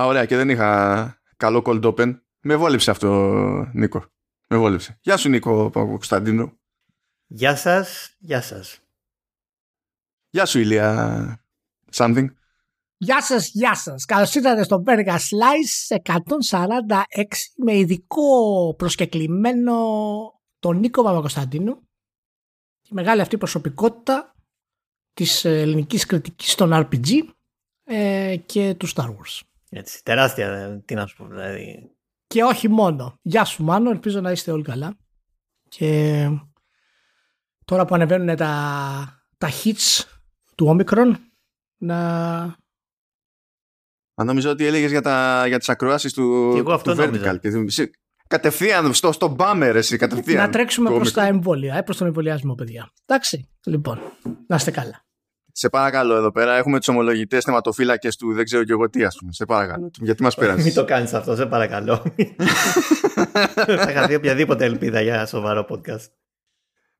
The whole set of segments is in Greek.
Α, ωραία, και δεν είχα καλό cold open. Με βόλεψε αυτό, Νίκο. Με βόλεψε. Γεια σου, Νίκο Κωνσταντίνο. Γεια σας, γεια σας. Γεια σου, Ηλία. Something. Γεια σας, γεια σας. Καλώς ήρθατε στο Burger Slice 146 με ειδικό προσκεκλημένο τον Νίκο Παπακοσταντίνου. Τη μεγάλη αυτή προσωπικότητα της ελληνικής κριτικής των RPG ε, και του Star Wars. Έτσι, τεράστια, τι να σου πω, δηλαδή. Και όχι μόνο. Γεια σου Μάνο, ελπίζω να είστε όλοι καλά. Και τώρα που ανεβαίνουν τα, τα hits του Omicron, να... Αν νομίζω ότι έλεγες για, τα, για τις ακροάσεις του, Και εγώ αυτό του Vertical. Και, σε- κατευθείαν στο, στο μπάμερ εσύ, κατευθείαν. να τρέξουμε το προς Omicron. τα εμβόλια, ε, προς τον εμβολιασμό, παιδιά. Εντάξει, λοιπόν, να είστε καλά. Σε παρακαλώ εδώ πέρα έχουμε τους ομολογητές θεματοφύλακες του δεν ξέρω και εγώ τι ας πούμε. Σε παρακαλώ. Γιατί μας Μην πέρασες. το κάνεις αυτό, σε παρακαλώ. Θα είχα δει οποιαδήποτε ελπίδα για σοβαρό podcast.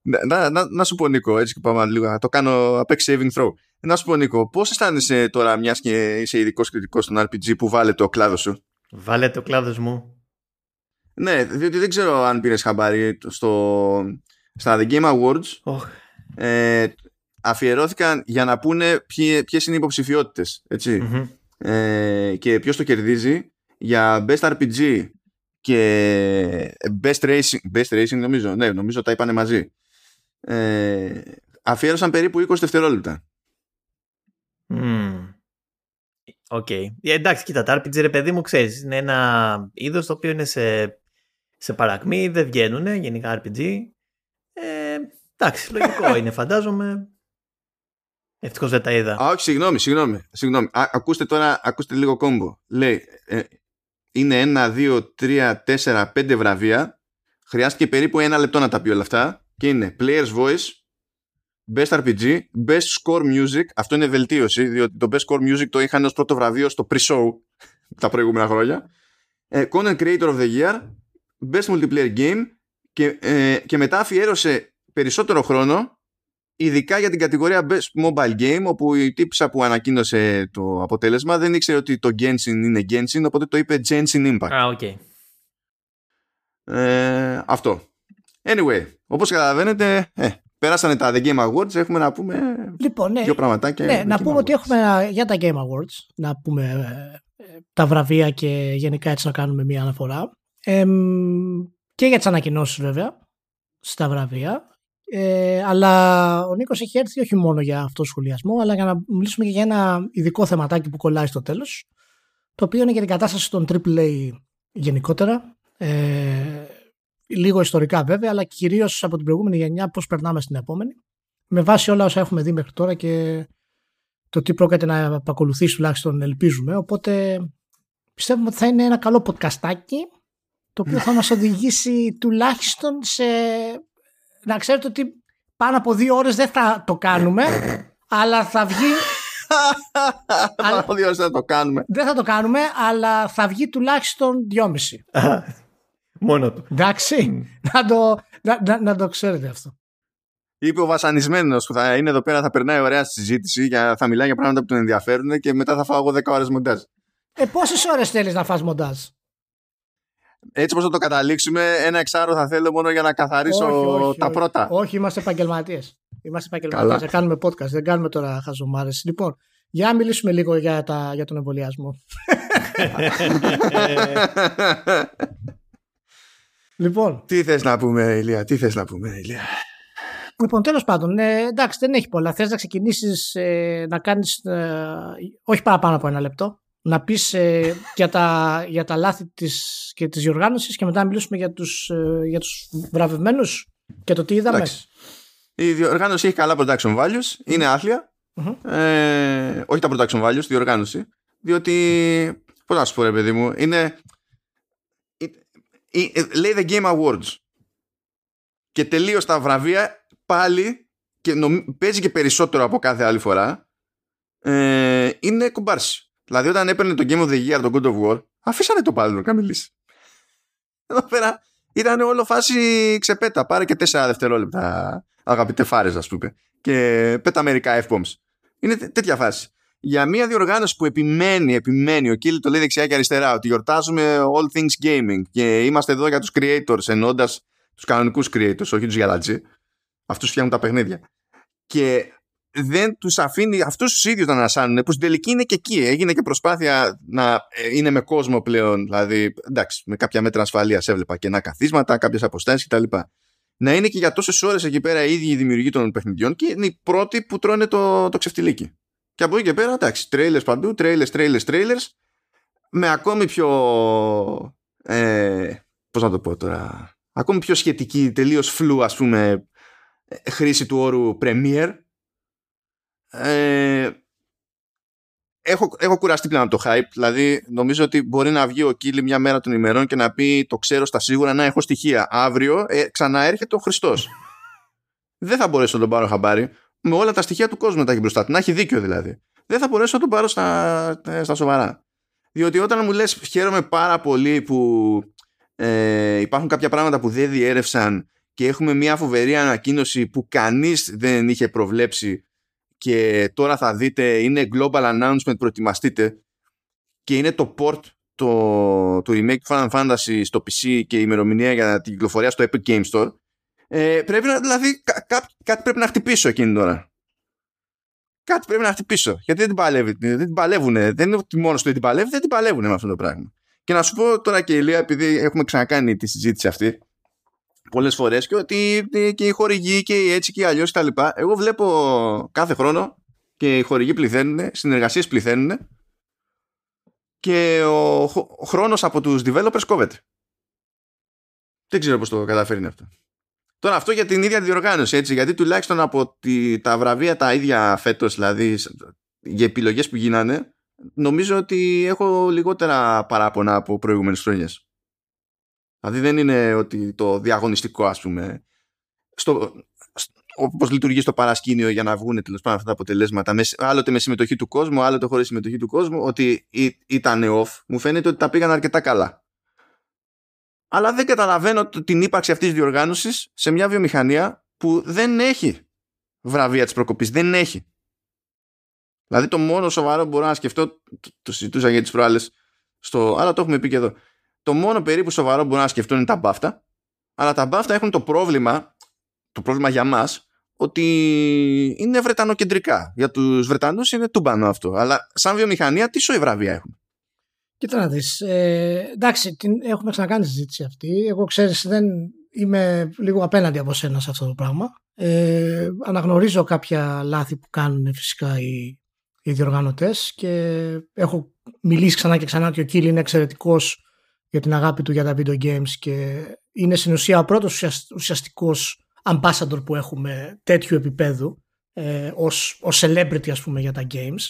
να, να, να, να σου πω Νίκο, έτσι και πάμε λίγο να το κάνω apex saving throw. Να σου πω Νίκο, πώς αισθάνεσαι τώρα μιας και είσαι ειδικός κριτικός στον RPG που βάλε το κλάδο σου; Βάλε το κλάδος μου. Ναι, διότι δεν ξέρω αν πήρες χαμπάρι στο, στα The Game Awards Οχ, ε, αφιερώθηκαν για να πούνε ποιε, ποιες είναι οι υποψηφιότητες έτσι. μμμ. ε, και ποιος το κερδίζει για Best RPG και Best Racing, Best Racing νομίζω, ναι νομίζω τα είπανε μαζί ε, αφιέρωσαν περίπου 20 δευτερόλεπτα Μμμ. Οκ. Ε, εντάξει, κοίτα, τα RPG ρε παιδί μου, ξέρεις, είναι ένα είδος το οποίο είναι σε, σε παρακμή, δεν βγαίνουν γενικά RPG. Ε, εντάξει, λογικό είναι, φαντάζομαι. Ευτυχώς δεν τα είδα. Α, όχι, συγγνώμη, συγγνώμη. συγγνώμη. Α, ακούστε τώρα, ακούστε λίγο combo. Λέει, ε, είναι ένα, δύο, τρία, τέσσερα, πέντε βραβεία. Χρειάστηκε περίπου ένα λεπτό να τα πει όλα αυτά. Και είναι Player's Voice, Best RPG, Best Score Music. Αυτό είναι βελτίωση, διότι το Best Score Music το είχαν ως πρώτο βραβείο στο pre-show τα προηγούμενα χρόνια. Ε, Content Creator of the Year, Best Multiplayer Game και, ε, και μετά αφιέρωσε περισσότερο χρόνο ειδικά για την κατηγορία Best Mobile Game όπου η τύπισσα που ανακοίνωσε το αποτέλεσμα δεν ήξερε ότι το Genshin είναι Genshin οπότε το είπε Genshin Impact. Α, οκ. Ε, αυτό. Anyway, όπως καταλαβαίνετε ε, πέρασανε τα The Game Awards έχουμε να πούμε Λοιπόν, ναι, δύο πραγματάκια. ναι για να The Game πούμε ότι Awards. έχουμε ένα- για τα Game Awards, να πούμε ε, ε, τα βραβεία και γενικά έτσι να κάνουμε μια αναφορά. Εμ, και για τις ανακοινώσεις βέβαια, στα βραβεία. Ε, αλλά ο Νίκος έχει έρθει όχι μόνο για αυτό το σχολιασμό, αλλά για να μιλήσουμε και για ένα ειδικό θεματάκι που κολλάει στο τέλος, το οποίο είναι για την κατάσταση των AAA γενικότερα. Ε, λίγο ιστορικά βέβαια, αλλά κυρίως από την προηγούμενη γενιά πώς περνάμε στην επόμενη. Με βάση όλα όσα έχουμε δει μέχρι τώρα και το τι πρόκειται να επακολουθήσει τουλάχιστον ελπίζουμε. Οπότε πιστεύουμε ότι θα είναι ένα καλό podcastάκι το οποίο θα μας οδηγήσει τουλάχιστον σε... Να ξέρετε ότι πάνω από δύο ώρες δεν θα το κάνουμε αλλά θα βγει... Πάρα πολύ ωραία να το κάνουμε. δεν θα το κάνουμε αλλά θα βγει τουλάχιστον δυόμιση. Μόνο του. Εντάξει, να, το, να, να, να το ξέρετε αυτό. Είπε ο βασανισμένος που θα είναι εδώ πέρα, θα περνάει ωραία στη συζήτηση, για, θα μιλάει για πράγματα που τον ενδιαφέρουν και μετά θα φάω εγώ 10 ώρες μοντάζ. Ε, πόσες ώρες θέλεις να φας μοντάζ; Έτσι όπως θα το καταλήξουμε, ένα εξάρο θα θέλω μόνο για να καθαρίσω Όχι, όχι, τα όχι. πρώτα. Όχι, είμαστε επαγγελματίες. Είμαστε επαγγελματίες. Καλά. Θα κάνουμε podcast. Δεν κάνουμε τώρα χαζομάρες. Λοιπόν, για να μιλήσουμε λίγο για, τα, για τον εμβολιασμό. λοιπόν, τι θες να πούμε, Ηλία, τι θες να πούμε, Ηλία; λοιπόν τέλος πάντων, ε, εντάξει, δεν έχει πολλά. Θες να ξεκινήσεις να κάνεις. όχι παραπάνω από ένα λεπτό. Να πεις για, τα, για τα λάθη της, και της διοργάνωσης και μετά να μιλήσουμε για τους για τους βραβευμένους και το τι είδαμε. Εντάξει. Η διοργάνωση έχει καλά production values, είναι άθλια. Μμμ. Ε, όχι τα production values, η διοργάνωση. Διότι, πώς να σου πω, ρε παιδί μου, είναι. ε, ε, λέει The Game Awards. Και τελείως τα βραβεία πάλι και νομ- παίζει και περισσότερο από κάθε άλλη φορά. Ε, είναι κουμπάρση. Δηλαδή, όταν έπαιρνε το Game of the Year, το God of War, αφήσανε το πάλι να μιλήσει. Εδώ πέρα ήταν όλο φάση ξεπέτα. Πάρε και τέσσερα δευτερόλεπτα, αγαπητέ φάρες, ας πούμε. Και πέτα μερικά F-bombs. Είναι τέ- τέτοια φάση. για μια διοργάνωση που επιμένει, επιμένει, ο Κίλ το λέει δεξιά και αριστερά, ότι γιορτάζουμε all things gaming και είμαστε εδώ για τους creators, εννοώντα τους κανονικούς creators, όχι τους γιαλατζή. Αυτούς φτιάχνουν τα παιχνίδια. Και δεν τους αφήνει αυτούς τους ίδιους να ανασάνουν, που στην τελική είναι και εκεί. Έγινε και προσπάθεια να ε, είναι με κόσμο πλέον, δηλαδή εντάξει, με κάποια μέτρα ασφαλείας έβλεπα κενά καθίσματα, κάποιες αποστάσεις κτλ. Να είναι και για τόσες ώρες εκεί πέρα οι ίδιοι οι δημιουργοί των παιχνιδιών και είναι οι πρώτοι που τρώνε το, το ξεφτιλίκι. Και από εκεί και πέρα, εντάξει, τρέιλερ παντού, τρέιλερ, τρέιλερ, τρέιλερ, με ακόμη πιο. Ε, Πώς να το πω τώρα. Ακόμη πιο σχετική, τελείως φλου, ας πούμε, ε, χρήση του όρου Premiere ε, έχω, έχω κουραστεί πλέον από το hype. Δηλαδή, νομίζω ότι μπορεί να βγει ο Κίλι μια μέρα των ημερών και να πει Το ξέρω στα σίγουρα να έχω στοιχεία. Αύριο ε, ξανά έρχεται ο Χριστός. Δεν θα μπορέσω να τον πάρω χαμπάρι με όλα τα στοιχεία του κόσμου να τα έχει μπροστά του. Να έχει δίκιο δηλαδή. Δεν θα μπορέσω να τον πάρω στα, ε, στα σοβαρά. Διότι όταν μου λες χαίρομαι πάρα πολύ που ε, υπάρχουν κάποια πράγματα που δεν διέρευσαν και έχουμε μια φοβερή ανακοίνωση που κανείς δεν είχε προβλέψει και τώρα θα δείτε είναι global announcement προετοιμαστείτε. Και είναι το port το, το remake Final Fantasy στο PC και η ημερομηνία για την κυκλοφορία στο Epic Game Store. Ε, πρέπει να, δηλαδή κά, κάτι πρέπει να χτυπήσω εκείνη τώρα κάτι πρέπει να χτυπήσω. Γιατί δεν την, παλεύει, δεν την παλεύουν δεν είναι ότι μόνος στο την παλεύει δεν την παλεύουν με αυτό το πράγμα. Και να σου πω τώρα και Ηλία επειδή έχουμε ξανακάνει τη συζήτηση αυτή πολλές φορές και ότι και οι χορηγοί και οι έτσι και οι αλλιώς τα λοιπά. Εγώ βλέπω κάθε χρόνο και οι χορηγοί πληθαίνουν, συνεργασίες πληθαίνουν και ο, ο χρόνος από τους developers κόβεται. Δεν ξέρω πώς το καταφέρει αυτό. Τώρα αυτό για την ίδια διοργάνωση, έτσι, γιατί τουλάχιστον από τη, τα βραβεία τα ίδια φέτος, δηλαδή για επιλογές που γίνανε, νομίζω ότι έχω λιγότερα παράπονα από προηγούμενες χρόνιες. Δηλαδή δεν είναι ότι το διαγωνιστικό ας πούμε στο, όπως λειτουργεί στο παρασκήνιο για να βγουν τέλος πάντων αυτά τα αποτελέσματα άλλοτε με συμμετοχή του κόσμου, άλλοτε χωρίς συμμετοχή του κόσμου ότι ήταν off μου φαίνεται ότι τα πήγαν αρκετά καλά. Αλλά δεν καταλαβαίνω την ύπαρξη αυτής της διοργάνωσης σε μια βιομηχανία που δεν έχει βραβεία της προκοπής δεν έχει. Δηλαδή το μόνο σοβαρό που μπορώ να σκεφτώ το, το συζητούσα για τις προάλλες στο, αλλά το έχουμε πει και εδώ το μόνο περίπου σοβαρό που μπορούν να σκεφτούν είναι τα μπάφτα. Αλλά τα μπάφτα έχουν το πρόβλημα, το πρόβλημα για μας, ότι είναι βρετανοκεντρικά. Για τους Βρετανούς είναι τούμπανο αυτό. Αλλά σαν βιομηχανία, τι σοϊ βραβεία έχουν. Κοίτα να δεις. Ε, εντάξει, την, έχουμε ξανακάνει τη συζήτηση αυτή. Εγώ ξέρεις, δεν είμαι λίγο απέναντι από σένα σε αυτό το πράγμα. Ε, αναγνωρίζω κάποια λάθη που κάνουν φυσικά οι, οι διοργανωτές και έχω μιλήσει ξανά και ξανά ότι ο Κίλ είναι εξαιρετικός για την αγάπη του για τα video games και είναι στην ουσία ο πρώτος ουσιαστικός ambassador που έχουμε τέτοιου επίπεδου ε, ως, ως celebrity ας πούμε για τα games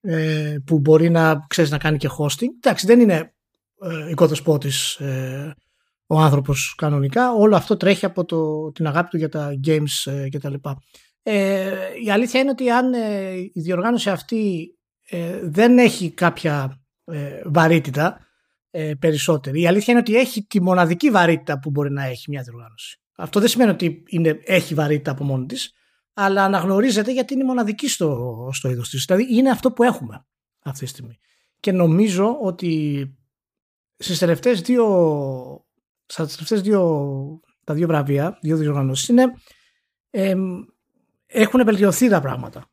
ε, που μπορεί να ξέρεις να κάνει και hosting. Εντάξει δεν είναι ε, οικοδοσπότης ε, ο άνθρωπος κανονικά. Όλο αυτό τρέχει από το, την αγάπη του για τα games ε, και τα λοιπά. Ε, η αλήθεια είναι ότι αν ε, η διοργάνωση αυτή ε, δεν έχει κάποια βαρύτητα ε, περισσότερη. Η αλήθεια είναι ότι έχει τη μοναδική βαρύτητα που μπορεί να έχει μια διοργάνωση. Αυτό δεν σημαίνει ότι είναι, έχει βαρύτητα από μόνη της, αλλά αναγνωρίζεται γιατί είναι μοναδική στο, στο είδος της. Δηλαδή είναι αυτό που έχουμε αυτή τη στιγμή. Και νομίζω ότι στις τελευταίες δύο, στα τελευταίες δύο, τα δύο βραβεία, δύο διοργανώσεις, είναι, ε, έχουν βελτιωθεί τα πράγματα.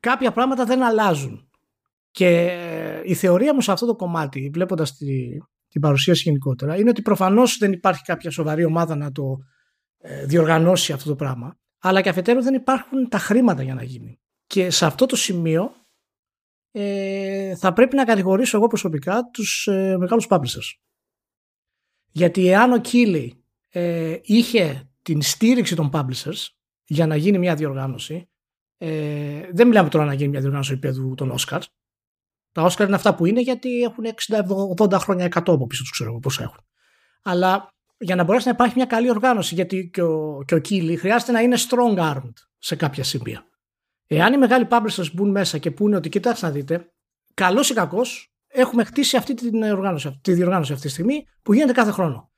Κάποια πράγματα δεν αλλάζουν. Και η θεωρία μου σε αυτό το κομμάτι, βλέποντας τη, την παρουσίαση γενικότερα, είναι ότι προφανώς δεν υπάρχει κάποια σοβαρή ομάδα να το ε, διοργανώσει αυτό το πράγμα. Αλλά και αφετέρου δεν υπάρχουν τα χρήματα για να γίνει. Και σε αυτό το σημείο ε, θα πρέπει να κατηγορήσω εγώ προσωπικά τους ε, μεγάλους publishers. Γιατί εάν ο Κίλι ε, είχε την στήριξη των publishers για να γίνει μια διοργάνωση, ε, δεν μιλάμε τώρα να γίνει μια διοργάνωση επίπεδου των Oscars, τα Όσκαρ είναι αυτά που είναι γιατί έχουν 60-80 χρόνια 100 από πίσω τους, ξέρω εγώ πόσα έχουν. Αλλά για να μπορέσει να υπάρχει μια καλή οργάνωση, γιατί και ο, και ο Κίλι χρειάζεται να είναι strong armed σε κάποια σημεία. Εάν οι μεγάλοι publishers μπουν μέσα και πούνε ότι κοιτάξτε να δείτε, καλός ή κακός, έχουμε χτίσει αυτή την οργάνωση, τη διοργάνωση αυτή τη στιγμή που γίνεται κάθε χρόνο.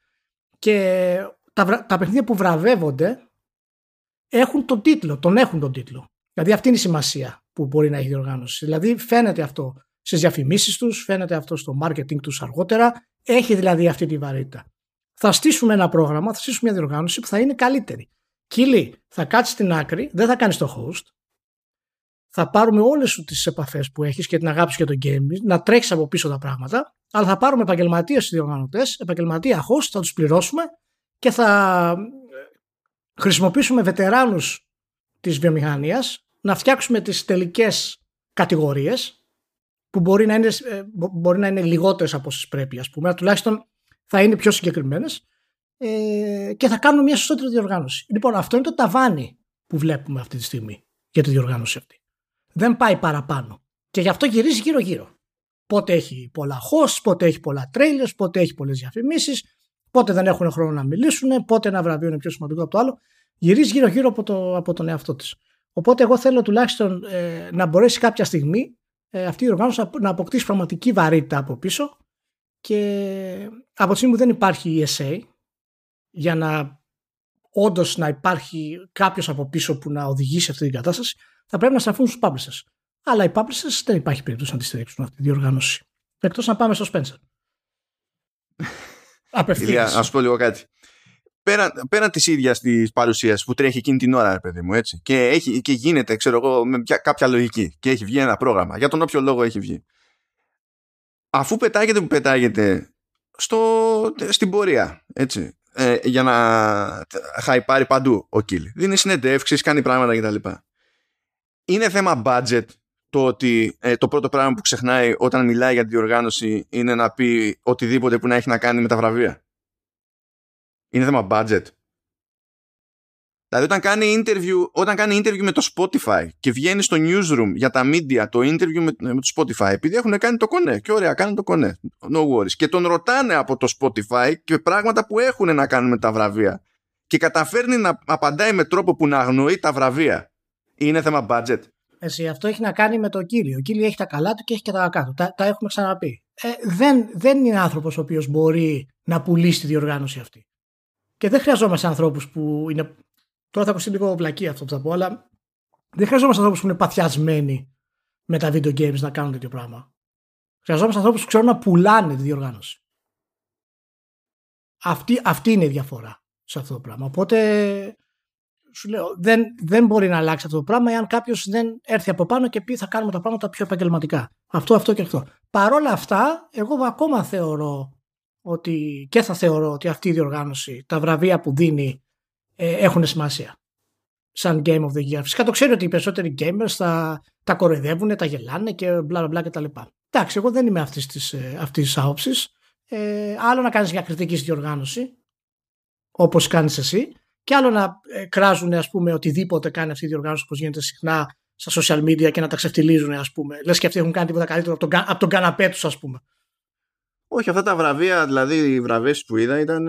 Και τα, τα παιχνίδια που βραβεύονται έχουν τον τίτλο, τον έχουν τον τίτλο. Δηλαδή αυτή είναι η σημασία που μπορεί να έχει διοργάνωση. Δηλαδή φαίνεται αυτό στις διαφημίσεις τους, φαίνεται αυτό στο marketing τους αργότερα. Έχει δηλαδή αυτή τη βαρύτητα. Θα στήσουμε ένα πρόγραμμα, θα στήσουμε μια διοργάνωση που θα είναι καλύτερη. Κίλι, θα κάτσεις στην άκρη, δεν θα κάνεις το host. Θα πάρουμε όλες σου τις επαφές που έχεις και την αγάπη και το gaming, να τρέχει από πίσω τα πράγματα, αλλά θα πάρουμε επαγγελματίες διοργανωτές, επαγγελματία host, θα τους πληρώσουμε και θα χρησιμοποιήσουμε βετεράνους της βιομηχανίας να φτιάξουμε τις τελικές κατηγορίες που μπορεί να είναι, ε, μπορεί να είναι λιγότερες από όσες πρέπει ας πούμε, τουλάχιστον θα είναι πιο συγκεκριμένες ε, και θα κάνουμε μια σωστότερη διοργάνωση. Λοιπόν, αυτό είναι το ταβάνι που βλέπουμε αυτή τη στιγμή για τη διοργάνωση αυτή. Δεν πάει παραπάνω. Και γι' αυτό γυρίζει γύρω-γύρω. Πότε έχει πολλά hosts, πότε έχει πολλά trailers, πότε έχει πολλές διαφημίσεις, πότε δεν έχουν χρόνο να μιλήσουν, πότε ένα βραβείο είναι πιο σημαντικό από το άλλο. Γυρίζει γύρω-γύρω από, το, από τον εαυτό της. Οπότε εγώ θέλω τουλάχιστον ε, να μπορέσει κάποια στιγμή ε, αυτή η οργάνωση να αποκτήσει πραγματική βαρύτητα από πίσω και από τη στιγμή που δεν υπάρχει ESA για να όντως να υπάρχει κάποιος από πίσω που να οδηγήσει αυτή την κατάσταση, θα πρέπει να στραφούν στους publishers. Αλλά οι publishers δεν υπάρχει περίπτωση να τη στηρίξουν αυτή τη διοργάνωση. Εκτός να πάμε στο Spencer. Απευθείας. Α πω λίγο κάτι. Πέραν, πέραν της ίδιας της παρουσίας που τρέχει εκείνη την ώρα, παιδί μου, έτσι. Και, έχει, και γίνεται, ξέρω εγώ, με κάποια λογική. Και έχει βγει ένα πρόγραμμα. Για τον όποιο λόγο έχει βγει. Αφού πετάγεται που πετάγεται στο, στην πορεία, έτσι. Ε, για να χαϊπάρει παντού ο Κίλ. Δίνει συνεντεύξεις, κάνει πράγματα κτλ. Είναι θέμα budget το ότι ε, το πρώτο πράγμα που ξεχνάει όταν μιλάει για τη διοργάνωση είναι να πει οτιδήποτε που να έχει να κάνει με τα βραβεία. Είναι θέμα budget. Δηλαδή όταν κάνει interview, όταν κάνει interview με το Spotify και βγαίνει στο newsroom για τα media το interview με, με το Spotify επειδή έχουν κάνει το κονέ και ωραία κάνουν το κονέ no worries και τον ρωτάνε από το Spotify και πράγματα που έχουν να κάνουν με τα βραβεία και καταφέρνει να απαντάει με τρόπο που να αγνοεί τα βραβεία είναι θέμα budget εσύ, αυτό έχει να κάνει με το κύριο. Ο κύριος έχει τα καλά του και έχει και τα κακά του. Τα, τα έχουμε ξαναπεί. Ε, δεν, δεν είναι άνθρωπος ο οποίος μπορεί να πουλήσει τη διοργάνωση αυτή. Και δεν χρειαζόμαστε ανθρώπους που είναι. Τώρα θα ακουστεί λίγο βλακή αυτό που θα πω, αλλά δεν χρειαζόμαστε ανθρώπους που είναι παθιασμένοι με τα video games να κάνουν τέτοιο πράγμα. Χρειαζόμαστε ανθρώπους που ξέρουν να πουλάνε τη διοργάνωση. Αυτή, αυτή είναι η διαφορά σε αυτό το πράγμα. Οπότε σου λέω, δεν, δεν μπορεί να αλλάξει αυτό το πράγμα εάν κάποιος δεν έρθει από πάνω και πει θα κάνουμε τα πράγματα πιο επαγγελματικά. Αυτό, αυτό και αυτό. Παρ' όλα αυτά, εγώ ακόμα θεωρώ ότι και θα θεωρώ ότι αυτή η διοργάνωση, τα βραβεία που δίνει ε, έχουν σημασία. Σαν Game of the Year. Φυσικά το ξέρω ότι οι περισσότεροι gamers θα τα κοροϊδεύουν, τα γελάνε και μπλα μπλα κτλ. Εντάξει, εγώ δεν είμαι αυτής της ε, αυτής άποψης. Ε, άλλο να κάνεις μια κριτική στη διοργάνωση, όπως κάνεις εσύ, και άλλο να ε, κράζουν ας πούμε οτιδήποτε κάνει αυτή η διοργάνωση όπως γίνεται συχνά στα social media και να τα ξεφτιλίζουν ας πούμε. Λες και αυτοί έχουν κάνει τίποτα καλύτερο από τον, από τον καναπέ τους ας πούμε. Όχι, αυτά τα βραβεία, δηλαδή οι βραβεύσεις που είδα ήταν,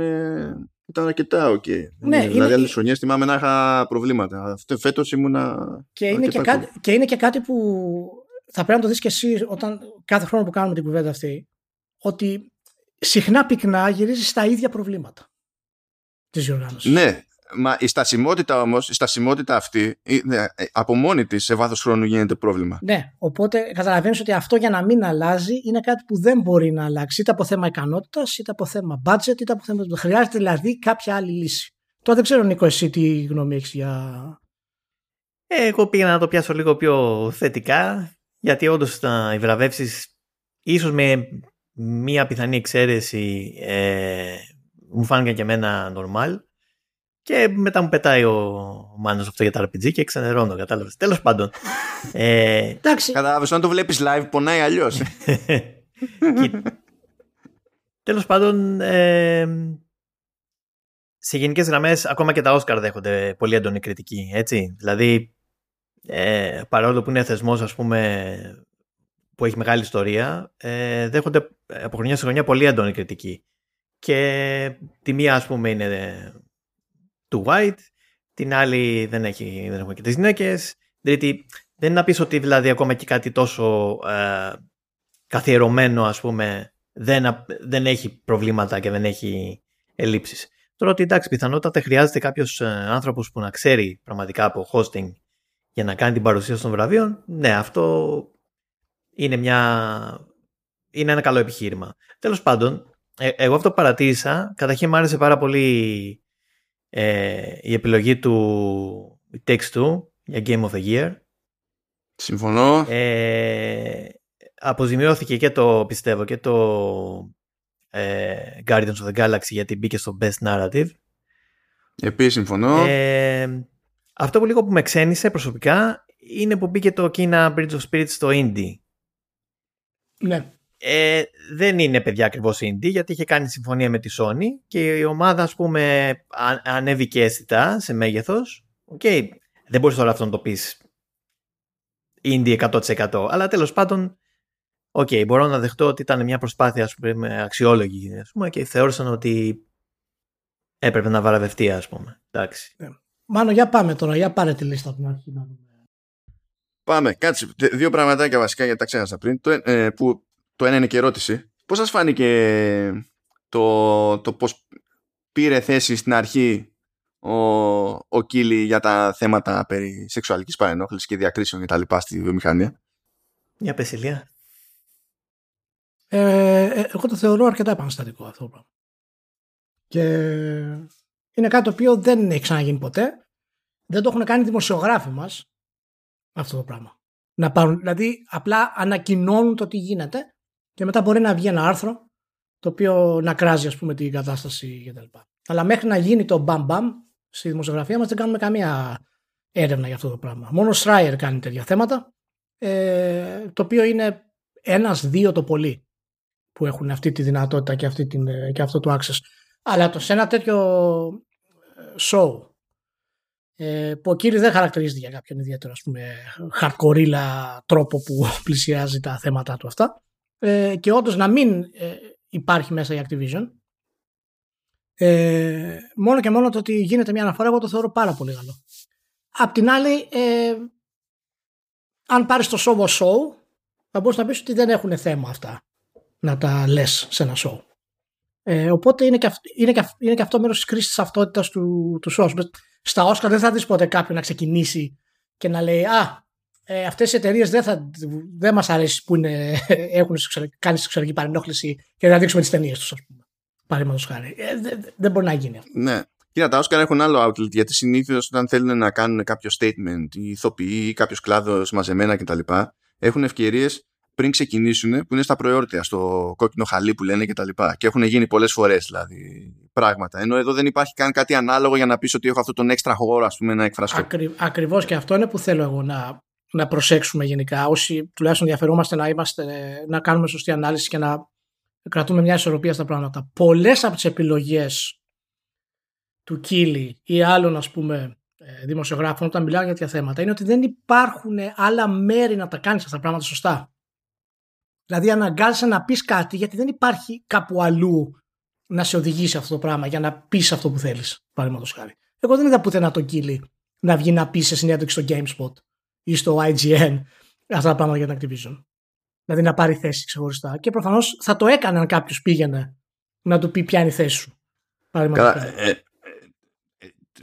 ήταν αρκετά OK. Okay. Ναι, δηλαδή είναι... άλλες χρονιές θυμάμαι να είχα προβλήματα. Αυτό φέτος ήμουνα και είναι και, κάτι, και είναι και κάτι που θα πρέπει να το δεις και εσύ όταν κάθε χρόνο που κάνουμε την κουβέντα αυτή ότι συχνά πυκνά γυρίζεις στα ίδια προβλήματα της διοργάνωσης. Ναι, Μα η στασιμότητα όμως, η στασιμότητα αυτή ε, από μόνη της σε βάθος χρόνου γίνεται πρόβλημα. Ναι, οπότε καταλαβαίνεις ότι αυτό για να μην αλλάζει είναι κάτι που δεν μπορεί να αλλάξει είτε από θέμα ικανότητας, είτε από θέμα budget, είτε από θέμα. Χρειάζεται δηλαδή κάποια άλλη λύση. Τώρα δεν ξέρω, Νίκο, εσύ τι γνώμη έχεις για. Ε, εγώ πήγα να το πιάσω λίγο πιο θετικά, γιατί όντως οι βραβεύσεις, ίσως με μία πιθανή εξαίρεση, ε, μου φάνηκαν και εμένα normal. Και μετά μου πετάει ο Μάνος αυτό για τα RPG και ξενερώνω, κατάλαβες. Τέλος πάντων. ε, εντάξει. Κατάλαβες, όταν το βλέπεις live πονάει αλλιώς. Τέλος πάντων, ε, σε γενικές γραμμές ακόμα και τα Όσκαρ δέχονται πολύ έντονη κριτική, έτσι. Δηλαδή, ε, παρόλο που είναι θεσμός, ας πούμε, που έχει μεγάλη ιστορία, ε, δέχονται από χρονιά σε χρονιά πολύ έντονη κριτική. Και τη μία, ας πούμε, είναι του White, την άλλη δεν, έχει, δεν έχουμε και τις γυναίκες, τρίτη δεν είναι να πεις ότι δηλαδή ακόμα και κάτι τόσο ε, καθιερωμένο ας πούμε δεν, δεν έχει προβλήματα και δεν έχει ελλείψεις. Τώρα ότι εντάξει πιθανότατα χρειάζεται κάποιος ε, άνθρωπος που να ξέρει πραγματικά από hosting για να κάνει την παρουσίαση των βραβείων, ναι, αυτό είναι, μια... είναι ένα καλό επιχείρημα. Τέλος πάντων, ε, εγώ αυτό που παρατήρησα, καταρχήν μου άρεσε πάρα πολύ ε, η επιλογή του Takes Two για Game of the Year. Συμφωνώ. Ε, αποζημιώθηκε και το, πιστεύω, και το ε, Guardians of the Galaxy γιατί μπήκε στο Best Narrative. Επίσης συμφωνώ. Ε, αυτό που λίγο που με ξένησε προσωπικά είναι που μπήκε το Kina Bridge of Spirits στο Indie. Ναι. Ε, δεν είναι παιδιά ακριβώς indie γιατί είχε κάνει συμφωνία με τη Sony και η ομάδα ας πούμε ανέβηκε αισθητά σε μέγεθος. Okay. Δεν μπορείς τώρα αυτό να το πεις indie 100% αλλά τέλος πάντων OK, okay, μπορώ να δεχτώ ότι ήταν μια προσπάθεια ας πούμε, αξιόλογη ας πούμε, και θεώρησαν ότι έπρεπε να βραβευτεί, ας πούμε. Εντάξει. Ναι. Μάνο, για πάμε τώρα, για πάρε τη λίστα από την αρχή να Πάμε, κάτσε. Δύο πραγματάκια βασικά γιατί τα ξέχασα πριν. Το, ε, που, το ένα είναι και ερώτηση. Πώς σας φάνηκε το, το πώς πήρε θέση στην αρχή ο, ο Κίλι για τα θέματα περί σεξουαλικής παρενόχλησης και διακρίσεων και τα λοιπά στη βιομηχανία; Μια πεσηλία. Ε, ε, εγώ το θεωρώ αρκετά επαναστατικό αυτό το πράγμα. Και είναι κάτι το οποίο δεν έχει ξαναγίνει ποτέ. Δεν το έχουν κάνει οι δημοσιογράφοι μας αυτό το πράγμα. Να πάρουν, δηλαδή απλά ανακοινώνουν το τι γίνεται και μετά μπορεί να βγει ένα άρθρο το οποίο να κράζει ας πούμε την κατάσταση κτλ. Αλλά μέχρι να γίνει το μπαμ μπαμ στη δημοσιογραφία μας δεν κάνουμε καμία έρευνα για αυτό το πράγμα. Μόνο ο Στράιερ κάνει τέτοια θέματα ε, το οποίο είναι ένας δύο το πολύ που έχουν αυτή τη δυνατότητα και, αυτή την, ε, και αυτό το access. Αλλά το, σε ένα τέτοιο ε, show ε, που ο κύριος δεν χαρακτηρίζεται για κάποιον ιδιαίτερο ας πούμε hardcore τρόπο που πλησιάζει τα θέματα του αυτά ε, και όντως να μην ε, υπάρχει μέσα η Activision ε, μόνο και μόνο το ότι γίνεται μια αναφορά εγώ το θεωρώ πάρα πολύ καλό. Απ' την άλλη ε, αν πάρεις το show show θα μπορείς να πεις ότι δεν έχουν θέμα αυτά να τα λες σε ένα show. Ε, οπότε είναι και, αυ, είναι, και, είναι και αυτό μέρος της κρίσης της ταυτότητα του, του show. Στα Όσκαρ δεν θα δεις ποτέ κάποιον να ξεκινήσει και να λέει Α, ε, αυτές οι εταιρείες δεν, δεν μας αρέσει που είναι, έχουν κάνει σεξουαλική παρενόχληση και να δείξουμε τις ταινίες τους, ας πούμε. Παραδείγματος χάρη. Ε, δεν, δεν μπορεί να γίνει αυτό. Ναι. Κοίτα, τα Όσκαρ έχουν άλλο outlet γιατί συνήθως όταν θέλουν να κάνουν κάποιο statement, οι ηθοποιοί ή κάποιος κλάδος μαζεμένα κτλ. έχουν ευκαιρίες πριν ξεκινήσουν που είναι στα προεόρτια, στο κόκκινο χαλί που λένε και τα λοιπά. Και έχουν γίνει πολλές φορές δηλαδή πράγματα. Ενώ εδώ δεν υπάρχει καν κάτι ανάλογο για να πεις ότι έχω αυτό τον έξτρα χώρο ας πούμε να εκφραστώ. Ακρι, ακριβώς και αυτό είναι που θέλω εγώ να, να προσέξουμε γενικά. Όσοι τουλάχιστον ενδιαφερόμαστε να, είμαστε, να κάνουμε σωστή ανάλυση και να κρατούμε μια ισορροπία στα πράγματα. Πολλές από τις επιλογές του Κίλι ή άλλων ας πούμε ε, δημοσιογράφων όταν μιλάω για τέτοια θέματα είναι ότι δεν υπάρχουν άλλα μέρη να τα κάνεις αυτά τα πράγματα σωστά. Δηλαδή αναγκάζεσαι να πεις κάτι γιατί δεν υπάρχει κάπου αλλού να σε οδηγήσει αυτό το πράγμα για να πεις αυτό που θέλεις. Παραδείγματος χάρη. Εγώ δεν είδα πουθενά τον Κίλι να βγει να πει σε συνέντευξη στο GameSpot ή στο IGN αυτά τα πράγματα για την Activision. Δηλαδή να πάρει θέση ξεχωριστά. Και προφανώς θα το έκανε αν κάποιος πήγαινε να του πει ποια είναι η θέση σου. Καλά, ε, ε,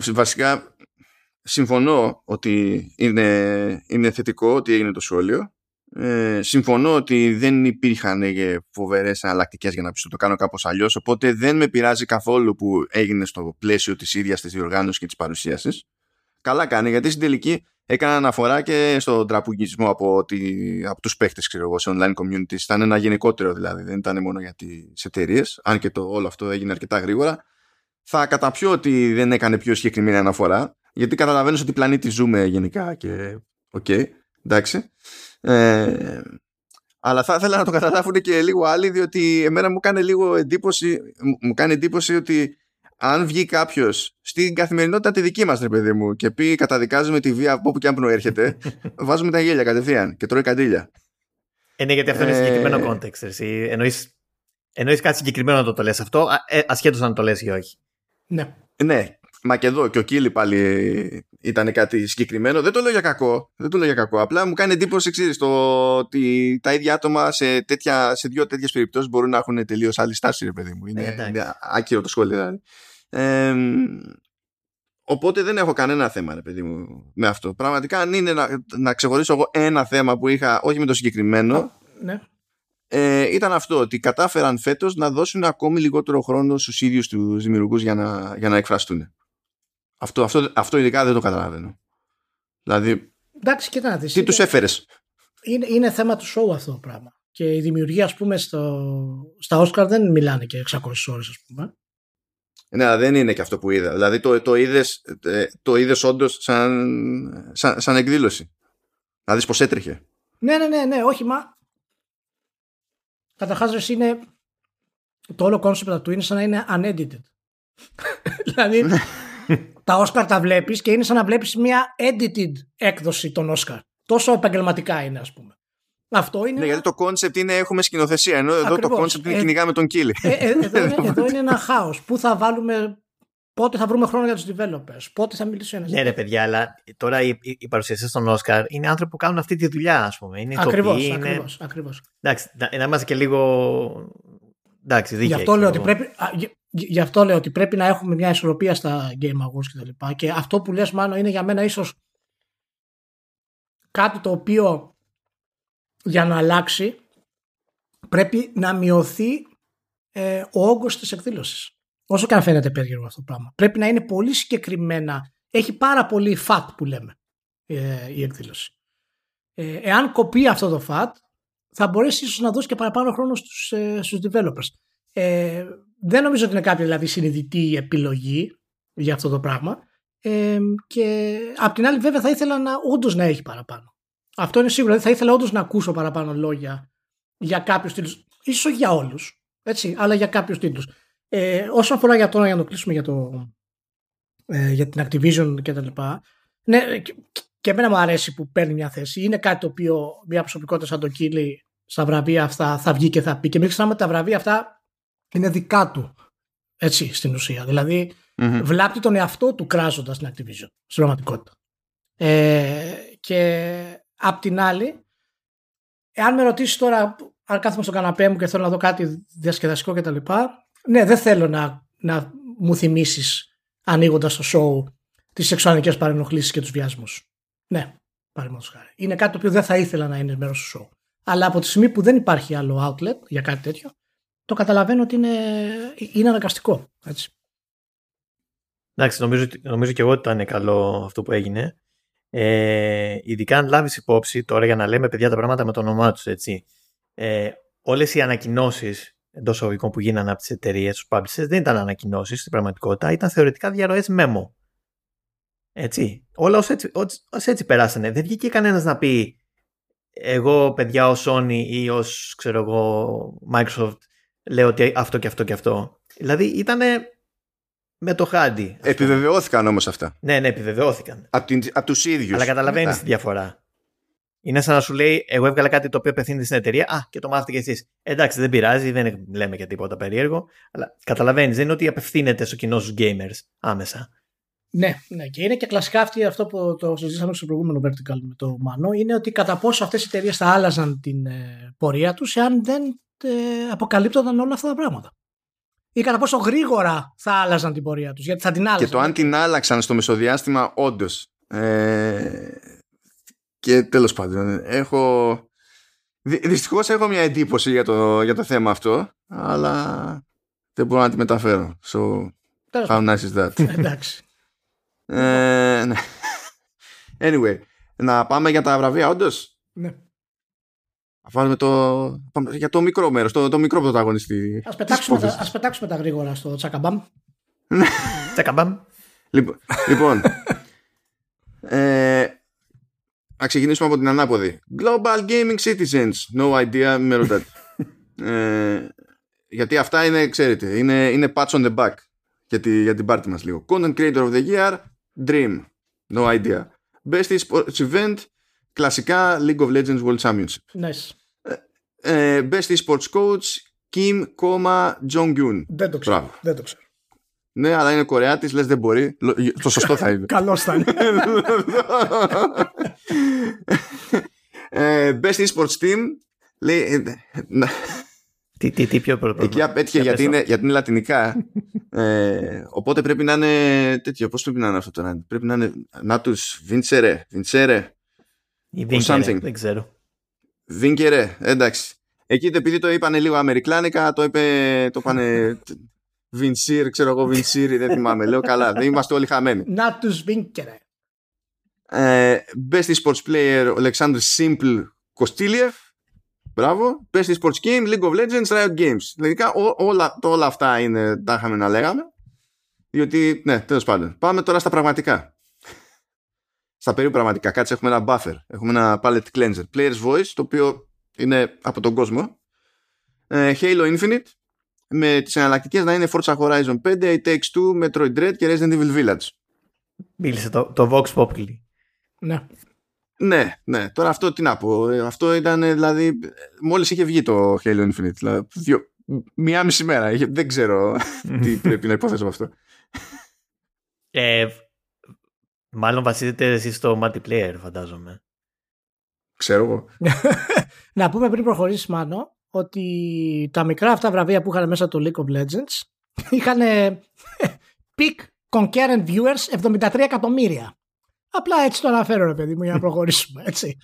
ε, βασικά συμφωνώ ότι είναι, είναι θετικό ότι έγινε το σχόλιο ε, συμφωνώ ότι δεν υπήρχαν ε, φοβερές εναλλακτικές για να πεις το κάνω κάπως αλλιώς. Οπότε δεν με πειράζει καθόλου που έγινε στο πλαίσιο της ίδιας της διοργάνωσης και της παρουσίασης. Καλά κάνει, γιατί στην τελική έκανα αναφορά και στον τραμπουκισμό από, από τους παίχτες σε online communities. Ήταν ένα γενικότερο δηλαδή, δεν ήταν μόνο για τις εταιρείες, αν και το όλο αυτό έγινε αρκετά γρήγορα. Θα καταπιώ ότι δεν έκανε πιο συγκεκριμένη αναφορά, γιατί καταλαβαίνω τι πλανήτη ζούμε γενικά και OK, okay, εντάξει. Ε, αλλά θα ήθελα να το καταλάβουν και λίγο άλλοι, διότι εμένα μου κάνει λίγο εντύπωση, μου κάνει εντύπωση ότι αν βγει κάποιος στην καθημερινότητα τη δική μας, ρε παιδί μου, και πει καταδικάζουμε τη βία από όπου και αν προέρχεται, βάζουμε τα γέλια κατευθείαν και τρώει καντήλια. Ε, ναι, γιατί αυτό είναι συγκεκριμένο context. Εννοείς κάτι συγκεκριμένο να το, το λες αυτό, ε, ασχέτως αν το λες ή όχι. Ναι. Ναι, Μα και εδώ και ο Κίλι πάλι ήταν κάτι συγκεκριμένο. Δεν το λέω για κακό. Δεν το λέω για κακό. Απλά μου κάνει εντύπωση ξέρεις, το ότι τα ίδια άτομα σε, τέτοια, σε δύο τέτοιες περιπτώσεις μπορούν να έχουν τελείως άλλη στάση, ρε παιδί μου. Είναι, ε, είναι άκυρο το σχόλιο. Δηλαδή. Ε, οπότε δεν έχω κανένα θέμα, ρε παιδί μου, με αυτό. Πραγματικά, αν είναι να, να ξεχωρίσω εγώ ένα θέμα που είχα, όχι με το συγκεκριμένο, Ναι. ε, ήταν αυτό, ότι κατάφεραν φέτος να δώσουν ακόμη λιγότερο χρόνο στους ίδιους τους δημιουργούς για να, για να εκφραστούν. Αυτό, αυτό, αυτό ειδικά δεν το καταλαβαίνω. Δηλαδή, Εντάξει, κοίτα να δεις. τι είναι- τους έφερες; είναι, είναι θέμα του show αυτό το πράγμα. Και οι δημιουργοί, ας πούμε, στο, στα Oscar δεν μιλάνε και 600 ώρες, ας πούμε. Ναι, αλλά δεν είναι και αυτό που είδα. Δηλαδή το, το είδες, ε, το είδες όντως σαν, σαν, σαν εκδήλωση. Να δεις πως έτρεχε. Ναι, ναι, ναι, ναι, όχι, μα. Καταρχάς, ρε, είναι. Το όλο concept του είναι σαν να είναι unedited. δηλαδή, τα Oscar τα βλέπεις και είναι σαν να βλέπεις μια edited έκδοση των Oscar. Τόσο επαγγελματικά είναι, ας πούμε. Αυτό είναι. Ναι, γιατί το concept είναι έχουμε σκηνοθεσία, ενώ εδώ το Ακριβώς. concept είναι Ε, κυνηγάμε τον Κίλι. Ε, ε, εδώ, είναι, εδώ είναι ένα χάος. Πού θα βάλουμε. Πότε θα βρούμε χρόνο για τους developers; Πότε θα μιλήσει ένας. Ναι, ρε παιδιά, αλλά τώρα οι, οι, οι παρουσιαστές των Όσκαρ είναι άνθρωποι που κάνουν αυτή τη δουλειά, ας πούμε. Είναι Ακριβώς, ηθοποιοί, είναι. ακριβώς, ακριβώς. Εντάξει, να, να είμαστε και λίγο. Εντάξει, δίκαιοι. Γι' αυτό, λέω ότι ξέρω εγώ. πρέπει, α, γι- γι' αυτό λέω ότι πρέπει να έχουμε μια ισορροπία στα Game Awards και τα λοιπά. Και αυτό που λες μάλλον είναι για μένα ίσως κάτι το οποίο για να αλλάξει πρέπει να μειωθεί ε, ο όγκος της εκδήλωσης. Όσο και αν φαίνεται περίεργο αυτό το πράγμα. Πρέπει να είναι πολύ συγκεκριμένα. Έχει πάρα πολύ fat που λέμε ε, η εκδήλωση. Ε, εάν κοπεί αυτό το fat θα μπορέσεις ίσως να δώσεις και παραπάνω χρόνο στους, ε, στους developers. Ε, δεν νομίζω ότι είναι κάποια δηλαδή συνειδητή επιλογή για αυτό το πράγμα. Ε, και απ' την άλλη βέβαια θα ήθελα να όντως να έχει παραπάνω. Αυτό είναι σίγουρο. Δηλαδή, θα ήθελα όντως να ακούσω παραπάνω λόγια για κάποιους τίτλους. ίσως όχι για όλους, έτσι, αλλά για κάποιους τίτλους. Ε, όσον αφορά για τώρα, για να το κλείσουμε για, το, ε, για την Activision και τα λοιπά, ναι, και, και εμένα μου αρέσει που παίρνει μια θέση. Είναι κάτι το οποίο μια προσωπικότητα σαν το Κίλι στα βραβεία αυτά θα βγει και θα πει. Και μην ξεχνάμε ότι τα βραβεία αυτά είναι δικά του. Έτσι, στην ουσία. Δηλαδή, Μμμ. βλάπτει τον εαυτό του κράζοντας την Activision. Στην πραγματικότητα. Ε, και απ' την άλλη, εάν με ρωτήσεις τώρα, αν κάθομαι στον καναπέ μου και θέλω να δω κάτι διασκεδαστικό κτλ. Ναι, δεν θέλω να, να μου θυμίσεις ανοίγοντας το show τις σεξουαλικές παρενοχλήσεις και τους βιασμούς. Ναι, παραδείγματος χάρη. Είναι κάτι το οποίο δεν θα ήθελα να είναι μέρος του show. Αλλά από τη στιγμή που δεν υπάρχει άλλο outlet για κάτι τέτοιο, το καταλαβαίνω ότι είναι, είναι αναγκαστικό. Έτσι. Εντάξει, νομίζω, ότι- νομίζω και εγώ ότι ήταν καλό αυτό που έγινε. Ε, ειδικά αν λάβεις υπόψη τώρα για να λέμε παιδιά τα πράγματα με το όνομά τους, έτσι. Ε, Όλες οι ανακοινώσεις εντός εισαγωγικών που γίνανε από τις εταιρείες, τους publishers, δεν ήταν ανακοινώσεις στην πραγματικότητα, ήταν θεωρητικά διαρροές memo. Έτσι. Όλα ως έτσι, ως- ως έτσι περάσανε. Δεν βγήκε κανένας να πει εγώ παιδιά ως Sony ή ως ξέρω εγώ Microsoft λέω ότι αυτό και αυτό και αυτό. Δηλαδή ήταν με το χάντι. ας πούμε. Επιβεβαιώθηκαν όμως αυτά. Ναι, ναι, επιβεβαιώθηκαν. Από, την, από τους ίδιους. Αλλά καταλαβαίνεις Μετά. τη διαφορά. Είναι σαν να σου λέει: Εγώ έβγαλα κάτι το οποίο απευθύνεται στην εταιρεία. Α, και το μάθετε κι εσείς. Εντάξει, δεν πειράζει, δεν λέμε και τίποτα περίεργο. Αλλά καταλαβαίνεις, δεν είναι ότι απευθύνεται στο κοινό στους gamers άμεσα. Ναι, ναι, και είναι και κλασικά αυτή αυτό που το συζήτησαμε στο προηγούμενο Vertical με το Μανώ, είναι ότι κατά πόσο αυτές οι εταιρείες θα άλλαζαν την ε, πορεία τους εάν δεν ε, αποκαλύπτονταν όλα αυτά τα πράγματα. Ή κατά πόσο γρήγορα θα άλλαζαν την πορεία τους, γιατί θα την άλλαζαν. Και το αν την άλλαξαν στο μεσοδιάστημα, όντως. Ε, και τέλος πάντων, έχω... Δυ, δυστυχώς έχω μια εντύπωση για το, για το θέμα αυτό, αλλά δεν μπορώ να τη μεταφέρω. So, Τέλος how nice is that? Εντάξει. ε, ναι. Anyway, να πάμε για τα βραβεία, όντως; Ναι. Θα βάλουμε το. πάμε για το μικρό μέρος, το, το μικρό πρωταγωνιστή. Ας, της πετάξουμε τα, υπόθεσης. ας πετάξουμε τα γρήγορα στο τσακαμπάμ. Τσακαμπάμ. Λοιπόν, λοιπόν ε, να ξεκινήσουμε από την ανάποδη. Global Gaming Citizens. No idea, με ρωτάτε. ε, γιατί αυτά είναι, ξέρετε, είναι, είναι patch on the back για, τη, για την πάρτι μας λίγο. Content Creator of the Year, Dream. No idea. Best Esports Event, κλασικά League of Legends World Championship. Nice. Ε, Best Esports Coach, Kim, Jong-un. Δεν το ξέρω. Μπράβο. Δεν το ξέρω. Ναι, αλλά είναι Κορεάτης, λες δεν μπορεί. Λο- Το σωστό θα είναι. Καλώς θα είναι. ε, best esports team λέει, ε, να, Τι, τι, τι πιο πρώτο. Εκεί απέτυχε γιατί είναι, γιατί είναι λατινικά. ε, οπότε πρέπει να είναι τέτοιο. Πώς πρέπει να είναι αυτό τώρα. Πρέπει να είναι Νάτους Βιντσέρε. Βιντσέρε. Ή Βίνκερε, δεν ξέρω. Βίνκερε, εντάξει. Εκεί επειδή το είπανε λίγο αμερικλάνικα, το είπε, το πάνε Βινσίρ, ξέρω εγώ, Βινσίρ, δεν θυμάμαι. Λέω καλά, δεν είμαστε όλοι χαμένοι. Νάτους Βίνκερε. Ε, best sports player, ο Αλεξάνδρ Σίμπλ Κοστίλιεφ. Μπράβο. Best sports game, League of Legends, Riot Games. Δηλαδή όλα, το, όλα αυτά είναι, τα είχαμε να λέγαμε. Διότι, ναι, τέλος πάντων. Πάμε τώρα στα πραγματικά. Στα περίπου πραγματικά. Κάτσε, έχουμε ένα buffer. Έχουμε ένα palette cleanser. Player's voice, το οποίο είναι από τον κόσμο. Ε, Halo Infinite, με τις εναλλακτικές να είναι Forza Horizon 5, It Takes Two, Metroid Dread και Resident Evil Village. Μίλησε το, το Vox Populi. Ναι. Ναι, ναι. Τώρα αυτό τι να πω. Ε, αυτό ήταν δηλαδή. Μόλις είχε βγει το Halo Infinite. Δηλαδή, δύο, μία μισή μέρα. Είχε, δεν ξέρω τι πρέπει να υποθέσω από αυτό. Ε, μάλλον βασίζεται εσύ στο multiplayer, φαντάζομαι. Ξέρω εγώ. να πούμε πριν προχωρήσεις, Μάνο, ότι τα μικρά αυτά βραβεία που είχαν μέσα το League of Legends είχαν peak concurrent viewers 73 εκατομμύρια. Απλά έτσι το αναφέρω, ρε παιδί μου, για να προχωρήσουμε. Έτσι.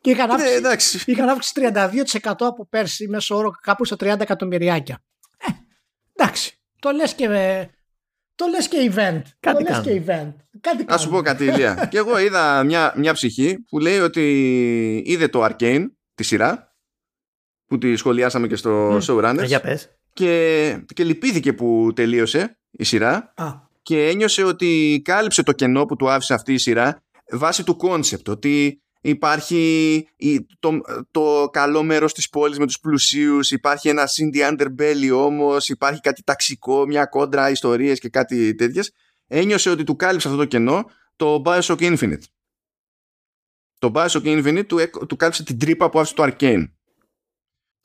και είχαν Ναι, αύξηση, εντάξει. είχαν αύξηση 32% από πέρσι, μέσω όρο κάπου στα 30 εκατομμυριάκια. Ε, εντάξει. Το λες και, το λες και event. Κάτι το λες κάνουν. και event. Κάτι Να σου πω κάνουν. κάτι, Ηλία. και εγώ είδα μια, μια ψυχή που λέει ότι είδε το Arcane, τη σειρά, που τη σχολιάσαμε και στο Μμ. Showrunners, Ε, για πες. και, και λυπήθηκε που τελείωσε η σειρά Α, και ένιωσε ότι κάλυψε το κενό που του άφησε αυτή η σειρά βάσει του κόνσεπτ ότι υπάρχει η- το, το καλό μέρος της πόλης με τους πλουσίους υπάρχει ένα seedy underbelly όμως υπάρχει κάτι ταξικό, μια κόντρα ιστορίες και κάτι τέτοιες ένιωσε ότι του κάλυψε αυτό το κενό το Bioshock Infinite το Bioshock Infinite του, έκο- του κάλυψε την τρύπα που άφησε το Arcane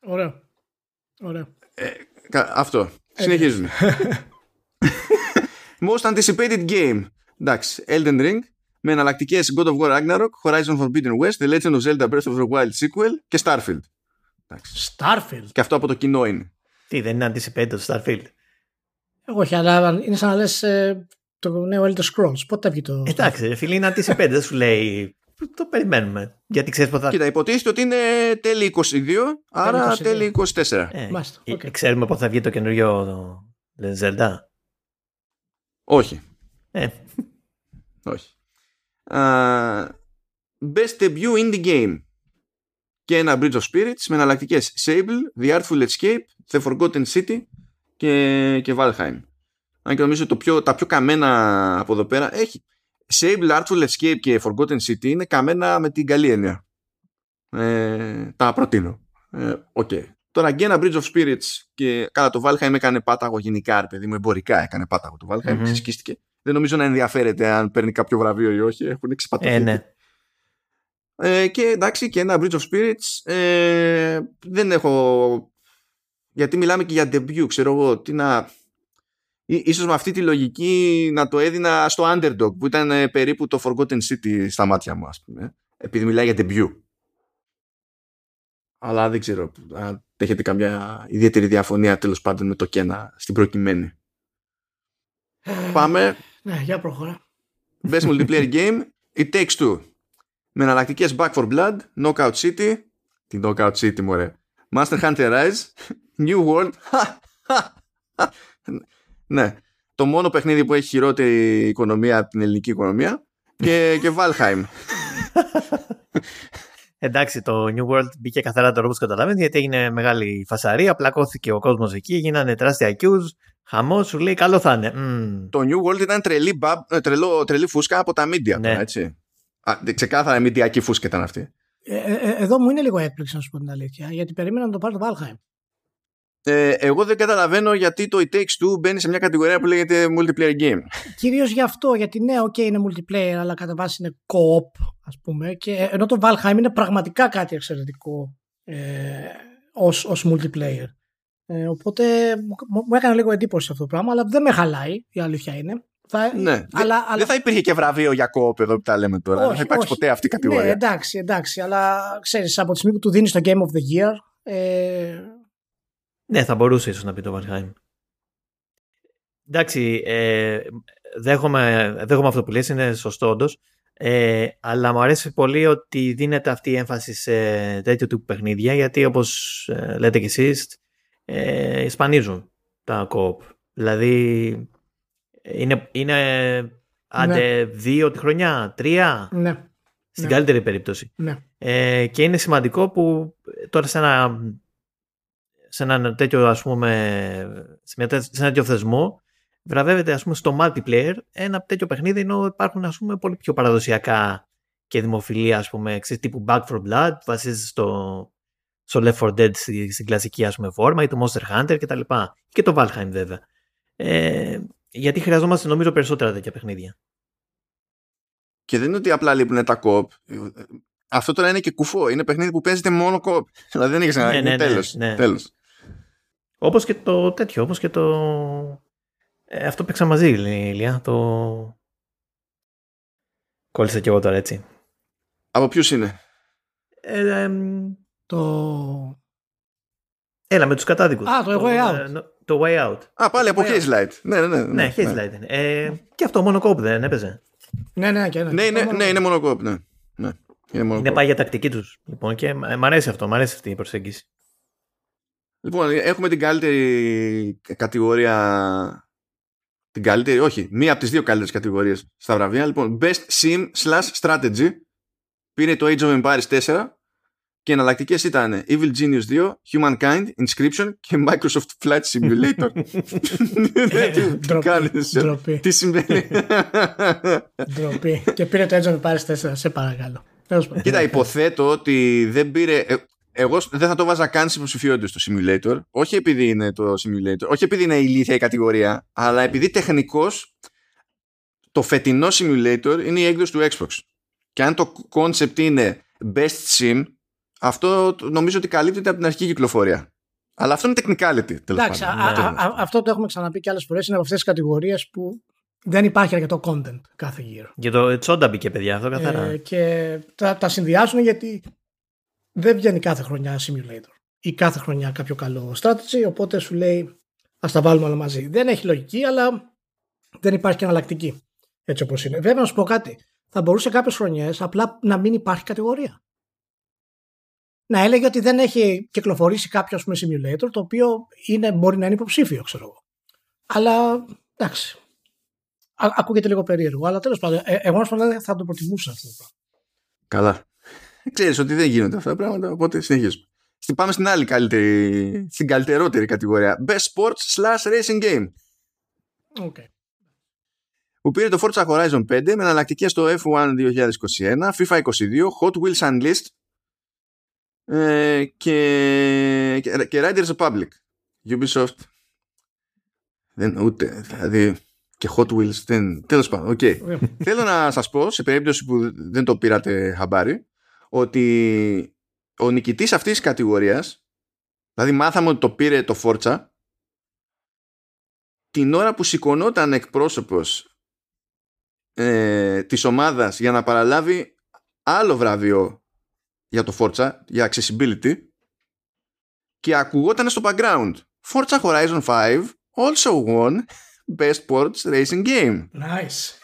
ωραίο. Ωραίο. Κα- Αυτό. Συνεχίζουμε. Most anticipated game. Εντάξει, Elden Ring με εναλλακτικές God of War Ragnarok, Horizon Forbidden West, The Legend of Zelda Breath of the Wild sequel και Starfield. Εντάξει. Starfield; Και αυτό από το κοινό είναι. Τι, δεν είναι anticipated το Starfield; Εγώ όχι, αλλά είναι σαν να λες ε, το νέο Elder Scrolls. Πότε θα βγει το. Εντάξει, ρε φίλε, είναι anticipated. δεν σου λέει. Το περιμένουμε. Γιατί ξέρεις πότε θα. Κοίτα, υποτίθεται ότι είναι τέλη 22, άρα 22. τέλη 24. Ε, Μάλιστα, ε, οκ. Ξέρουμε πότε θα βγει το καινούριο Zelda; Όχι. Ε, Όχι. Α, best debut indie game. Και ένα Bridge of Spirits με εναλλακτικές Sable, The Artful Escape, The Forgotten City και, και Valheim. Αν και νομίζω το πιο, τα πιο καμένα από εδώ πέρα έχει. Sable, Artful Escape και Forgotten City είναι καμένα με την καλή έννοια. Ε, τα προτείνω. Ε, Οκ. Τώρα Kena Bridge of Spirits και καλά το Valheim έκανε πάταγο γενικά, ρε παιδί μου, εμπορικά έκανε πάταγο το Valheim, Μμμ. ξεσκίστηκε. Δεν νομίζω να ενδιαφέρεται αν παίρνει κάποιο βραβείο ή όχι. Έχουν ξεπατωθεί. ε, ναι. Ε, και εντάξει Kena Bridge of Spirits ε, δεν έχω γιατί μιλάμε και για debut ξέρω εγώ τι να Ή- ίσως με αυτή τη λογική να το έδινα στο Underdog που ήταν ε, περίπου το Forgotten City στα μάτια μου ας πούμε επειδή μιλάει για debut αλλά δεν ξέρω αν έχετε καμιά ιδιαίτερη διαφωνία τέλος πάντων με το κένα στην προκειμένη πάμε Ναι, για προχώρα. Best multiplayer game, It Takes Two. Με εναλλακτικές Back for Blood, Knockout City, την Knockout City μωρέ, Master Hunter Rise, New World, ναι, το μόνο παιχνίδι που έχει χειρότερη οικονομία από την ελληνική οικονομία και, και Valheim. Εντάξει, το New World μπήκε καθαρά τώρα όπω καταλαβαίνει, γιατί έγινε μεγάλη φασαρία, πλακώθηκε ο κόσμος εκεί, γίνανε τεράστια queues. Χαμός, σου λέει καλό θα είναι. Μμμ. το New World ήταν τρελή, μπαμ, ε, τρελό, τρελή φούσκα από τα media, Ναι. τώρα, έτσι. Α, δε- ξεκάθαρα μηντιακή φούσκα ήταν αυτή. Ε, ε, ε, εδώ μου είναι λίγο έκπληξη να σου πω την αλήθεια, γιατί περίμενα να το πάρει το Valheim. Ε, εγώ δεν καταλαβαίνω γιατί το It Takes Two μπαίνει σε μια κατηγορία που λέγεται multiplayer game. Κυρίως γι' αυτό, γιατί ναι, ok, είναι multiplayer, αλλά κατά βάση είναι co-op, ας πούμε. Και ενώ το Valheim είναι πραγματικά κάτι εξαιρετικό ε, ως, ως multiplayer. Ε, οπότε μου, μου έκανε λίγο εντύπωση αυτό το πράγμα, αλλά δεν με χαλάει, η αλήθεια είναι. Θα, Ναι. αλλά, δεν, αλλά, δεν θα υπήρχε και βραβείο για κόπ εδώ που τα λέμε τώρα. δεν Όχι, θα υπάρξει όχι. ποτέ αυτή η Ναι, κατηγορία. εντάξει, εντάξει, αλλά ξέρεις, από τη στιγμή που του δίνεις το Game of the Year, ε, Ναι, θα μπορούσε ίσως να πει το Valheim. Εντάξει, ε, δέχομαι, δέχομαι αυτό που λες, είναι σωστό όντως. Ε, αλλά μου αρέσει πολύ ότι δίνεται αυτή η έμφαση σε τέτοιο τύπου παιχνίδια γιατί όπως ε, λέτε κι εσείς ε, σπανίζουν τα κόπ. Δηλαδή είναι, είναι άντε ναι. δύο τη χρονιά, τρία; Ναι. Στην ναι. καλύτερη περίπτωση. Ναι. Ε, και είναι σημαντικό που τώρα σε ένα, σε ένα τέτοιο ας πούμε σε, μια, σε ένα τέτοιο θεσμό βραβεύεται ας πούμε στο multiplayer ένα τέτοιο παιχνίδι ενώ υπάρχουν ας πούμε πολύ πιο παραδοσιακά και δημοφιλία ας πούμε ξέρεις, τύπου Back for Blood βασίζεται στο, στο Left 4 Dead στην κλασική ας πούμε φόρμα ή το Monster Hunter κτλ. Και, και το Valheim βέβαια. Ε, γιατί χρειαζόμαστε νομίζω περισσότερα τέτοια παιχνίδια. Και δεν είναι ότι απλά λείπουν τα κοπ. Αυτό τώρα είναι και κουφό. Είναι παιχνίδι που παίζεται μόνο κοπ. Δηλαδή δεν έχει ξανά. Ναι, ναι, τέλος. Ναι, τέλος. Όπως και το τέτοιο, όπως και το... Ε, αυτό παίξα μαζί, Ηλία. Το... Κόλλησα κι εγώ τώρα, έτσι. Από ποιους είναι; Ε, το... Έλα, με τους κατάδικους. Α, το, Way Out. Ε, το Way Out. Α, πάλι από Haze Light. Ναι, ναι, ναι. Ναι, Haze Light. Ε, και αυτό μόνο κόπ δεν έπαιζε. Ναι, ναι, και ναι. Ναι, ναι, ναι, είναι μόνο κόπ, ναι. ναι. Είναι, μόνο είναι πάει για τακτική τους. Λοιπόν, και μ' αρέσει αυτό, μ' αρέσει αυτή η προσέγγιση. Λοιπόν, έχουμε την καλύτερη κατηγορία. Την καλύτερη, όχι, μία από τις δύο καλύτερες κατηγορίες στα βραβεία. Λοιπόν, Best Sim slash Strategy πήρε το Age of Empires 4 και εναλλακτικές ήταν Evil Genius 2, Humankind, Inscription και Microsoft Flight Simulator. Ντροπή. Τι συμβαίνει; Ντροπή. Και πήρε το Age of Empires 4, σε παρακαλώ. Κοίτα, υποθέτω ότι δεν πήρε. Ε, εγώ δεν θα το βάζα καν σε υποψηφιότητα στο simulator. Όχι επειδή είναι το simulator, όχι επειδή είναι ηλίθια η κατηγορία, αλλά επειδή τεχνικώς το φετινό simulator είναι η έκδοση του Xbox. Και αν το concept είναι best sim, αυτό νομίζω ότι καλύπτεται από την αρχική κυκλοφορία. Αλλά αυτό είναι technicality. Εντάξει, αυτό το έχουμε ξαναπεί και άλλες φορές. Είναι από αυτές τις κατηγορίες που δεν υπάρχει αρκετό content κάθε γύρο. Για το τσόντα μπήκε, παιδιά, αυτό καθαρά. Ε, και τα, τα συνδυάζουν γιατί δεν βγαίνει κάθε χρονιά simulator ή κάθε χρονιά κάποιο καλό strategy. Οπότε σου λέει, ας τα βάλουμε όλα μαζί. Δεν έχει λογική, αλλά δεν υπάρχει και εναλλακτική. Έτσι όπως είναι. Βέβαια, να σου πω κάτι. Θα μπορούσε κάποιες χρονιές απλά να μην υπάρχει κατηγορία να έλεγε ότι δεν έχει κυκλοφορήσει κάποιο με simulator το οποίο είναι, μπορεί να είναι υποψήφιο, ξέρω εγώ. Αλλά εντάξει. Α, ακούγεται λίγο περίεργο, αλλά τέλος πάντων, ε, εγώ θα το προτιμούσα αυτό το πράγμα. Καλά. Ξέρεις ότι δεν γίνονται αυτά τα πράγματα, οπότε συνεχίζουμε. Πάμε στην άλλη καλύτερη, στην καλύτερότερη κατηγορία. Best Sports slash Racing Game. Okay. Που πήρε το Forza Horizon 5 με εναλλακτικές στο F1 2021, FIFA 22, Hot Wheels Unleashed ε, και, και, Riders Republic Ubisoft δεν ούτε δηλαδή και Hot Wheels δεν, τέλος πάντων okay. θέλω να σας πω σε περίπτωση που δεν το πήρατε χαμπάρι ότι ο νικητής αυτής της κατηγορίας δηλαδή μάθαμε ότι το πήρε το Forza την ώρα που σηκωνόταν εκπρόσωπος ε, της ομάδας για να παραλάβει άλλο βραβείο για το Forza, για accessibility και ακουγόταν στο background Forza Horizon 5 also won Best Sports Racing Game. Nice.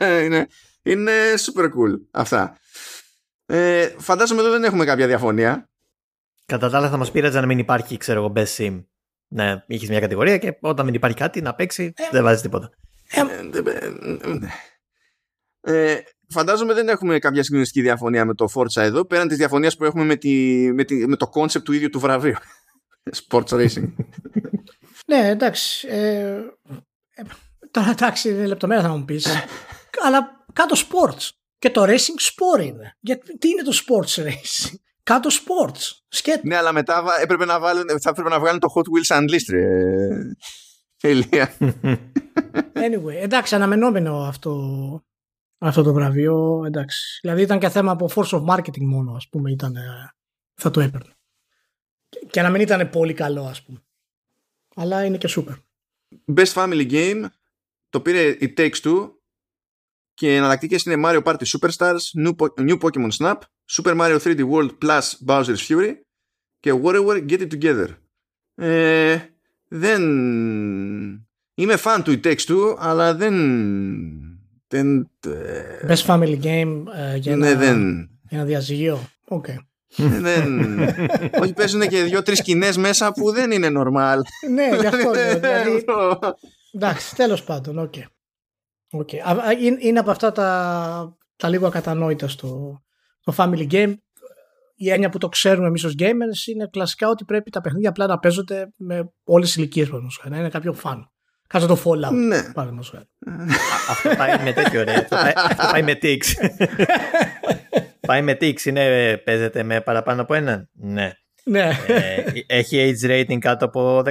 είναι, είναι super cool αυτά. Ε, φαντάζομαι εδώ δεν έχουμε κάποια διαφωνία. Κατά τα άλλα θα μας πείραζε να μην υπάρχει ξέρω εγώ Best Sim. Ναι, είχες μια κατηγορία και όταν μην υπάρχει κάτι να παίξει ε, δεν βάζεις τίποτα. Ε, ε, ε Φαντάζομαι δεν έχουμε κάποια συγκλονιστική διαφωνία με το Forza εδώ, πέραν της διαφωνίας που έχουμε με, τη, με, τη, με το concept του ίδιου του βραβείου. Sports Racing. ναι, εντάξει. Ε, ε, τώρα εντάξει, είναι λεπτομέρεια θα μου πεις. αλλά κάτω sports. Και το racing sport είναι. Γιατί τι είναι το sports racing; Κάτω sports. Σκέτο. Ναι, αλλά μετά έπρεπε να βάλουν, θα έπρεπε να βγάλουν το Hot Wheels Unleashed. Ε, anyway, εντάξει, αναμενόμενο αυτό αυτό το βραβείο. Εντάξει. Δηλαδή ήταν και θέμα από force of marketing μόνο, ας πούμε, ήταν, θα το έπαιρνε. Και να μην ήταν πολύ καλό, ας πούμε. Αλλά είναι και super. Best Family Game το πήρε η Takes Two και εναλλακτικές είναι Mario Party Superstars, New, New Pokemon Snap, Super Mario 3D World Plus Bowser's Fury και whatever get it together. Ε, δεν... Είμαι fan του It Takes αλλά δεν... δεν ε, Best family game ε, για, ναι, ένα, δεν... για ένα διαζύγιο. Okay. Ε, δεν... Όχι παίζουν και δύο-τρει σκηνές μέσα που δεν είναι normal. ναι, γι' αυτό δηλαδή... Εντάξει, τέλος πάντων, OK. Okay. Okay. Είναι από αυτά τα, τα λίγο ακατανόητα στο, στο Family Game. Η έννοια που το ξέρουμε εμείς ως gamers είναι κλασικά ότι πρέπει τα παιχνίδια απλά να παίζονται με όλες τις ηλικίες Να είναι κάποιο φαν. Κάτσε το Fallout. Ναι. Αυτό πάει με τέτοιο ρε. Αυτό πάει με tics. πάει με tics. Είναι, παίζεται με παραπάνω από έναν. Ναι. ναι. Ε, έχει age rating κάτω από 13.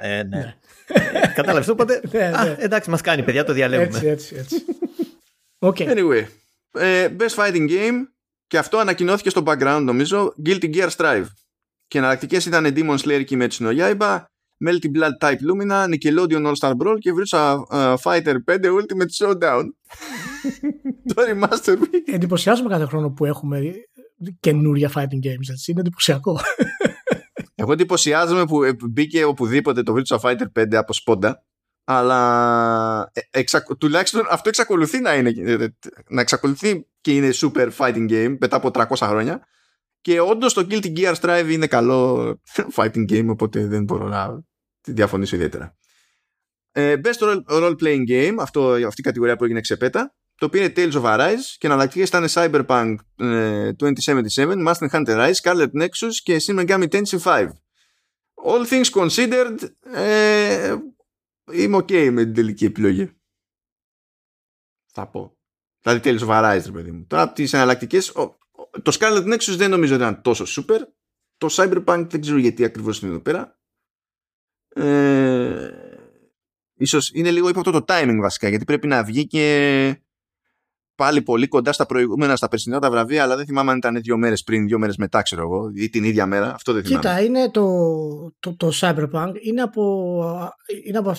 Ε, ναι. ναι. Κατάλαβες. Οπότε. Ναι, ναι. εντάξει, μας κάνει παιδιά, το διαλέγουμε. Έτσι, έτσι, έτσι. Okay. Anyway. Uh, best fighting game. Και αυτό ανακοινώθηκε στο background νομίζω. Guilty Gear Strive. Και εναλλακτικές ήταν Demon Slayer και Kimetsu no Yaiba, Melty Blood Type Lumina, Nickelodeon All Star Brawl και Virtua uh, Fighter 5 Ultimate Showdown. το Remaster Week. Εντυπωσιάζουμε κάθε χρόνο που έχουμε καινούρια fighting games. Έτσι. Είναι εντυπωσιακό. Εγώ εντυπωσιάζομαι που μπήκε οπουδήποτε το Virtua Fighter 5 από σπόντα αλλά ε, εξα... τουλάχιστον αυτό εξακολουθεί να είναι ε, να εξακολουθεί και είναι super fighting game μετά από 300 χρόνια. Και όντως το Guilty Gear Strive είναι καλό fighting game οπότε δεν μπορώ να διαφωνήσω ιδιαίτερα. Ε, Best role, role playing game αυτό, αυτή η κατηγορία που έγινε ξεπέτα το πήρε Tales of Arise και εναλλακτικές ήταν Cyberpunk 2077, Master Hunter Rise, Scarlet Nexus και Shin Megami Tensei 5. All things considered, ε, είμαι ok με την τελική επιλογή. Θα πω. Δηλαδή Tales of Arise, ρε παιδί μου. Τώρα από τις εναλλακτικές, το Scarlet Nexus δεν νομίζω ότι ήταν τόσο super. Το Cyberpunk δεν ξέρω γιατί ακριβώς είναι εδώ πέρα. Ε, ίσως είναι λίγο υπό αυτό το timing βασικά, γιατί πρέπει να βγει και πάλι πολύ κοντά στα προηγούμενα, στα περσινά τα βραβεία, αλλά δεν θυμάμαι αν ήταν δύο μέρες πριν, δύο μέρες μετά, ξέρω εγώ, ή την ίδια μέρα. Αυτό δεν θυμάμαι. Κοίτα, είναι το, το, το Cyberpunk, είναι από, είναι από,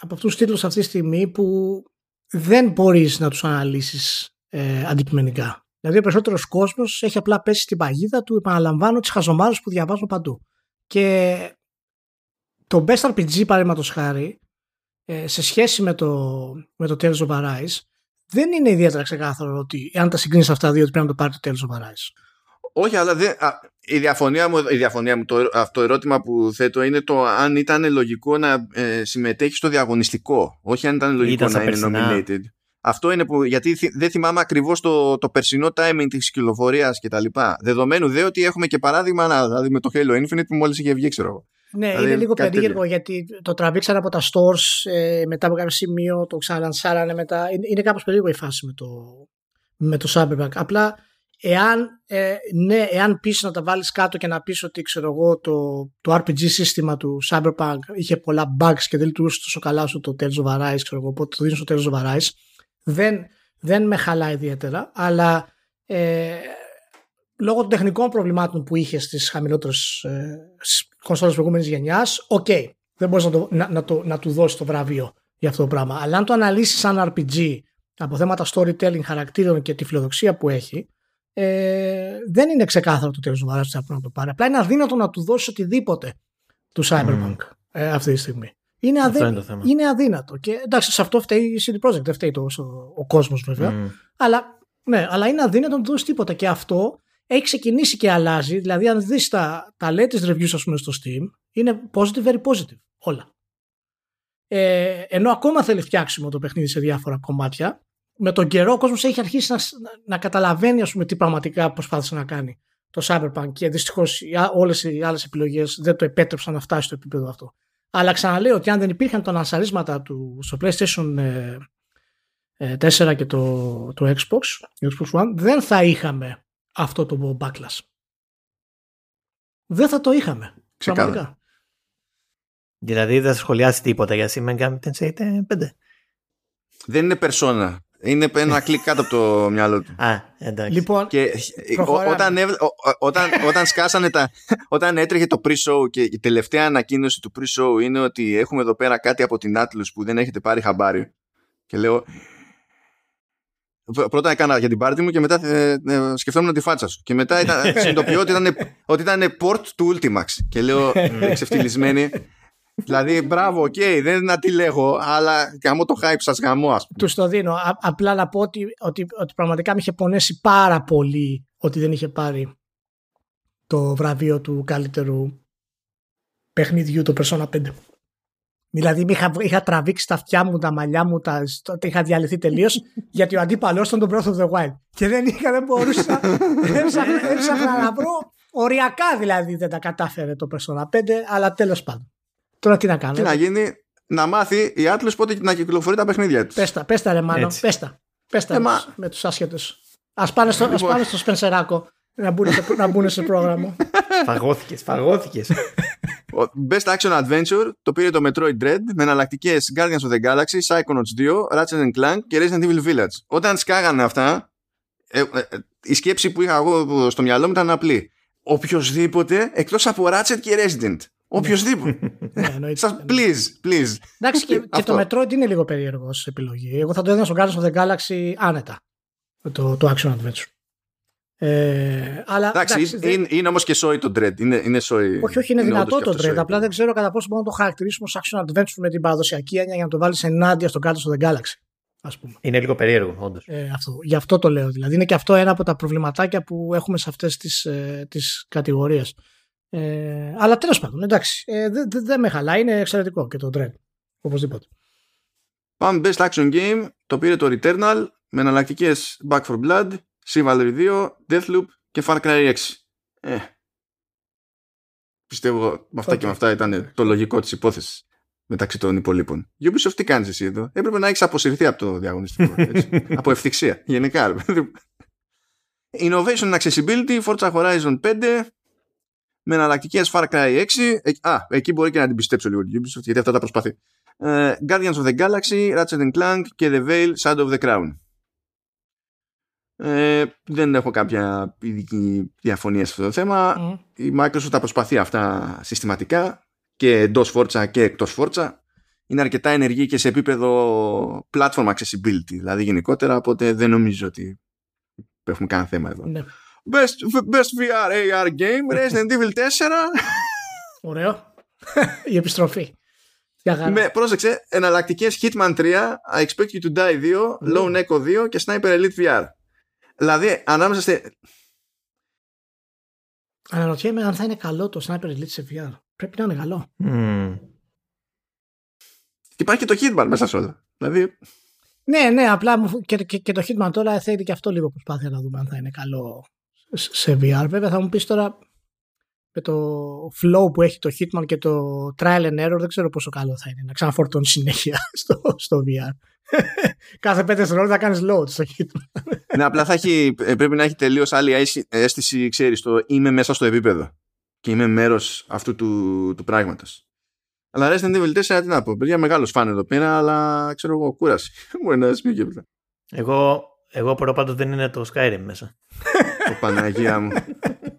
από αυτούς τους τίτλους αυτή τη στιγμή που δεν μπορείς να τους αναλύσεις ε, αντικειμενικά. Δηλαδή, ο περισσότερος κόσμος έχει απλά πέσει στην παγίδα του, επαναλαμβάνω, τις χαζομάρες που διαβάζω παντού. Και το Best RPG, παραδείγματος χάρη, ε, σε σχέση με το, με το Tales of Arise, δεν είναι ιδιαίτερα ξεκάθαρο ότι αν τα συγκρίνεις αυτά δύο, ότι πρέπει να το πάρει το τέλος ο Όχι, αλλά δεν, α, η διαφωνία μου, η διαφωνία μου το, αυτό το ερώτημα που θέτω είναι το αν ήταν λογικό να ε, συμμετέχει στο διαγωνιστικό. Όχι αν ήταν λογικό να είναι nominated. Αυτό είναι που, γιατί δεν θυμάμαι ακριβώς το, το περσινό timing της κυκλοφορίας κτλ. Δεδομένου δε ότι έχουμε και παράδειγμα δηλαδή με το Halo Infinite που μόλις είχε βγει, ξέρω εγώ. Ναι, δηλαδή, είναι λίγο περίεργο γιατί το τραβήξαν από τα stores ε, μετά από κάποιο σημείο, το ξαναλανσάρανε μετά. Είναι, είναι κάπως περίεργο η φάση με το, με το Cyberpunk. Απλά εάν, ε, ναι, εάν πεις να τα βάλεις κάτω και να πεις ότι ξέρω εγώ, το, το RPG σύστημα του Cyberpunk είχε πολλά bugs και δεν λειτουργούσε τόσο καλά όσο το Tales of Arise, ξέρω εγώ, οπότε το δίνεις στο Tales of Arise, δεν, δεν με χαλάει ιδιαίτερα, αλλά ε, λόγω των τεχνικών προβλημάτων που είχε στις χαμηλότερες ε, κονσόλες προηγούμενης γενιάς, OK, okay, δεν μπορείς να, να, να, το, να του δώσεις το βραβείο για αυτό το πράγμα. Αλλά αν το αναλύσεις σαν RPG από θέματα storytelling, χαρακτήρων και τη φιλοδοξία που έχει, ε, δεν είναι ξεκάθαρο το τέλος του Βαράς να το πάρει. Απλά είναι αδύνατο να του δώσεις οτιδήποτε του Cyberpunk mm. ε, αυτή τη στιγμή. Είναι, αδύ... είναι, είναι αδύνατο. Και εντάξει, σε αυτό φταίει η CD Projekt, δεν φταίει το, ο κόσμος βέβαια. Mm. Αλλά, ναι, αλλά είναι αδύνατο να του δώσεις τίποτα. Και αυτό έχει ξεκινήσει και αλλάζει. Δηλαδή, αν δεις τα, τα latest reviews, ας πούμε, στο Steam, είναι positive, very positive. Όλα. Ε, ενώ ακόμα θέλει φτιάξιμο το παιχνίδι σε διάφορα κομμάτια, με τον καιρό ο κόσμος έχει αρχίσει να, να καταλαβαίνει, ας πούμε, τι πραγματικά προσπάθησε να κάνει το Cyberpunk και δυστυχώς όλες οι άλλες επιλογές δεν το επέτρεψαν να φτάσει στο επίπεδο αυτό. Αλλά ξαναλέω ότι αν δεν υπήρχαν τα ανασαρίσματα του στο PlayStation 4 ε, ε, και το, το Xbox, Xbox One, δεν θα είχαμε αυτό το backlash. Δεν θα το είχαμε. Ξεκάθαρα. Δηλαδή δεν θα σχολιάσει τίποτα για Shin Megami Tensei 5. Δεν είναι persona. Είναι ένα κλικ κάτω από το μυαλό του. Α, εντάξει. Λοιπόν, και όταν, όταν, όταν σκάσανε τα. Όταν έτρεχε το pre-show και η τελευταία ανακοίνωση του pre-show είναι ότι έχουμε εδώ πέρα κάτι από την Atlas που δεν έχετε πάρει χαμπάρι. Και λέω, πρώτα έκανα για την πάρτι μου και μετά ε, ε, σκεφτόμουν τη φάτσα σου. Και μετά ήταν, συνειδητοποιώ ότι ήταν, ότι ήταν port του Ultimax. Και λέω εξευτελισμένοι. δηλαδή, μπράβο, OK, okay, δεν είναι να τι λέγω, αλλά γαμώ το hype σας γαμώ, ας πούμε. Τους το δίνω. Α, απλά να πω ότι, ότι, ότι πραγματικά με είχε πονέσει πάρα πολύ ότι δεν είχε πάρει το βραβείο του καλύτερου παιχνιδιού το Persona 5. Δηλαδή είχα, είχα τραβήξει τα αυτιά μου, τα μαλλιά μου, τα, το, είχα διαλυθεί τελείως γιατί ο αντίπαλο ήταν τον Breath of the Wild. Και δεν είχα, δεν μπορούσα. έψαχνα να βρω. Οριακά δηλαδή δεν τα κατάφερε το Persona 5, αλλά τέλος πάντων. Τώρα τι να κάνω. Τι να γίνει, να μάθει η Atlas πότε να κυκλοφορεί τα παιχνίδια της. Πέστα, πέστα ρε μάλλον. Πέστα. Πέστα ε, με τους άσχετους. Α πάνε στο, λοιπόν. πάνε στο Σπενσεράκο να μπουν σε, να μπουν σε πρόγραμμα. φαγώθηκες, φαγώθηκες. Best Action Adventure το πήρε το Metroid Dread με εναλλακτικές Guardians of the Galaxy, Psychonauts 2, Ratchet Clank και Resident Evil Village. Όταν σκάγανε αυτά, ε, ε, ε, η σκέψη που είχα εγώ στο μυαλό μου ήταν απλή. Οποιοδήποτε εκτός από Ratchet και Resident. Οποιοδήποτε. Ναι, please, please. Εντάξει, και, και το Metroid είναι λίγο περίεργος επιλογή. Εγώ θα το έδινα στο Guardians of the Galaxy άνετα. Το, το Action Adventure. Ε, αλλά, εντάξει, εντάξει, είναι, είναι όμως και σόι το Dread. Είναι, είναι σόι, όχι, όχι, είναι, είναι δυνατό το Dread. Απλά δεν ξέρω κατά πόσο μπορούμε να το χαρακτηρίσουμε ως action adventure με την παραδοσιακή έννοια για να το βάλεις ενάντια στον κάτω στο The Galaxy. Ας πούμε. Είναι λίγο περίεργο, όντως. Ε, αυτό, γι' αυτό το λέω. Δηλαδή είναι και αυτό ένα από τα προβληματάκια που έχουμε σε αυτές τις ε, τις κατηγορίες. Ε, αλλά τέλος πάντων, εντάξει. Ε, δεν δε, δε με χαλάει, είναι εξαιρετικό και το Dread. Οπωσδήποτε. Πάμε Best Action Game. Το πήρε το Returnal με εναλλακτικές Back for Blood, Chivalry 2, Deathloop και Far Cry 6. Ε, πιστεύω με αυτά και με αυτά ήταν το λογικό της υπόθεσης μεταξύ των υπολείπων. Ubisoft τι κάνεις εσύ εδώ; Έπρεπε να έχεις αποσυρθεί από το διαγωνιστικό. Έτσι. από ευθυξία. Γενικά. Innovation and Accessibility, Forza Horizon 5, με εναλλακτικές Far Cry 6. Ε, α, εκεί μπορεί και να την πιστέψω λίγο την Ubisoft, γιατί αυτά τα προσπαθεί. Uh, Guardians of the Galaxy, Ratchet Clank και The Veil, Shadow of the Crown. Ε, δεν έχω κάποια ειδική διαφωνία σε αυτό το θέμα. Η Microsoft τα προσπαθεί αυτά συστηματικά και εντός Forza και εκτός Forza. Είναι αρκετά ενεργή και σε επίπεδο platform accessibility, δηλαδή γενικότερα, οπότε δεν νομίζω ότι έχουμε κανένα θέμα εδώ. Ναι. Best, best VR AR game, Resident Evil 4. Ωραίο. Η επιστροφή. Με, πρόσεξε, εναλλακτικές Hitman 3, I Expect You to Die 2, Lone Echo 2 και Sniper Elite VR. Δηλαδή, ανάμεσα στη... Αναρωτιέμαι αν θα είναι καλό το Sniper Elite σε VR. Πρέπει να είναι καλό. Mm. Και υπάρχει και το Hitman μέσα σε όλα. Δηλαδή... Ναι, ναι, απλά και, και, και το Hitman τώρα θέλει και αυτό λίγο προσπάθεια να δούμε αν θα είναι καλό σε VR. Βέβαια θα μου πεις τώρα με το flow που έχει το Hitman και το trial and error δεν ξέρω πόσο καλό θα είναι να ξαναφορτώνει συνέχεια στο, στο VR. Κάθε πέντε δευτερόλεπτα θα κάνεις load στο Hitman. ναι, απλά θα έχει, ε, πρέπει να έχει τελείως άλλη αίσθηση, ξέρεις, το είμαι μέσα στο επίπεδο και είμαι μέρος αυτού του, του πράγματος. Αλλά Resident Evil 4 τι να πω, παιδιά μεγάλος φαν εδώ πέρα, αλλά ξέρω εγώ, κούραση. Μπορεί να πει και Εγώ, εγώ απορώ πάντως δεν είναι το Skyrim μέσα. Ο Παναγία μου.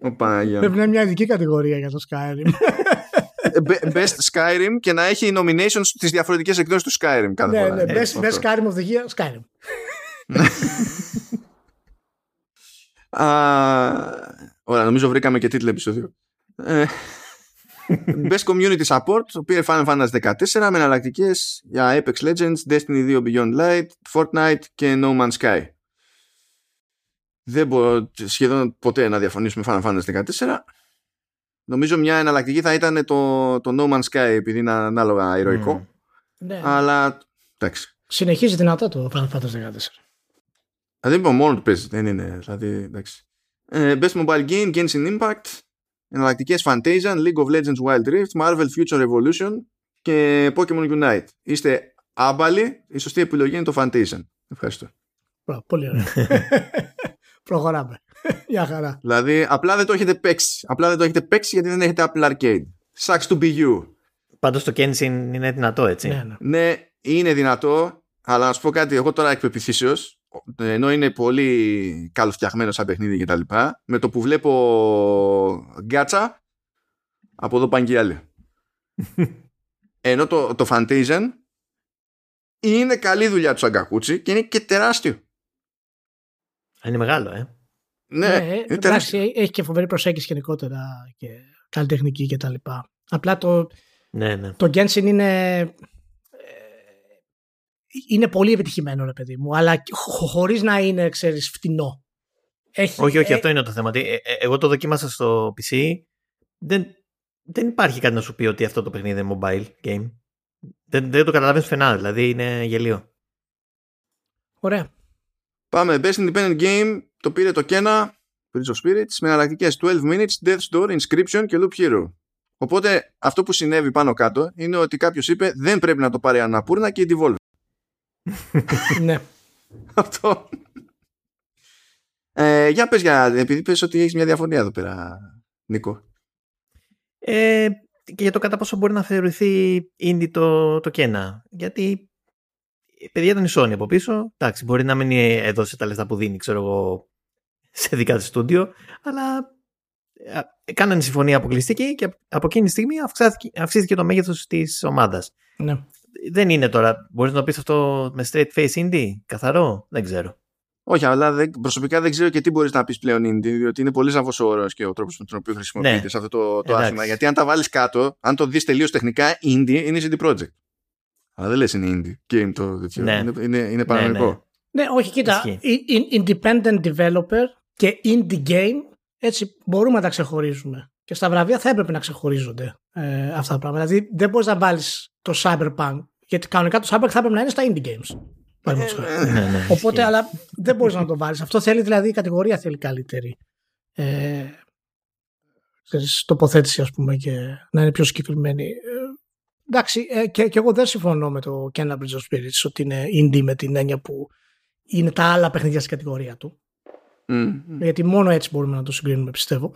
Ο Παναγία μου. Πρέπει να είναι μια ειδική κατηγορία για το Skyrim. Best Skyrim και να έχει nominations στις διαφορετικές εκδόσεις του Skyrim κάθε ναι, φορά. Ναι, best, best Skyrim of the Year, Skyrim. Ωραία, νομίζω βρήκαμε και τίτλο επεισόδιο. Ε, best Community Support, το πήρε Final Fantasy 14 με εναλλακτικέ για Apex Legends, Destiny 2 Beyond Light, Fortnite και No Man's Sky. Δεν μπορώ σχεδόν ποτέ να διαφωνήσουμε Final Fantasy 14. Νομίζω μια εναλλακτική θα ήταν το, το No Man's Sky επειδή είναι ανάλογα ηρωικό. Ναι. Αλλά εντάξει. Συνεχίζει δυνατά το Final Fantasy 14. Δεν είπα μόνο του παίζει. Δεν είναι. Δηλαδή, εντάξει. Ε, Best Mobile Game, Genshin Impact, εναλλακτικές Fantasia, League of Legends Wild Rift, Marvel Future Revolution και Pokemon Unite. Είστε άμπαλοι, η σωστή επιλογή είναι το Fantasia. Ευχαριστώ. Πολύ ωραία. Προχωράμε. Για χαρά. Δηλαδή, απλά δεν το έχετε παίξει. Απλά δεν το έχετε παίξει γιατί δεν έχετε Apple Arcade. Sucks to be you. Πάντως το Kenshin είναι δυνατό, έτσι. Ναι, ναι. ναι, είναι δυνατό, αλλά να σου πω κάτι, εγώ τώρα εκ ενώ είναι πολύ καλοφτιαγμένος σαν παιχνίδι κτλ. Με το που βλέπω γκάτσα, από εδώ πάνε και άλλοι. ενώ το, το Fantasian είναι καλή δουλειά του Σαγκακούτσι και είναι και τεράστιο. Είναι μεγάλο, ε. Ναι, Ναι, είναι εντάξει, τεράστιο. έχει και φοβερή προσέγγιση γενικότερα και καλλιτεχνική και τα λοιπά. Απλά το, Ναι, ναι. το Genshin είναι ε, είναι πολύ επιτυχημένο ρε παιδί μου αλλά χω- χωρίς να είναι ξέρεις φτηνό έχει, Όχι, όχι, ε, αυτό είναι το θέμα. Τι- ε, ε, Εγώ το δοκίμασα στο PC. Δεν, δεν υπάρχει κάτι να σου πει ότι αυτό το παιχνίδι είναι mobile game. Δεν, δεν το καταλαβαίνεις πουθενά, δηλαδή είναι γελίο. ωραία Πάμε. Best Independent Game το πήρε το Kena Bridge of Spirits με εναλλακτικές 12 minutes, Death's Door, Inscription και Loop Hero. Οπότε αυτό που συνέβη πάνω κάτω είναι ότι κάποιος είπε δεν πρέπει να το πάρει αναπούρνα και η Devolver. ναι. Αυτό. Ε, για πες για, επειδή πες ότι έχεις μια διαφωνία εδώ πέρα, Νίκο. Ε, και για το κατά πόσο μπορεί να θεωρηθεί indie το, το κένα. Γιατί η παιδιά ήταν η Sony από πίσω. Εντάξει, μπορεί να μην έδωσε τα λεφτά που δίνει, ξέρω εγώ, σε δικά της στούντιο, αλλά ε, κάνανε συμφωνία αποκλειστική και από εκείνη τη στιγμή αυξήθηκε, αυξήθηκε το μέγεθος της ομάδας. ναι. Δεν είναι τώρα, μπορείς να το πεις αυτό με straight face indie, καθαρό, δεν ξέρω. Όχι, αλλά δεν, προσωπικά δεν ξέρω και τι μπορείς να πεις πλέον indie, διότι είναι πολύ σαφώς ο όρος και ο τρόπος με τον οποίο χρησιμοποιείται Ναι. σε αυτό το, το Εντάξει. άθλημα. Γιατί αν τα βάλεις κάτω, αν το δεις τελείως τεχνικά, indie είναι CD Projekt. Αλλά δεν λες είναι indie game το τέτοιο. Ναι. Είναι, είναι, είναι παρανοϊκό. ναι όχι κοίτα Ισχύει. in- in- independent developer και indie game έτσι μπορούμε να τα ξεχωρίζουμε και στα βραβεία θα έπρεπε να ξεχωρίζονται ε, αυτά τα πράγματα δηλαδή δεν μπορείς να βάλεις το cyberpunk γιατί κανονικά το cyberpunk θα έπρεπε να είναι στα indie games παραδείγματος χάρη. Ναι, ναι, Οπότε, ισχύει. αλλά δεν μπορείς να το βάλεις. Αυτό θέλει δηλαδή η κατηγορία θέλει καλύτερη ε, ξέρεις, τοποθέτηση, ας πούμε, και να είναι πιο συγκεκριμένη. Ε, εντάξει, ε, και, και εγώ δεν συμφωνώ με το Kenna Bridge of Spirits ότι είναι indie με την έννοια που είναι τα άλλα παιχνίδια στην κατηγορία του. Μμ, μμ. Γιατί μόνο έτσι μπορούμε να το συγκρίνουμε, πιστεύω.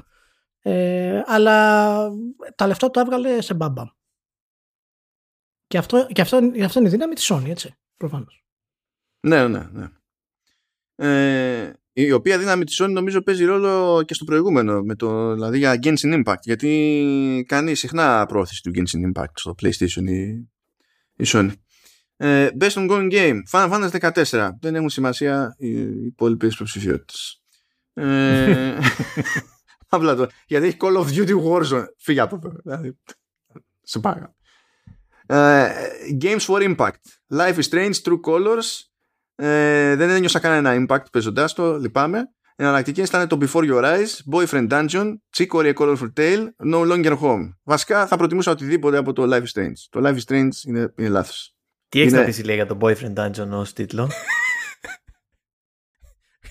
Ε, αλλά τα λεφτά το έβγαλε σε μπαμπαμ. Και αυτό, και αυτό, και αυτό είναι η δύναμη της Sony, έτσι. Προφανώς. Ναι, ναι, ναι. Ε, η οποία δύναμη της Sony νομίζω παίζει ρόλο και στο προηγούμενο, με το, δηλαδή για Genshin Impact, γιατί κάνει συχνά πρόθεση του Genshin Impact στο PlayStation η, η Sony. Ε, best ongoing game, Final Fantasy 14. Δεν έχουν σημασία οι υπόλοιπες υποψηφιότητες. Ε, απλά το. Γιατί έχει Call of Duty Warzone. Φύγε από εδώ. Δηλαδή, σε πάγα. Ε, games for Impact. Life is Strange, True Colors. Ε, δεν ένιωσα κανένα impact παίζοντάς το, λυπάμαι. Εναλλακτικές ήταν το Before Your Eyes, Boyfriend Dungeon, Chicory A Colorful Tale, No Longer Home. Βασικά θα προτιμούσα οτιδήποτε από το Life is Strange. Το Life is Strange είναι, είναι λάθος. Τι έχεις είναι- να πεις λέει για το Boyfriend Dungeon ως τίτλο;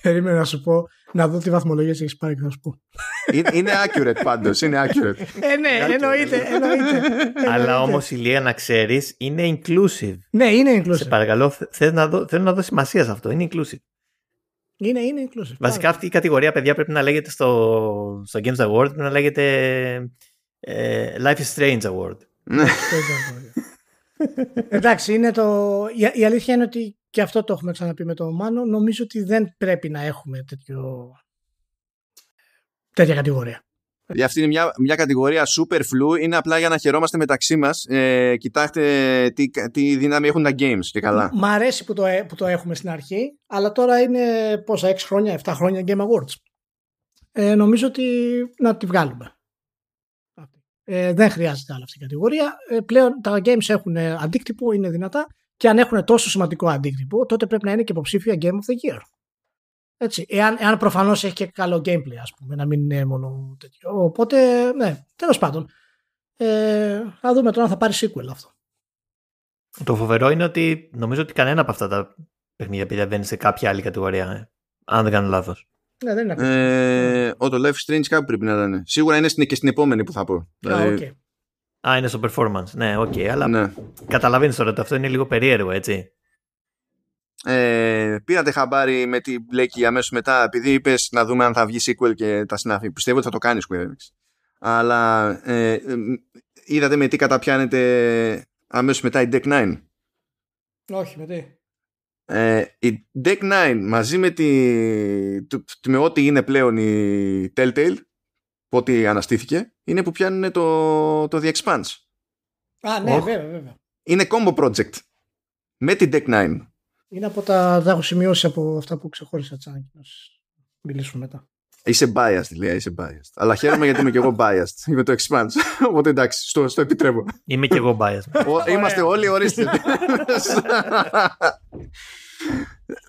Περίμενα να σου πω να δω τι βαθμολογίες έχεις πάρει και θα σου πω. είναι, είναι accurate πάντως. Είναι accurate. Ε, ναι, εννοείται, εννοείται. Αλλά όμως η Λία να ξέρεις είναι inclusive. Ναι, είναι Σε inclusive. παρακαλώ, θε- θέλω να, δω, θέλω να δω σημασία σε αυτό. Είναι inclusive. Είναι, είναι inclusive. Βασικά αυτή η κατηγορία, παιδιά, πρέπει να λέγεται στο, στο Games Award, πρέπει να λέγεται ε, Life is Strange Award. Ναι. Εντάξει, είναι το... η, η αλήθεια είναι ότι και αυτό το έχουμε ξαναπεί με τον Μάνο. Νομίζω ότι δεν πρέπει να έχουμε τέτοιο... τέτοια κατηγορία. Για αυτή είναι μια, μια κατηγορία super flu. Είναι απλά για να χαιρόμαστε μεταξύ μας. Ε, κοιτάξτε τι, τι δύναμη έχουν τα games και καλά. Μ' αρέσει που το, ε- που το έχουμε στην αρχή, αλλά τώρα είναι πόσα, 6 χρόνια, 7 χρόνια Game Awards. Ε, νομίζω ότι να τη βγάλουμε. Ε, δεν χρειάζεται άλλη αυτή η κατηγορία. Ε, πλέον τα games έχουν αντίκτυπο, είναι δυνατά και αν έχουν τόσο σημαντικό αντίκτυπο, τότε πρέπει να είναι και υποψήφια Game of the Year. Έτσι. Εάν, εάν προφανώς έχει και καλό gameplay, ας πούμε, να μην είναι μόνο τέτοιο. Οπότε, ναι, τέλος πάντων. Ε, θα δούμε τώρα αν θα πάρει sequel αυτό. Το φοβερό είναι ότι νομίζω ότι κανένα από αυτά τα παιχνίδια παιδιά δεν είναι σε κάποια άλλη κατηγορία. ε, αν δεν κάνω λάθος. Ναι, δεν είναι ακριβώς. Ε, ο, το Life is Strange κάπου πρέπει να ήταν. Σίγουρα είναι στην, και στην επόμενη που θα πω. Α, Δηλαδή, οκ. Α, είναι στο performance. Ναι, οκ, αλλά ναι. καταλαβαίνεις τώρα ότι αυτό είναι λίγο περίεργο, έτσι. Ε, πήρατε χαμπάρι με τι μπλέκει αμέσως μετά, επειδή είπες να δούμε αν θα βγει sequel και τα συνάφη. Πιστεύω ότι θα το κάνει Square Enix. Αλλά ε, ε, είδατε με τι καταπιάνεται αμέσως μετά η Deck 9. Όχι, με τι; Ε, η Deck 9 μαζί με, τη, το- με ό,τι είναι πλέον η Telltale, ό,τι αναστήθηκε, είναι που πιάνουν το, το The Expanse. Α, ναι, Οχ. βέβαια, βέβαια. Είναι combo project. Με την Deck 9. Είναι από τα. Τα έχω σημειώσει από αυτά που ξεχώρισα τι ανακοινώσει. μιλήσουμε μετά. Είσαι biased, λέει, είσαι biased. Αλλά χαίρομαι γιατί είμαι και εγώ biased. Είμαι το expanse. Οπότε εντάξει, στο, στο επιτρέπω. Είμαι και εγώ biased. Ο- Είμαστε όλοι ορίστε.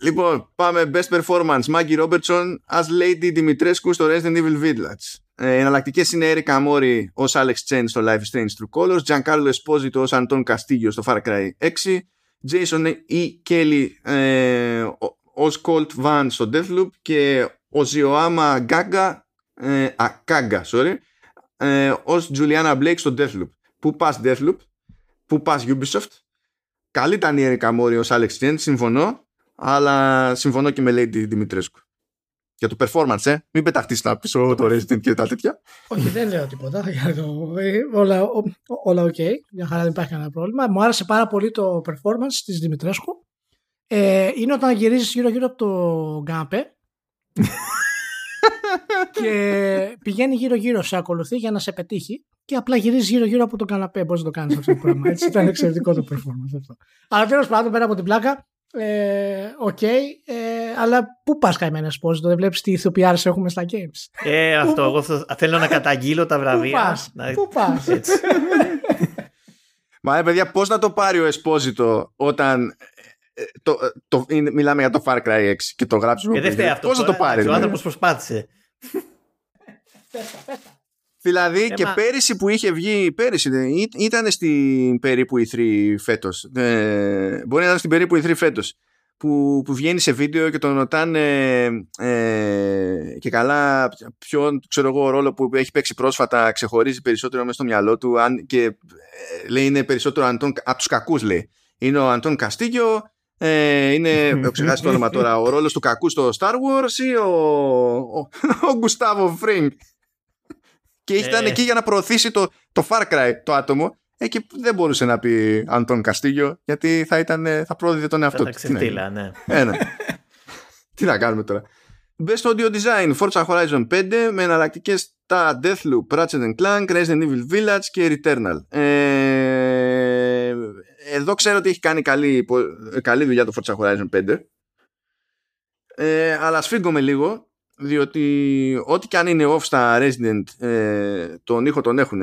λοιπόν, πάμε best performance. Maggie Robertson as Lady Dimitrescu στο Resident Evil Village. Ε, εναλλακτικέ είναι Eric Amori ω Alex Chen στο Life is Strange True Colors, Giancarlo Esposito ω Anton Castillo στο Far Cry 6, Jason E. Kelly ε, ω Colt Van στο Deathloop και ο Zioama Gaga, ε, α, Kaga, sorry, ε, ως Juliana Blake στο Deathloop. Πού πας Deathloop, πού πας Ubisoft; Καλή ήταν η Erika Mori ως Alex Chen, συμφωνώ, αλλά συμφωνώ και με Lady Δημητρέσκου. Για το performance, ε. Μην πεταχτείς να πεις «Ω, το Resident και τα τέτοια. Όχι, δεν λέω τίποτα. για το- ε, όλα, ο- όλα οκ. Μια χαρά δεν υπάρχει κανένα πρόβλημα. Μου άρεσε πάρα πολύ το performance της Δημητρέσκου. Ε, είναι όταν γυρίζεις γύρω-γύρω από το καναπέ και πηγαίνει γύρω-γύρω, σε ακολουθεί για να σε πετύχει και απλά γυρίζει γύρω-γύρω από τον καναπέ. Μπορείς να το κάνεις αυτό το πράγμα. Έτσι ήταν εξαιρετικό το performance αυτό. Αλλά τέλος πάντων, πέρα από την πλάκα, ε, οκ, ε, αλλά πού πας καημένες πώς, δεν βλέπεις τι ηθοποιάρες έχουμε στα games. Ε, αυτό. Εγώ θα- θέλω να καταγγείλω τα Πού βραβεία. πας, Να- πού πας. Έτσι. Μα ε, παιδιά, πώς να το πάρει ο Εσπόζητο όταν ε, το, ε, το, είναι- μιλάμε για το Far Cry 6 και το γράψουμε. Ε, δεν φταίει αυτό. Πώς να το τώρα, πάρει. Ο δηλαδή; άνθρωπος προσπάθησε. Δηλαδή Ε, και μα- πέρυσι που είχε βγει, πέρυσι δεν- ή- ήταν στην περίπου E3 φέτος. Ε, μπορεί να ήταν στην περίπου E3 φέτος. Που, που βγαίνει σε βίντεο και τον ρωτάνε ε, και καλά ποιον ξέρω εγώ ρόλο που έχει παίξει πρόσφατα ξεχωρίζει περισσότερο μέσα στο μυαλό του αν, και ε, λέει είναι περισσότερο Αντών, από τους κακούς λέει είναι ο Αντών Καστίγιο ε, είναι, έχω ξεχάσει το όνομα τώρα, ο ρόλος του κακού στο Star Wars ή ο, ο, ο Γκουστάβο Φρίνγκ και ήταν Ε. εκεί για να προωθήσει το, το Far Cry το άτομο ε, και δεν μπορούσε να πει Αντών Καστίγιο γιατί θα, ήταν, ε, θα πρόδιδε τον Θα εαυτό τα του. Τι να γίνει. ξεφτύλα, ναι. Ε, ναι. Τι να κάνουμε τώρα. Best Audio Design, Forza Horizon 5 με εναλλακτικές τα Deathloop, Ratchet and Clank, Resident Evil Village και Returnal. Ε, εδώ ξέρω ότι έχει κάνει καλή, πο- καλή δουλειά το Forza Horizon 5. Ε, αλλά σφίγγομαι λίγο διότι ό,τι και αν είναι off στα Resident ε, τον ήχο τον έχουν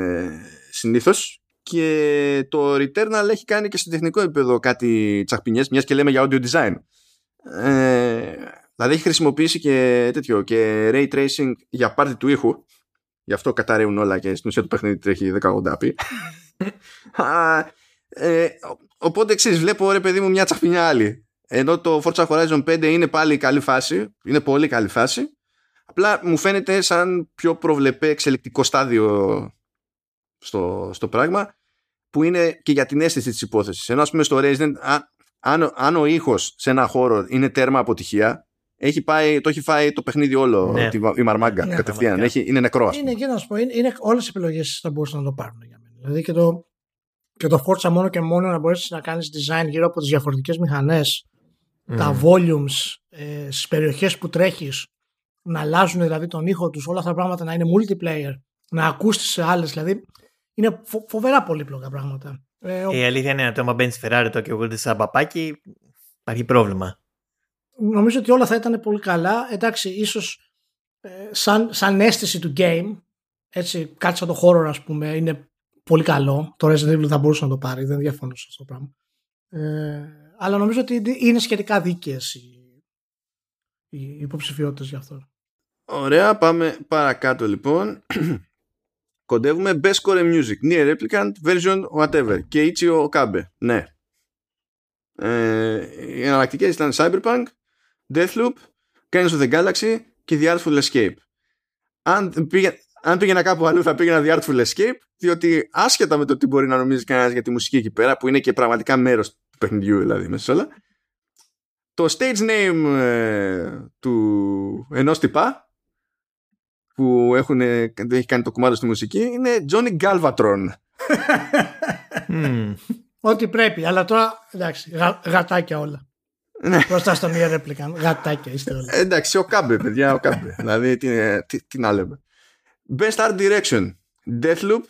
συνήθως. Και το Returnal έχει κάνει και σε τεχνικό επίπεδο κάτι τσαχπινιές μιας και λέμε για audio design. Ε, δηλαδή έχει χρησιμοποιήσει και τέτοιο και ray tracing για πάρτι του ήχου. Γι' αυτό καταραίουν όλα και στην ουσία του παιχνίδι τρέχει 1080p Α, ε, ο- οπότε εξής βλέπω ρε παιδί μου μια τσαχπινιά άλλη ενώ το Forza Horizon 5 είναι πάλι καλή φάση είναι πολύ καλή φάση απλά μου φαίνεται σαν πιο προβλεπέ εξελικτικό στάδιο στο, στο πράγμα που είναι και για την αίσθηση της υπόθεσης ενώ ας πούμε στο Resident α, αν, αν ο ήχος σε ένα χώρο είναι τέρμα αποτυχία έχει πάει, το έχει φάει το παιχνίδι όλο Ναι. τη, η μαρμάγκα Ναι, κατευθείαν πραγματικά. έχει, είναι νεκρό ας πούμε. Είναι και να σου πω, είναι, είναι όλες οι επιλογές θα μπορούσαν να το πάρουν για μένα. Δηλαδή και το, και το Forza μόνο και μόνο να μπορέσεις να κάνεις design γύρω από τις διαφορετικές μηχανές, τα volumes, ε, στις περιοχές που τρέχεις, να αλλάζουν δηλαδή τον ήχο τους, όλα αυτά τα πράγματα να είναι multiplayer, να ακούσει σε άλλες. Δηλαδή είναι φο- φοβερά πολύπλοκα πράγματα. Ε, ο- Η αλήθεια είναι ότι άμα μπαίνεις στη Ferrari το και εγώ σαν παπάκι, υπάρχει πρόβλημα. νομίζω ότι όλα θα ήταν πολύ καλά. Εντάξει, ίσως ε, σαν, σαν αίσθηση του game, έτσι, κάτι σαν το horror ας πούμε, είναι πολύ καλό. Το Resident Evil θα μπορούσε να το πάρει, δεν διαφωνώ σε αυτό το πράγμα. Ε, αλλά νομίζω ότι είναι σχετικά δίκαιες οι, οι υποψηφιότητες γι' αυτό. Ωραία, πάμε παρακάτω λοιπόν. Κοντεύουμε Best Core Music, Near Replicant, Version Whatever και Ichio Okabe. Ναι. Ε, οι εναλλακτικές ήταν Cyberpunk, Deathloop, Guardians of the Galaxy και The Artful Escape. Αν, πήγε, αν πήγαινα κάπου αλλού θα πήγαινα The Artful Escape διότι άσχετα με το τι μπορεί να νομίζει κανένας για τη μουσική εκεί πέρα που είναι και πραγματικά μέρος του παιχνιδιού δηλαδή μέσα σε όλα το stage name ε, του ενός τυπά που έχουν, έχει κάνει το κομμάτι στη μουσική είναι Johnny Galvatron. Μμμ. Ό,τι πρέπει, αλλά τώρα εντάξει, γα, γατάκια όλα. Ναι. Μπροστά στο μία ρέπλικα. Γατάκια είστε όλα. Ε, Εντάξει, ο Κάμπε, παιδιά, ο Κάμπε. δηλαδή, τι, τι, τι να λέμε. Best Art Direction. Deathloop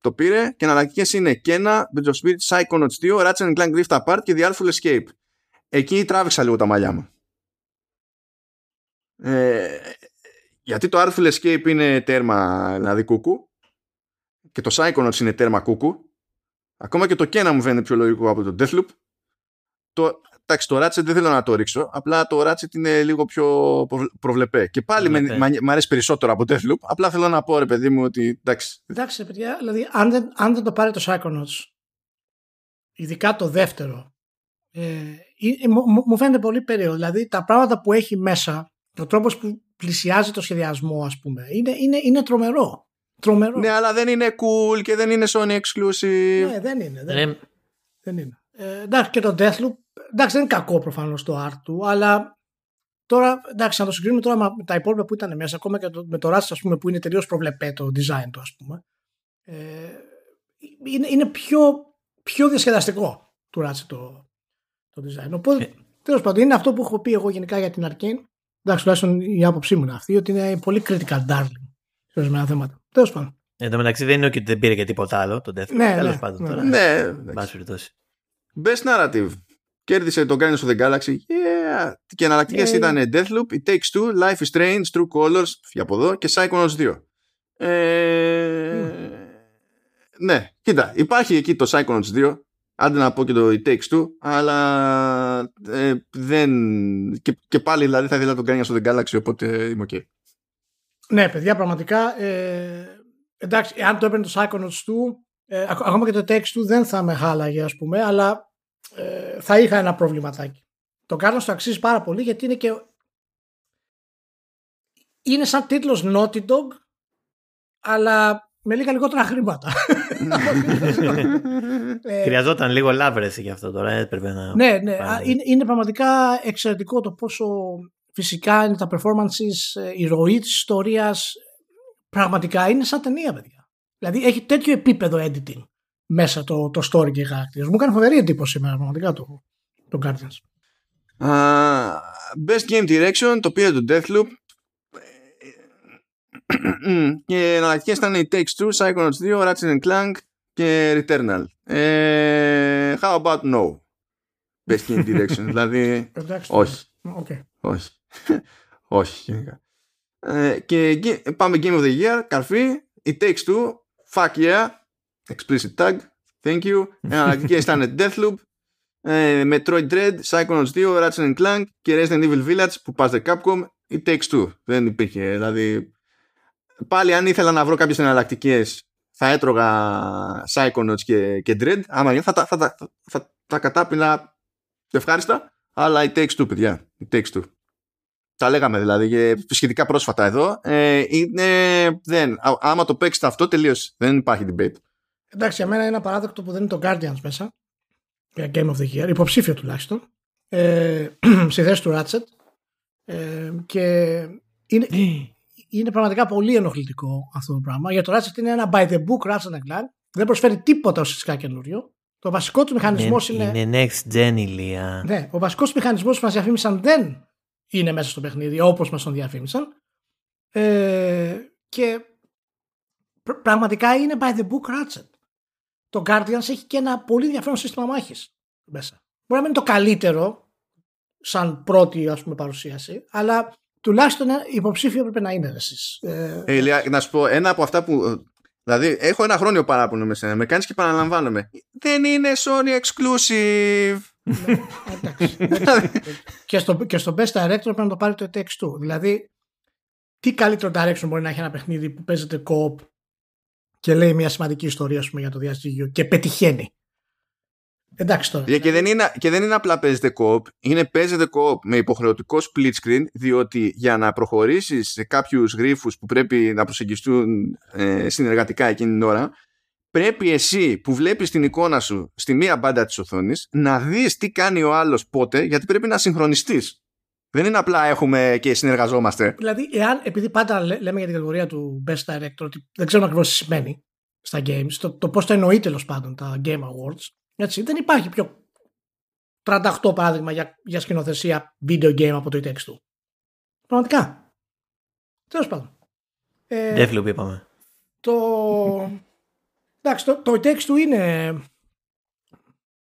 το πήρε και εναλλακτικές είναι Kena, Bridge of Spirit, Psychonauts 2, Ratchet Clank Rift Apart και The Artful Escape. Εκεί τράβηξα λίγο τα μαλλιά μου. Ε, γιατί το Artful Escape είναι τέρμα δηλαδή κούκου και το Psychonauts είναι τέρμα κούκου ακόμα και το Kena μου φαίνεται πιο λογικό από το Deathloop το, εντάξει το Ratchet δεν θέλω να το ρίξω απλά το Ratchet είναι λίγο πιο προβλεπέ και πάλι με, αρέσει περισσότερο από Deathloop απλά θέλω να πω ρε παιδί μου ότι εντάξει εντάξει παιδιά δηλαδή αν δεν, αν δεν το πάρει το Psychonauts ειδικά το δεύτερο ε, ε μου, φαίνεται πολύ περίεργο δηλαδή τα πράγματα που έχει μέσα ο τρόπος που πλησιάζει το σχεδιασμό ας πούμε είναι, είναι, είναι τρομερό Τρομερό. Ναι, αλλά δεν είναι cool και δεν είναι Sony exclusive. Ναι, δεν είναι. Δεν, είναι. δεν είναι. Ε, εντάξει, και το Deathloop, εντάξει, δεν είναι κακό προφανώς το art του, αλλά τώρα, εντάξει, να το συγκρίνουμε τώρα με τα υπόλοιπα που ήταν μέσα, ακόμα και το, με το Rust, ας πούμε, που είναι τελείως προβλεπέ το design του, ας πούμε. Ε, είναι, είναι πιο, πιο διασκεδαστικό του Ratchet το, το design. Οπότε, ε. τέλος πάντων, είναι αυτό που έχω πει εγώ γενικά για την Arcane. Εντάξει, τουλάχιστον η άποψή μου είναι αυτή, ότι είναι πολύ critical darling σε ορισμένα θέματα. Τέλος πάντων. Εν τω μεταξύ δεν είναι ότι δεν πήρε και τίποτα άλλο το Death Ναι, Τέλος ναι, πάντων ναι, τώρα. Ναι, ναι. Best Narrative. Κέρδισε το Guardians of the Galaxy. Yeah. Και εναλλακτικές yeah. ήταν Deathloop, It Takes Two, Life is Strange, True Colors, για από εδώ και Psychonauts 2. Ε... Mm. Ναι, κοίτα, υπάρχει εκεί το Psychonauts 2, άντε να πω και το It Takes Two, αλλά ε, δεν... Και, και, πάλι δηλαδή θα ήθελα το Guardians of the Galaxy, οπότε είμαι ok. Ναι, παιδιά, πραγματικά. Ε, εντάξει, αν το έπαιρνε το Psychonauts του, ε, ακόμα και το text του δεν θα με χάλαγε, ας πούμε, αλλά ε, θα είχα ένα προβληματάκι. Το Guardians το αξίζει πάρα πολύ γιατί είναι και. Είναι σαν τίτλος Naughty Dog, αλλά με λίγα λιγότερα χρήματα. Ε, Χρειαζόταν λίγο λάβρεση γι' αυτό τώρα. Έπρεπε να ναι, ναι. Είναι, είναι πραγματικά εξαιρετικό το πόσο φυσικά είναι τα performances, ε, η ροή της ιστορίας πραγματικά είναι σαν ταινία παιδιά. Δηλαδή έχει τέτοιο επίπεδο editing μέσα το, το story και οι χαρακτήρες. Μου κάνει φοβερή εντύπωση σήμερα πραγματικά το, το Guardians. Uh, best Game Direction το πήρε το Deathloop και εναλλακτικές ήταν οι Takes Two, Psychonauts 2, Ratchet Clank και Returnal. Ε, how about no? Best Game Direction, δηλαδή όχι. Okay. Όχι. Όχι. Ε, και πάμε Game of the Year, καρφί. It takes two. Fuck yeah. Explicit tag. Thank you. Εναλλακτικέ ήταν Deathloop, ε, Metroid Dread, Psychonauts 2, Ratchet Clank και Resident Evil Village που πάστε Capcom. It takes two. Δεν υπήρχε. Δηλαδή, πάλι αν ήθελα να βρω κάποιε εναλλακτικέ θα έτρωγα Psychonauts και, και Dread. Άμα θα, θα, θα, θα, θα τα κατάπινα ευχάριστα. Αλλά it takes two, παιδιά. It takes two τα λέγαμε δηλαδή σχετικά πρόσφατα εδώ, ε, είναι, δεν, άμα το παίξετε αυτό τελείωσε. Δεν υπάρχει debate. Εντάξει, για μένα είναι ένα παράδεκτο που δεν είναι το Guardians μέσα. Για Game of the Year, υποψήφιο τουλάχιστον. Ε, στη θέση του Ratchet. Ε, και είναι, είναι πραγματικά πολύ ενοχλητικό αυτό το πράγμα. Για το Ratchet είναι ένα by the book Ratchet Clank. Δεν προσφέρει τίποτα ουσιαστικά καινούριο. Το βασικό του μηχανισμός είναι. Είναι next gen ηλία. Ναι, ο βασικός μηχανισμός που μα διαφήμισαν δεν είναι μέσα στο παιχνίδι όπως μας τον διαφήμισαν ε, και πραγματικά είναι by the book Ratchet. Το Guardians έχει και ένα πολύ ενδιαφέρον σύστημα μάχης μέσα. Μπορεί να μην είναι το καλύτερο σαν πρώτη ας πούμε παρουσίαση αλλά τουλάχιστον υποψήφιο πρέπει να είναι εσείς. Ε, ε, να σου πω ένα από αυτά που Δηλαδή, έχω ένα χρόνιο παράπονο με σένα. Με κάνεις και παραλαμβάνομαι. Δεν είναι Sony exclusive. Ναι, δηλαδή- και, στο, και στο Best Director πρέπει να το πάρει το TX2. Δηλαδή, τι καλύτερο direction μπορεί να έχει ένα παιχνίδι που παίζεται co-op και λέει μια σημαντική ιστορία πούμε, για το διαστήγιο και πετυχαίνει. Εντάξει τώρα. Και δεν, είναι, και δεν είναι απλά παίζεται co-op, είναι παίζεται co-op με υποχρεωτικό split screen, διότι για να προχωρήσεις σε κάποιους γρίφους που πρέπει να προσεγγιστούν ε, συνεργατικά εκείνη την ώρα, πρέπει εσύ που βλέπεις την εικόνα σου στη μία μπάντα της οθόνης να δεις τι κάνει ο άλλος πότε, γιατί πρέπει να συγχρονιστείς. Δεν είναι απλά έχουμε και συνεργαζόμαστε. Δηλαδή, εάν, επειδή πάντα λέμε για την κατηγορία του Best Director, ότι δεν ξέρουμε ακριβώς τι σημαίνει στα games, το, το πώς το εννοεί τέλος πάντων τα Game Awards, έτσι, δεν υπάρχει πιο 38 παράδειγμα για, για σκηνοθεσία video game από το e του. Πραγματικά. Τέλος πάντων. Ε, Deathloop είπαμε. Το... Εντάξει, το, το e του είναι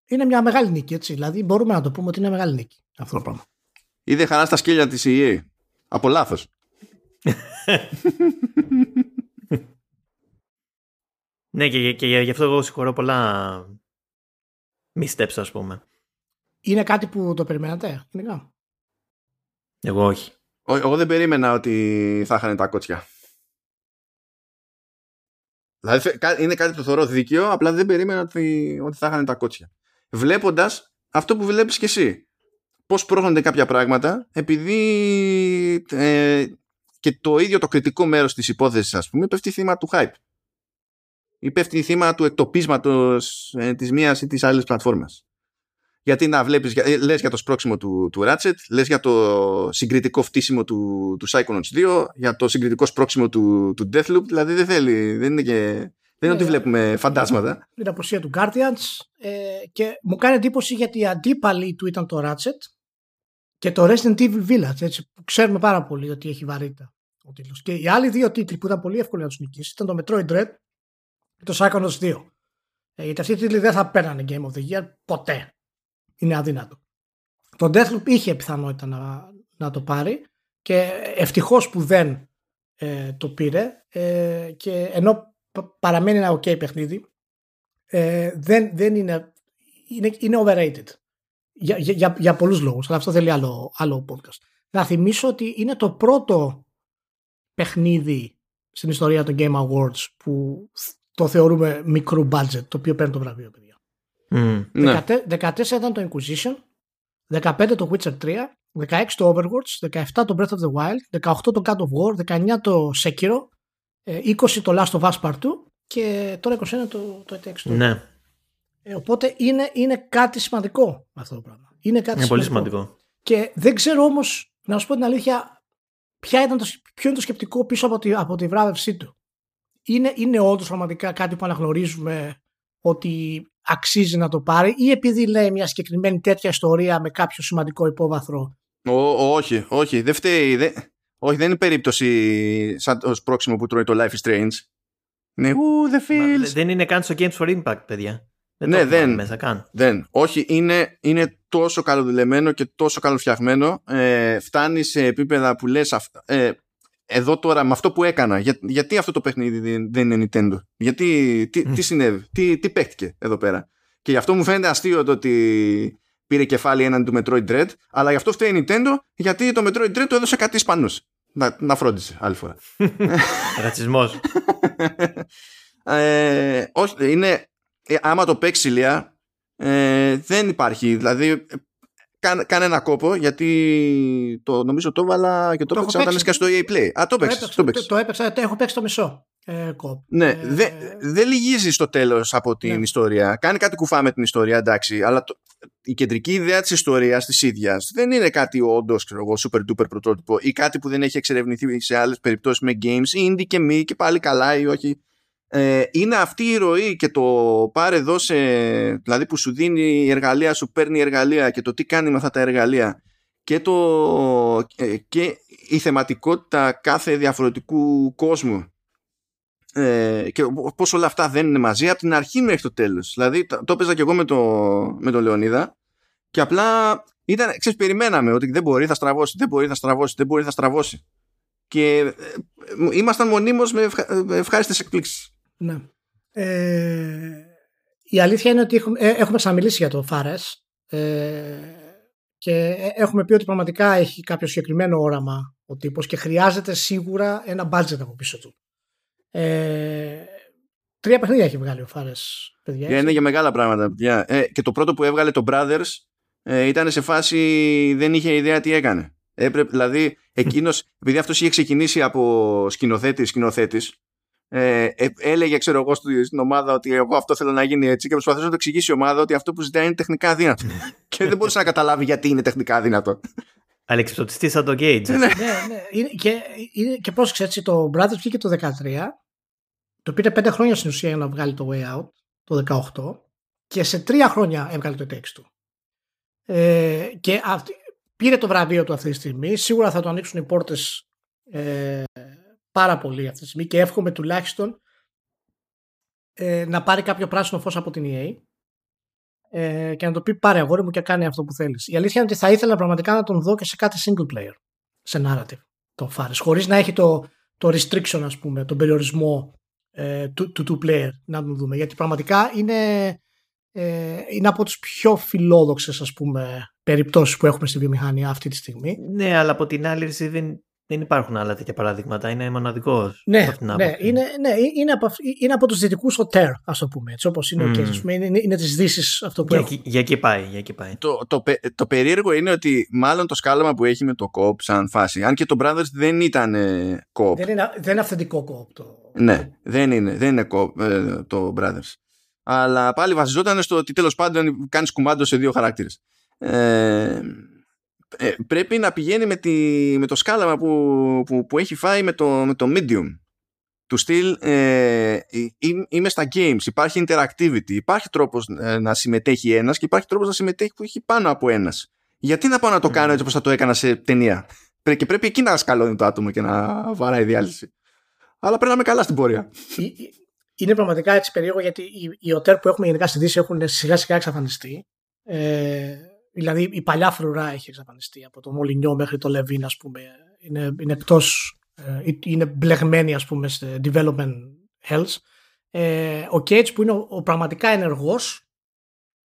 είναι μια μεγάλη νίκη, έτσι. Δηλαδή μπορούμε να το πούμε ότι είναι μεγάλη νίκη αυτό το πράγμα. Είδε χαρά στα σκέλια της EA. Από λάθος. ναι, και, και, γι' αυτό εγώ συγχωρώ πολλά missteps, ας πούμε. Είναι κάτι που το περιμένατε, γενικά; Εγώ όχι. Εγώ δεν περίμενα ότι θα είχαν τα κότσια. Δηλαδή είναι κάτι που το θεωρώ δίκαιο, απλά δεν περίμενα ότι, ότι θα είχαν τα κότσια. Βλέποντας αυτό που βλέπεις κι εσύ. Πώς πρόχνονται κάποια πράγματα, επειδή ε, και το ίδιο το κριτικό μέρος της υπόθεσης, ας πούμε, πέφτει θύμα του hype. Ή πέφτει θύμα του εκτοπίσματος ε, της μίας ή της άλλης πλατφόρμας. Γιατί να βλέπεις, ε, λες για το σπρώξιμο του, του Ratchet, λες για το συγκριτικό φτύσιμο του, του Psychonauts 2, για το συγκριτικό σπρώξιμο του, του Deathloop, δηλαδή δεν θέλει, δεν είναι και... Δεν είναι ότι ναι. βλέπουμε φαντάσματα. Την αποσία του Guardians ε, και μου κάνει εντύπωση γιατί η αντίπαλη του ήταν το Ratchet και το Resident Evil Village, έτσι, που ξέρουμε πάρα πολύ ότι έχει βαρύτητα ο τίτλος. Και οι άλλοι δύο τίτλοι που ήταν πολύ εύκολοι να τους νικήσει ήταν το Metroid Dread και το Psychonauts 2. Ε, γιατί αυτοί οι τίτλοι δεν θα παίρνανε Game of the Year ποτέ είναι αδύνατο. Το Deathloop είχε πιθανότητα να, να το πάρει και ευτυχώς που δεν ε, το πήρε ε, και ενώ παραμένει ένα ok παιχνίδι ε, δεν, δεν είναι, είναι, είναι overrated για, για, για πολλούς λόγους αλλά αυτό θέλει άλλο, άλλο podcast. Να θυμίσω ότι είναι το πρώτο παιχνίδι στην ιστορία των Game Awards που το θεωρούμε μικρό budget το οποίο παίρνει το βραβείο παιδιά. Mm. 14 ήταν το Inquisition, 15 το Witcher 3, 16 το Overwatch, 17 το Breath of the Wild, 18 το God of War, 19 το Sekiro, 20 ε, το Last of Us Part 2 και τώρα 21 το, το ETX. Ναι. Ε, οπότε είναι, είναι κάτι σημαντικό αυτό το πράγμα. Είναι κάτι είναι σημαντικό. πολύ σημαντικό. Και δεν ξέρω όμως, να σου πω την αλήθεια, ποια ήταν το, ποιο είναι το σκεπτικό πίσω από τη, από τη βράβευσή του. Είναι, είναι όντως πραγματικά κάτι που αναγνωρίζουμε ότι αξίζει να το πάρει ή επειδή λέει μια συγκεκριμένη τέτοια ιστορία με κάποιο σημαντικό υπόβαθρο; Ό, όχι, όχι, δεν φταίει. Δεν, όχι, δεν είναι περίπτωση σαν το πρόξιμο που τρώει το Life is Strange. Ναι, ου, the feels. δεν είναι καν στο Games for Impact, παιδιά. Δεν ναι, το δεν, μέσα καν. δεν. Όχι, είναι, είναι τόσο καλοδουλεμένο και τόσο καλοφτιαγμένο. Ε, φτάνει σε επίπεδα που λες ε, εδώ τώρα με αυτό που έκανα, για, γιατί αυτό το παιχνίδι δεν είναι Nintendo; Γιατί, τι, τι συνέβη, τι, τι παίχτηκε εδώ πέρα; Και γι' αυτό μου φαίνεται αστείο το ότι πήρε κεφάλι έναν του Metroid Dread, αλλά γι' αυτό φταίει η Nintendo, γιατί το Metroid Dread το έδωσε κάτι Ισπανούς. Να, να φρόντισε άλλη φορά. Ρατσισμός. ε, όχι, είναι, ε, άμα το παίξει Λία, ε, δεν υπάρχει. Δηλαδή, κάνε, κάνε ένα κόπο γιατί το νομίζω το έβαλα και το, το έπαιξα όταν και στο EA Play. Α, το έπαιξα. Το, το, το έπαιξα, έχω παίξει το μισό. Ε, κόπ. Ναι, ε, δεν δε λυγίζεις στο τέλος από την ναι. ιστορία. Κάνει κάτι κουφά με την ιστορία, εντάξει, αλλά το, η κεντρική ιδέα της ιστορίας της ίδιας δεν είναι κάτι όντως super duper πρωτότυπο ή κάτι που δεν έχει εξερευνηθεί σε άλλες περιπτώσεις με games, indie και μη και πάλι καλά ή όχι ε, είναι αυτή η ροή και το πάρε δώσε δηλαδή που σου δίνει εργαλεία σου παίρνει εργαλεία και το τι κάνει με αυτά τα εργαλεία και, το, ε, και η θεματικότητα κάθε διαφορετικού κόσμου. Ε, και πως όλα αυτά δεν είναι μαζί από την αρχή μέχρι το τέλος. Δηλαδή το, το έπαιζα και εγώ με το, με το Λεωνίδα και απλά ήταν, ξέρεις, περιμέναμε ότι δεν μπορεί θα στραβώσει, δεν μπορεί θα στραβώσει, δεν μπορεί θα στραβώσει. Και ε, ήμασταν μονίμως με ευχάριστες εκπλήξεις ναι. Ε, η αλήθεια είναι ότι έχουμε, ε, έχουμε ξαναμιλήσει για το Φάρες ε, και έχουμε πει ότι πραγματικά έχει κάποιο συγκεκριμένο όραμα ο τύπος και χρειάζεται σίγουρα ένα budget από πίσω του. Ε, τρία παιχνίδια έχει βγάλει ο Φάρες, παιδιά. είναι για μεγάλα πράγματα. Ε, και το πρώτο που έβγαλε το Brothers ε, ήταν σε φάση δεν είχε ιδέα τι έκανε. Έπρεπε, δηλαδή εκείνος, επειδή αυτός είχε ξεκινήσει από σκηνοθέτη σκηνοθέτης, ε, ε, έλεγε, ξέρω εγώ, στην ομάδα ότι εγώ αυτό θέλω να γίνει έτσι και προσπαθούσε να το εξηγήσει η ομάδα ότι αυτό που ζητάει είναι τεχνικά αδύνατο. και δεν μπορούσε να καταλάβει γιατί είναι τεχνικά αδύνατο. Αλεξιπτωτιστής σαν το Gage. ναι, ναι. και, και πρόσεξε έτσι, το Brothers βγήκε το 2013. Το πήρε πέντε χρόνια στην ουσία για να βγάλει το Way Out το 2018 και σε τρία χρόνια έβγαλε το text του. Ε, και αυτή, πήρε το βραβείο του αυτή τη στιγμή. Σίγουρα θα το ανοίξουν οι πόρτες ε, πάρα πολύ αυτή τη στιγμή και εύχομαι τουλάχιστον ε, να πάρει κάποιο πράσινο φως από την EA ε, και να το πει πάρε αγόρι μου και κάνει αυτό που θέλεις. Η αλήθεια είναι ότι θα ήθελα πραγματικά να τον δω και σε κάτι single player, σε narrative. το Fares, χωρίς να έχει το, το restriction, ας πούμε, τον περιορισμό ε, του, του two player, να τον δούμε. Γιατί πραγματικά είναι, ε, είναι από τις πιο φιλόδοξες, ας πούμε, περιπτώσεις που έχουμε στη βιομηχανία αυτή τη στιγμή. Ναι, αλλά από την άλλη δεν, δεν υπάρχουν άλλα τέτοια παραδείγματα. Είναι μοναδικός. Ναι, ναι, είναι, ναι είναι, από, είναι από τους δυτικούς οτέρ, ας το πούμε έτσι. Όπως είναι, mm. okay, είναι, είναι, είναι τη Δύση αυτό που για, έχουν. Για εκεί πάει. Για εκεί πάει. Το, το, το, περίεργο είναι ότι μάλλον το σκάλαμα που έχει με το κοπ σαν φάση. Αν και το Brothers δεν ήταν κοπ. Δεν είναι, δεν είναι αυθεντικό κοπ. Το... Ναι, δεν είναι, δεν είναι κοπ ε, το Brothers. Αλλά πάλι βασιζόταν στο ότι τέλος πάντων κάνεις κουμάντο σε δύο χαρακτήρες. Ε, ε, πρέπει να πηγαίνει με, τη, με το σκάλαμα που, που, που έχει φάει με το, με το medium του στυλ ε, είμαι στα games, υπάρχει interactivity, υπάρχει τρόπος ε, να συμμετέχει ένας και υπάρχει τρόπος να συμμετέχει που έχει πάνω από ένας. Γιατί να πάω να το κάνω έτσι όπως θα το έκανα σε ταινία; Και πρέπει εκεί να σκαλώνει το άτομο και να βαράει διάλυση. Αλλά πρέπει να είμαι καλά στην πορεία. Είναι πραγματικά έτσι περίεργο γιατί οι, οι οτέρ που έχουμε γενικά στη Δύση έχουν σιγά σιγά εξαφανιστεί. Ε, Δηλαδή η παλιά φρουρά έχει εξαφανιστεί από το Μολυνιό μέχρι το Λεβίν ας πούμε. Είναι, είναι εκτός, ε, είναι μπλεγμένη ας πούμε σε development health. Ε, ο Cage που είναι ο, ο πραγματικά ενεργός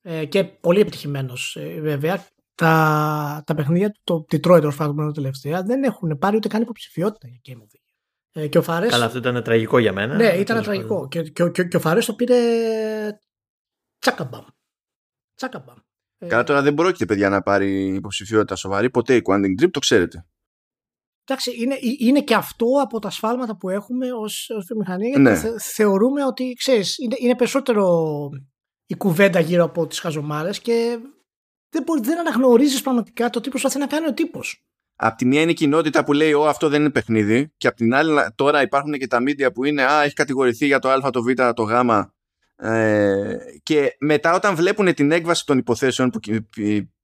ε, και πολύ επιτυχημένος ε, βέβαια τα, τα παιχνίδια του, το Detroit ως το τελευταία δεν έχουν πάρει ούτε καν υποψηφιότητα για Game of the Year. Ε, και ο Φαρές, Καλά αυτό ήταν τραγικό για μένα. Ναι ήταν τραγικό και, και, και, και ο Φαρές το πήρε τσάκαμπαμ. Τσάκαμπαμ. Ε, Καλά τώρα δεν πρόκειται παιδιά να πάρει υποψηφιότητα σοβαρή ποτέ η Quantum Dream, το ξέρετε. Εντάξει, είναι, είναι και αυτό από τα σφάλματα που έχουμε ως, ως βιομηχανία γιατί ναι. θεωρούμε ότι ξέρεις, είναι, είναι περισσότερο η κουβέντα γύρω από τις χαζομάρες και δεν, μπορείς, δεν αναγνωρίζεις πραγματικά το τι προσπαθεί να κάνει ο τύπος. Απ' τη μία είναι η κοινότητα που λέει «Ω, αυτό δεν είναι παιχνίδι» και απ' την άλλη τώρα υπάρχουν και τα media που είναι «Α, έχει κατηγορηθεί για το α, το β, το γ» Ε, και μετά όταν βλέπουν την έκβαση των υποθέσεων που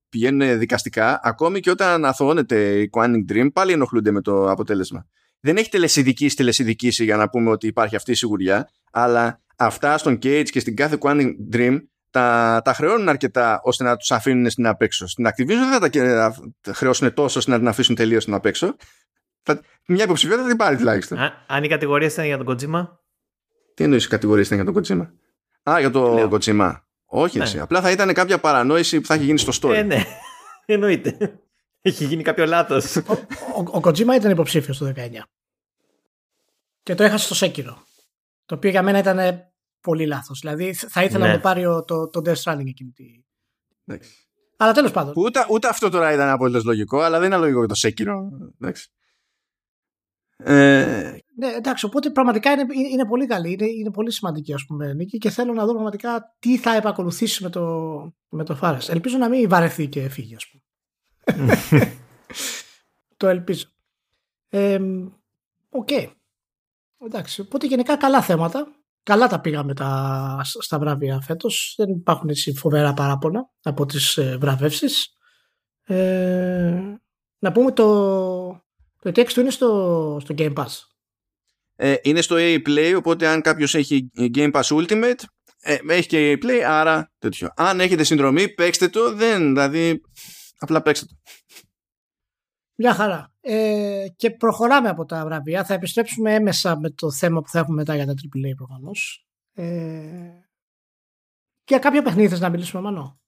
πηγαίνουν δικαστικά, ακόμη και όταν αθωώνεται η Quantum Dream, πάλι ενοχλούνται με το αποτέλεσμα. Δεν έχει τελεσιδικήσει τελεσιδικήσει για να πούμε ότι υπάρχει αυτή η σιγουριά, αλλά αυτά στον Cage και στην κάθε Quantum Dream τα, τα χρεώνουν αρκετά ώστε να τους αφήνουν στην απέξω. Στην Activision δεν θα τα χρεώσουν τόσο ώστε να την αφήσουν τελείως στην απέξω. Μια υποψηφιότητα θα την πάρει τουλάχιστον. αν η κατηγορία ήταν για τον Kojima; Τι εννοείς η κατηγορία ήταν για τον Kojima; Α, για το κοτσιμά. Όχι ναι. εσύ. Απλά θα ήταν κάποια παρανόηση που θα έχει γίνει στο story. Ε, ναι. Εννοείται. Έχει γίνει κάποιο λάθος. ο, ο, ήταν υποψήφιος το 19. Και το έχασε στο Σέκυρο. Το οποίο για μένα ήταν πολύ λάθος. Δηλαδή θα ήθελα ναι. να το πάρει το, το Death Stranding εκείνη τη. Αλλά τέλος πάντων. Ούτε, ούτε αυτό τώρα ήταν απολύτως λογικό, αλλά δεν είναι λογικό για το Σέκυρο. Εντάξει. Ε... Ναι, εντάξει, οπότε πραγματικά είναι, είναι πολύ καλή, είναι, είναι πολύ σημαντική ας πούμε νίκη και θέλω να δω πραγματικά τι θα επακολουθήσει με το, με το Fares. Ελπίζω να μην βαρεθεί και φύγει ας πούμε. το ελπίζω. Ε, OK. Okay. Εντάξει, οπότε γενικά καλά θέματα. Καλά τα πήγαμε τα, στα βραβεία φέτος. Δεν υπάρχουν έτσι φοβερά παράπονα από τις ε, βραβεύσεις. Ε, να πούμε το, το ETX του είναι στο, στο Game Pass. Ε, είναι στο EA Play, οπότε αν κάποιος έχει Game Pass Ultimate, ε, έχει και EA Play, άρα τέτοιο. Αν έχετε συνδρομή, παίξτε το, δεν, δηλαδή, απλά παίξτε το. Μια χαρά. Ε, και προχωράμε από τα βραβεία. Θα επιστρέψουμε έμεσα με το θέμα που θα έχουμε μετά για τα AAA προφανώς. Ε, για κάποια παιχνίδια να μιλήσουμε, Μανώ;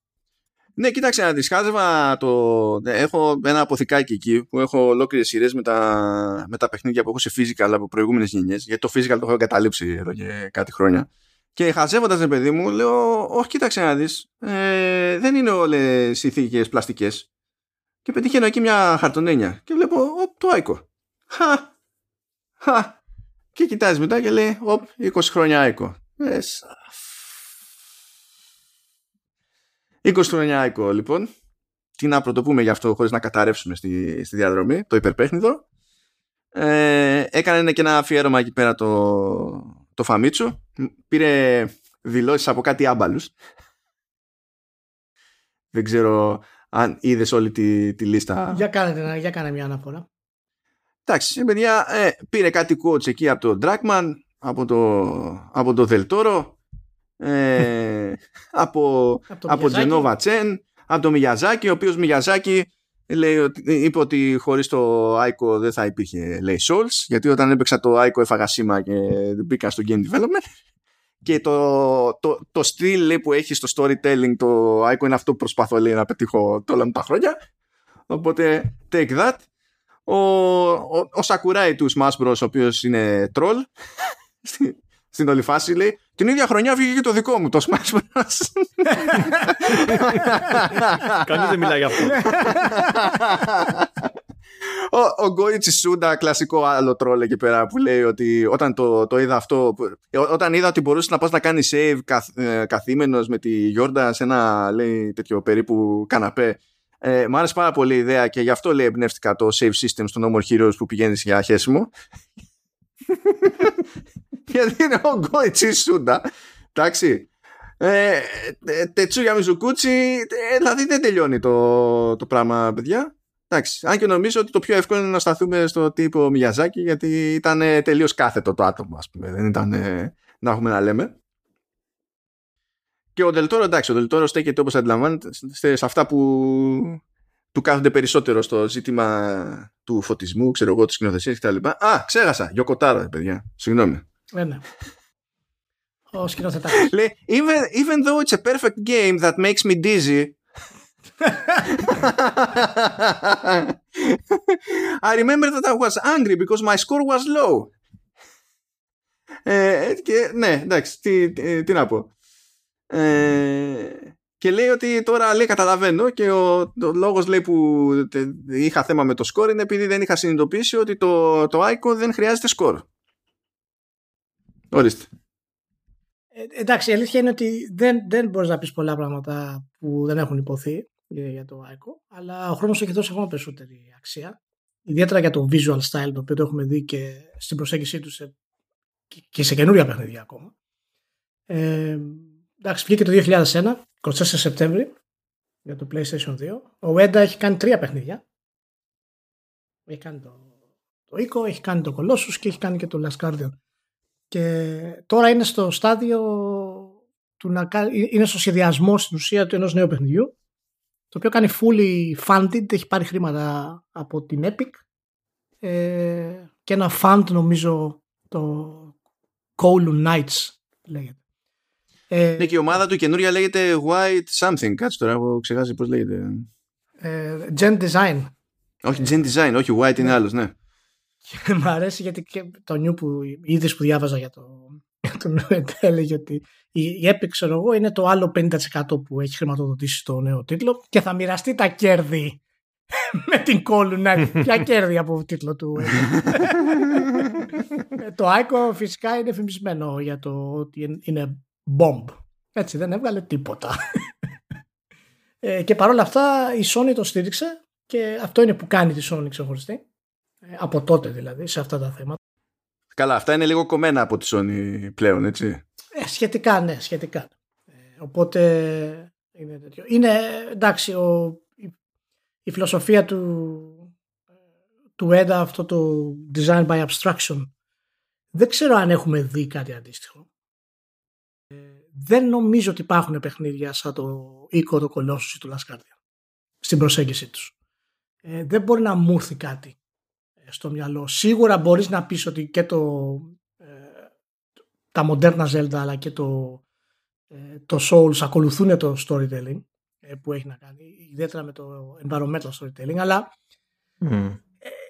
Ναι, κοίταξε να δεις, χάζευα το... Ναι, έχω ένα αποθηκάκι εκεί που έχω ολόκληρες σειρές με τα... με τα παιχνίδια που έχω σε physical από προηγούμενες γενίε, γιατί το physical το έχω εγκαταλείψει εδώ και κάτι χρόνια. Και χαζεύοντας ένα παιδί μου, λέω, όχι, κοίταξε να δεις. ε, δεν είναι όλες οι θήκες πλαστικές. Και πετυχαίνω εκεί μια χαρτονένια και βλέπω, οπ, το Άικο. Χα, χα. Και κοιτάζει μετά και λέει, οπ, 20 χρόνια Άικο. Ε, σαφ. 29 λοιπόν. Τι να πρωτοπούμε γι' αυτό χωρίς να καταρρεύσουμε στη, διαδρομή, το υπερπέχνητο. Ε, έκανε και ένα αφιέρωμα εκεί πέρα το, το Φαμίτσο. Πήρε δηλώσεις από κάτι άμπαλους. Δεν ξέρω αν είδες όλη τη, λίστα. Για κάνε, για κάνε μια αναφορά. Εντάξει, ε, παιδιά, ε, πήρε κάτι coach εκεί από τον Dragman, από το, από το Δελτόρο, ε, από, από Τζενόβα Τσεν, από τον Μιγιαζάκη, ο οποίος Μιγιαζάκη λέει ότι, είπε ότι χωρίς το Ico δεν θα υπήρχε λέει Souls γιατί όταν έπαιξα το Ico έφαγα σήμα και μπήκα στο game development. Και το, το, το στυλ λέει, που έχει στο storytelling το Ico είναι αυτό που προσπαθώ λέει, να πετύχω όλα μου τα χρόνια. Οπότε take that. Ο, ο, ο Sakurai του Smash Bros ο οποίος είναι troll στην όλη φάση λέει την ίδια χρονιά βγήκε και το δικό μου το Smash Bros. Κανείς δεν μιλάει για αυτό. ο, ο Γκόιτσι Σούντα, κλασικό άλλο τρόλ εκεί πέρα που λέει ότι όταν το, το είδα αυτό, ε, όταν είδα ότι μπορούσε να πας να κάνεις save καθ, ε, καθήμενος με τη Γιόρντα σε ένα λέει τέτοιο περίπου καναπέ ε, μου άρεσε πάρα πολύ η ιδέα και γι' αυτό λέει εμπνεύστηκα το save system στο No More Heroes που πηγαίνεις για χέσιμο γιατί είναι ο Γκόιτσι Σούντα εντάξει ε, ε, Τετσούγια Μιζουκούτσι ε, δηλαδή δεν τελειώνει το, το πράγμα παιδιά εντάξει αν και νομίζω ότι το πιο εύκολο είναι να σταθούμε στο τύπο Μιαζάκη γιατί ήταν τελείως κάθετο το άτομο ας πούμε δεν ήταν να έχουμε να λέμε και ο Δελτόρο εντάξει ο Δελτόρο στέκεται όπως αντιλαμβάνεται σε αυτά που του κάθονται περισσότερο στο ζήτημα του φωτισμού, ξέρω εγώ, της σκηνοθεσίας κτλ. Α, ξέχασα. Γιοκοτάρα, παιδιά. Συγγνώμη. Ναι, ναι. Ο σκηνοθετάς. Λέει, even, even though it's a perfect game that makes me dizzy. I remember that I was angry because my score was low. Ε, και, ναι, εντάξει, τι, τι, τι να πω. Ε, και λέει ότι τώρα λέει καταλαβαίνω και ο, ο λόγος λέει που είχα θέμα με το σκορ είναι επειδή δεν είχα συνειδητοποιήσει ότι το, το ICO δεν χρειάζεται σκορ. Ορίστε. Ε, εντάξει, η αλήθεια είναι ότι δεν, δεν μπορείς να πεις πολλά πράγματα που δεν έχουν υποθεί για το ICO, αλλά ο χρόνος έχει δώσει ακόμα περισσότερη αξία. Ιδιαίτερα για το visual style, το οποίο το έχουμε δει και στην προσέγγιση του σε, και σε καινούρια παιχνίδια ακόμα. Ε, εντάξει, βγήκε το 2001, 24 Σεπτέμβρη, για το PlayStation 2. Ο Wenda έχει κάνει τρία παιχνίδια. Έχει κάνει το, το Ico, έχει κάνει το Colossus και έχει κάνει και το Last Guardian. Και τώρα είναι στο στάδιο του να είναι στο σχεδιασμό στην ουσία του ενός νέου παιχνιδιού το οποίο κάνει fully funded, έχει πάρει χρήματα από την Epic ε, και ένα fund νομίζω το Kowloon Knights λέγεται. Ε, ναι και η ομάδα του καινούρια λέγεται White Something, κάτσε τώρα έχω ξεχάσει πώς λέγεται. Ε, Gen Design. Όχι Gen Design, όχι White είναι ναι. άλλος, ναι. Και μου αρέσει γιατί και το νιου που είδες που διάβαζα για το, για έλεγε ότι η, η Epic ξέρω εγώ είναι το άλλο 50% που έχει χρηματοδοτήσει το νέο τίτλο και θα μοιραστεί τα κέρδη με την κόλλου. Να ποια κέρδη από το τίτλο του το Ico φυσικά είναι φημισμένο για το ότι είναι bomb. Έτσι δεν έβγαλε τίποτα. Ε, και παρόλα αυτά η Sony το στήριξε και αυτό είναι που κάνει τη Sony ξεχωριστή. ε, από τότε δηλαδή σε αυτά τα θέματα. Καλά, αυτά είναι λίγο κομμένα από τη Sony πλέον, έτσι. Ε, σχετικά, ναι, σχετικά. Ε, οπότε είναι τέτοιο. Είναι, εντάξει, ο, η, η, φιλοσοφία του, του EDA, αυτό το design by abstraction, δεν ξέρω αν έχουμε δει κάτι αντίστοιχο. Ε, δεν νομίζω ότι υπάρχουν παιχνίδια σαν το Eco, το Colossus ή το Last Guardian στην προσέγγιση τους. Ε, δεν μπορεί να μου έρθει κάτι στο μυαλό. Σίγουρα μπορείς να πεις ότι και το, ε, τα μοντέρνα Zelda αλλά και το, ε, το Souls ακολουθούν το storytelling ε, που έχει να κάνει, ιδιαίτερα με το environmental storytelling, αλλά mm.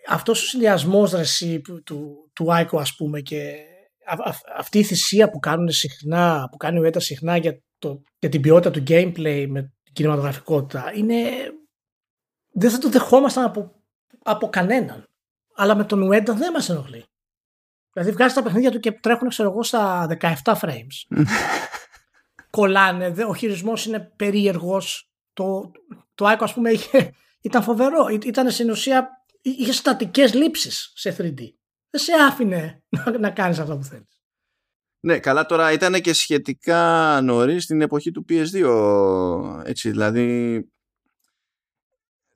αυτός ο συνδυασμός του, του, του Ico ας πούμε και αυτή η θυσία που κάνουν συχνά, που κάνει ο Έτα συχνά για, το, για την ποιότητα του gameplay με την κινηματογραφικότητα είναι δεν θα το δεχόμασταν από, από κανέναν αλλά με τον Ουέντα δεν μας ενοχλεί. Δηλαδή βγάζει τα παιχνίδια του και τρέχουν ξέρω εγώ στα 17 frames. Κολλάνε, ο χειρισμός είναι περίεργος. Το, το Ico ας πούμε είχε, ήταν φοβερό. Ήταν στην ουσία, είχε στατικές λήψεις σε 3D. Δεν σε άφηνε να, να κάνεις αυτό που θέλεις. Ναι, καλά τώρα ήταν και σχετικά νωρίς στην εποχή του PS2. Έτσι, δηλαδή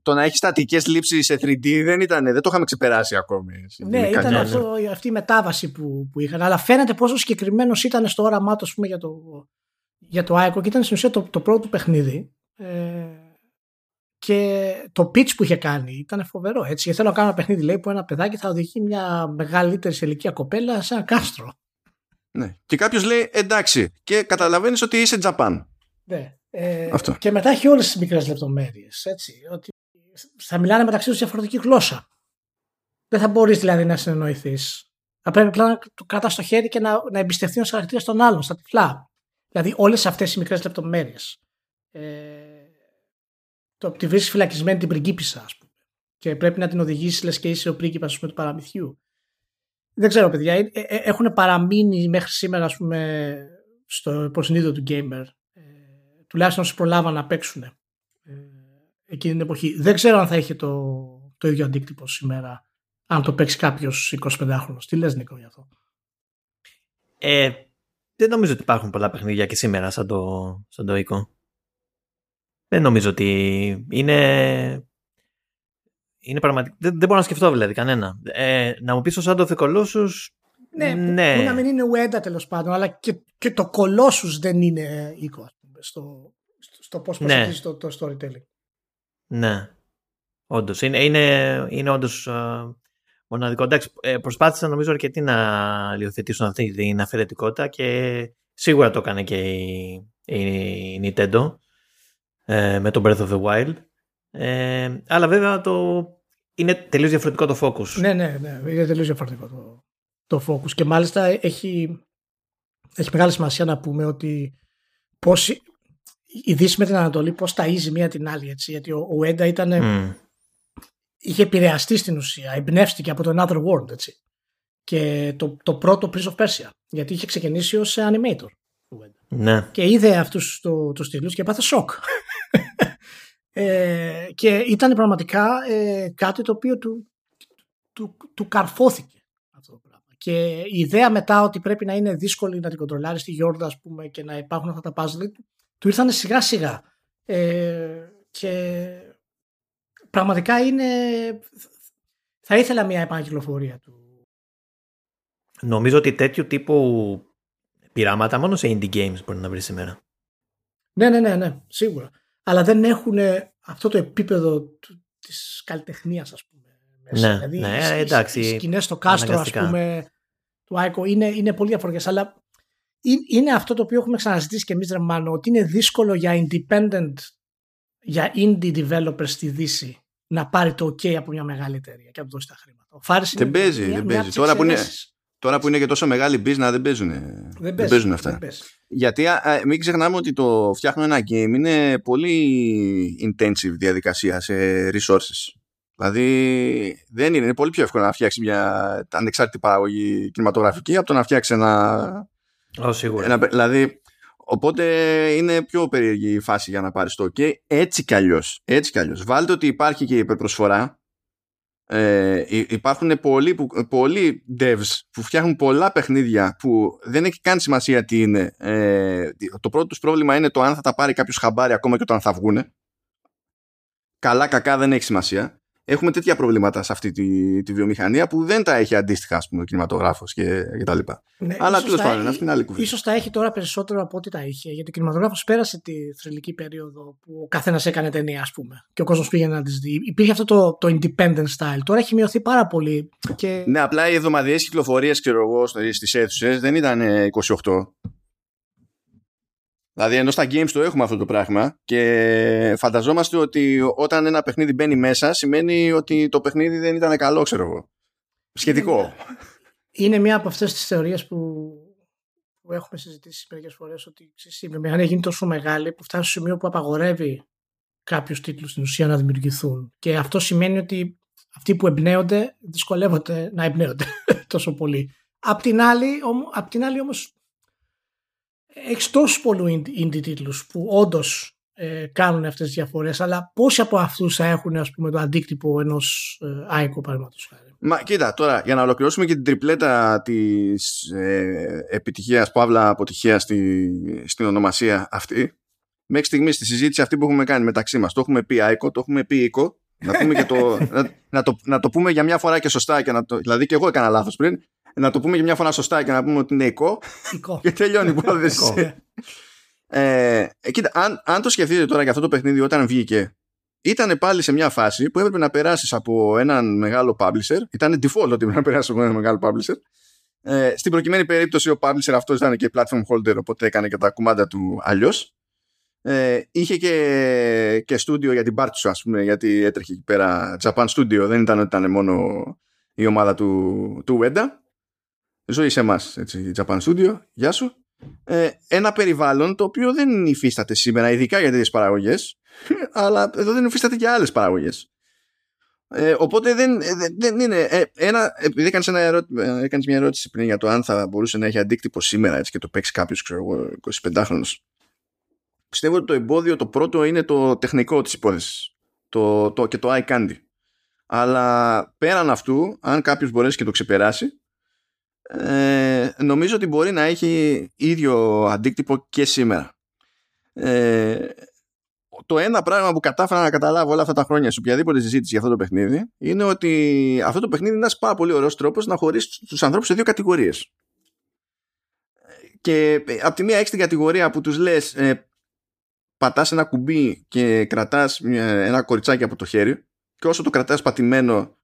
το να έχει στατικές λήψεις σε 3D δεν ήταν, δεν το είχαμε ξεπεράσει ακόμη. Ναι, ήταν αυτό, αυτή η μετάβαση που, που είχαν. Αλλά φαίνεται πόσο συγκεκριμένος ήταν στο όραμά του για το, για το Ico και ήταν στην ουσία το, το πρώτο του παιχνίδι. Ε, και το pitch που είχε κάνει ήταν φοβερό. Έτσι. Γιατί θέλω να κάνω ένα παιχνίδι λέει, που ένα παιδάκι θα οδηγεί μια μεγαλύτερη σε ηλικία κοπέλα σε ένα κάστρο. Ναι. Και κάποιος λέει εντάξει, και καταλαβαίνεις ότι είσαι Japan. Ναι. Ε, Αυτό. Και μετά έχει όλες τις μικρές λεπτομέρειες. Ότι θα μιλάνε μεταξύ τους διαφορετική γλώσσα. Δεν θα μπορείς δηλαδή να συνεννοηθείς. Θα πρέπει απλά να το κρατάς στο χέρι και να, να εμπιστευτεί ο χαρακτήρας των άλλων, στα τυφλά. Δηλαδή όλες αυτές οι μικρές λεπτομέρειες. Ε, το τη βρίσκει φυλακισμένη την πριγκίπισσα, ας πούμε. Και πρέπει να την οδηγήσεις, λες και είσαι ο πρίγκιπας του παραμυθιού. Δεν ξέρω, παιδιά. Ε, ε, έχουν παραμείνει μέχρι σήμερα, ας πούμε, στο υποσυνείδητο του gamer. Ε, τουλάχιστον όσοι προλάβαν να παίξουν ε, εκείνη την εποχή. Δεν ξέρω αν θα είχε το, το ίδιο αντίκτυπο σήμερα, αν το παίξει κάποιος 25χρονο. Τι λες Νίκο για αυτό; Ε, δεν νομίζω ότι υπάρχουν πολλά παιχνίδια και σήμερα σαν το, σαν το οίκο. Δεν νομίζω ότι είναι. Είναι πραγματικά. Δεν, δεν μπορώ να σκεφτώ δηλαδή κανένα. Ε, να μου πεις ο Σάντο Colossus. Ναι, ναι. Που, να μην είναι Ueda τέλος πάντων, αλλά και, και το Colossus δεν είναι οίκο στο, στο, στο πώς Ναι. προσεγγίζει το, το storytelling. Ναι. Όντως. Είναι, είναι, είναι όντως μοναδικό. Εντάξει, ε, προσπάθησαν νομίζω αρκετοί να υιοθετήσουν αυτή την αφαιρετικότητα και σίγουρα το έκανε και η, η Nintendo ε, με το Breath of the Wild. Ε, αλλά βέβαια το, είναι τελείως διαφορετικό το focus. Ναι, ναι, ναι. Είναι τελείως διαφορετικό το, το focus. Και μάλιστα έχει, έχει μεγάλη σημασία να πούμε ότι πώς η- η Δύση με την Ανατολή πώς ταΐζει μία την άλλη. Έτσι, γιατί ο, ο Έντα ήταν, Μμ. είχε επηρεαστεί στην ουσία, εμπνεύστηκε από το Another World. Έτσι. Και το, το πρώτο Prince of Persia. Γιατί είχε ξεκινήσει ως animator. ο Ueda. Ναι. και είδε αυτούς το, το στυλούς και πάθε σοκ. ε, και ήταν πραγματικά ε, κάτι το οποίο του, του, του καρφώθηκε αυτό το πράγμα. Και η ιδέα μετά ότι πρέπει να είναι δύσκολη να την κοντρολάρεις στη Γιόρδα ας πούμε, και να υπάρχουν αυτά τα puzzle του ήρθαν σιγά σιγά. Ε, και πραγματικά είναι θα ήθελα μια επανακυκλοφορία του. Νομίζω ότι τέτοιου τύπου πειράματα μόνο σε indie games μπορεί να βρεις σήμερα. Ναι, ναι, ναι, ναι, σίγουρα. Αλλά δεν έχουν αυτό το επίπεδο του, της καλλιτεχνίας, ας πούμε. Μέσα. Ναι, δηλαδή, ναι, οι- οι- εντάξει, Οι σκηνές στο κάστρο, ας αναγκαστικά. πούμε, του Άικο είναι, είναι πολύ διαφορετικές. Αλλά είναι, είναι αυτό το οποίο έχουμε ξαναζητήσει και εμείς, ρε Μάνο, ότι είναι δύσκολο για independent, για indie developers στη Δύση να πάρει το OK από μια μεγάλη εταιρεία και να του δώσει τα χρήματα. Ο Φάρης Δεν είναι παίζει, μια- δεν μια παίζει. από τις Τώρα που είναι- εξαιρέσεις. Τώρα που είναι και τόσο μεγάλη business δεν παίζουν, Δεν, δεν παίζει, παίζουν αυτά. δεν παίζει. Γιατί α, α, μην ξεχνάμε ότι το φτιάχνω ένα game είναι πολύ intensive διαδικασία σε resources. Δηλαδή δεν είναι, είναι πολύ πιο εύκολο να φτιάξει μια ανεξάρτητη παραγωγή κινηματογραφική από το να φτιάξει ένα, Ω, σίγουρα. ένα. Δηλαδή, οπότε είναι πιο περίεργη η φάση για να πάρεις το OK. Έτσι κι αλλιώς. Έτσι κι αλλιώς. Βάλτε ότι υπάρχει και η υπερπροσφορά. Ε, υ- υπάρχουν πολλοί, που, πολλοί devs που φτιάχνουν πολλά παιχνίδια που δεν έχει καν σημασία τι είναι. Ε, το πρώτο τους πρόβλημα είναι το αν θα τα πάρει κάποιος χαμπάρι ακόμα και όταν θα βγούνε. Καλά κακά δεν έχει σημασία. Έχουμε τέτοια προβλήματα σε αυτή τη, τη βιομηχανία που δεν τα έχει αντίστοιχα ας πούμε, ο κινηματογράφος και, και τα λοιπά. Ναι, Αλλά ίσως τέλος τα- πάντων, αυτή είναι άλλη κουβέντα. Ίσως τα έχει τώρα περισσότερο από ό,τι τα είχε. Γιατί ο κινηματογράφος πέρασε τη θρηλυκή περίοδο που ο καθένας έκανε ταινία, ας πούμε. Και ο κόσμος πήγαινε να τις δει. Υπήρχε αυτό το, το independent style. Τώρα έχει μειωθεί πάρα πολύ. Και... Ναι, απλά οι εβδομαδιαίες κυκλοφορίες, ξέρω εγώ, στις αίθουσες δεν ήταν ε, 28. Δηλαδή, ενώ στα games το έχουμε αυτό το πράγμα και φανταζόμαστε ότι όταν ένα παιχνίδι μπαίνει μέσα σημαίνει ότι το παιχνίδι δεν ήταν καλό, ξέρω εγώ. Σχετικό. Είναι μία από αυτές τις θεωρίες που, που έχουμε συζητήσει μερικές φορές. Ότι ξέρεις, η βιομηχανία γίνει τόσο μεγάλη που φτάνει στο σημείο που απαγορεύει κάποιους τίτλους στην ουσία να δημιουργηθούν. Και αυτό σημαίνει ότι αυτοί που εμπνέονται δυσκολεύονται να εμπνέονται τόσο πολύ. Απ' την άλλη, όμω, απ' την άλλη όμως έχεις τόσους πολλούς indie τίτλους που όντως ε, κάνουν αυτές τις διαφορές αλλά πόσοι από αυτούς θα έχουν ας πούμε, το αντίκτυπο ενός ε, άϊκο παραδείγματος χάρη; Μα κοίτα, τώρα για να ολοκληρώσουμε και την τριπλέτα της ε, επιτυχίας, παύλα αποτυχίας στη, στην ονομασία αυτή, μέχρι στιγμής στη συζήτηση αυτή που έχουμε κάνει μεταξύ μας, το έχουμε πει Άικο, το έχουμε πει Οίκο, να, πούμε και το, να, να το, να το πούμε για μια φορά και σωστά, και να το, δηλαδή και εγώ έκανα λάθος πριν, να το πούμε για μια φορά σωστά και να πούμε ότι είναι Οικό Οικό. και τελειώνει η υπόθεση. ε, ε, κοίτα, αν, αν το σκεφτείτε τώρα για αυτό το παιχνίδι όταν βγήκε, ήταν πάλι σε μια φάση που έπρεπε να περάσεις από έναν μεγάλο publisher. Ήταν default ότι έπρεπε να περάσεις από έναν μεγάλο publisher. Ε, στην προκειμένη περίπτωση ο publisher αυτός ήταν και platform holder, οπότε έκανε και τα κουμάντα του αλλιώς. Ε, είχε και, και studio για την part σου, ας πούμε, γιατί έτρεχε εκεί πέρα Japan Studio. Δεν ήταν ότι ήταν μόνο η ομάδα του, του Wenda. Ζωή σε εμάς, έτσι, Japan Studio. Γεια σου. Ε, ένα περιβάλλον το οποίο δεν υφίσταται σήμερα, ειδικά για τέτοιες παραγωγές, αλλά εδώ δεν υφίσταται και άλλες παραγωγές. Ε, οπότε δεν, ε, δεν είναι. Ε, ένα, επειδή έκανες μια, ερώτηση, μια ερώτηση πριν για το αν θα μπορούσε να έχει αντίκτυπο σήμερα έτσι, και το παίξει κάποιος, ξέρω εγώ, 25χρονο. Πιστεύω ότι το εμπόδιο το πρώτο είναι το τεχνικό της υπόθεσης. Το, το, και το eye candy. Αλλά πέραν αυτού, αν κάποιος μπορέσει και το ξεπεράσει, ε, νομίζω ότι μπορεί να έχει ίδιο αντίκτυπο και σήμερα. Ε, το ένα πράγμα που κατάφερα να καταλάβω όλα αυτά τα χρόνια σε οποιαδήποτε συζήτηση για αυτό το παιχνίδι είναι ότι αυτό το παιχνίδι είναι ένας πάρα πολύ ωραίος τρόπος να χωρίσει τους ανθρώπους σε δύο κατηγορίες. Και ε, από τη μία έχεις την κατηγορία που τους λες, ε, πατάς ένα κουμπί και κρατάς ένα κοριτσάκι από το χέρι, και όσο το κρατάς πατημένο,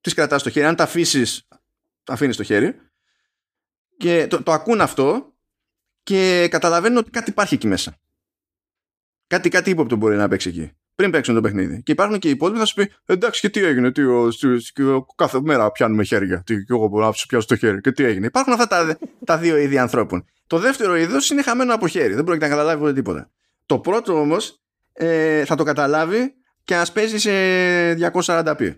τη κρατάς το χέρι. Αν τα αφήσεις, το αφήνεις στο χέρι. Και το, το ακούν αυτό και καταλαβαίνουν ότι κάτι υπάρχει εκεί μέσα. Κάτι, κάτι ύποπτο μπορεί να παίξει εκεί. Πριν παίξουν το παιχνίδι. Και υπάρχουν και οι υπόλοιποι θα σου πει: Εντάξει, και τι έγινε, τι, ο, κάθε μέρα πιάνουμε χέρια. Τι, και εγώ μπορώ να σου πιάσω το χέρι. Και τι έγινε. Υπάρχουν αυτά τα, τα δύο είδη ανθρώπων. Το δεύτερο είδος είναι χαμένο από χέρι. Δεν πρόκειται να καταλάβει ποτέ τίποτα. Το πρώτο όμως ε, θα το καταλάβει και ας παίζει σε 240p.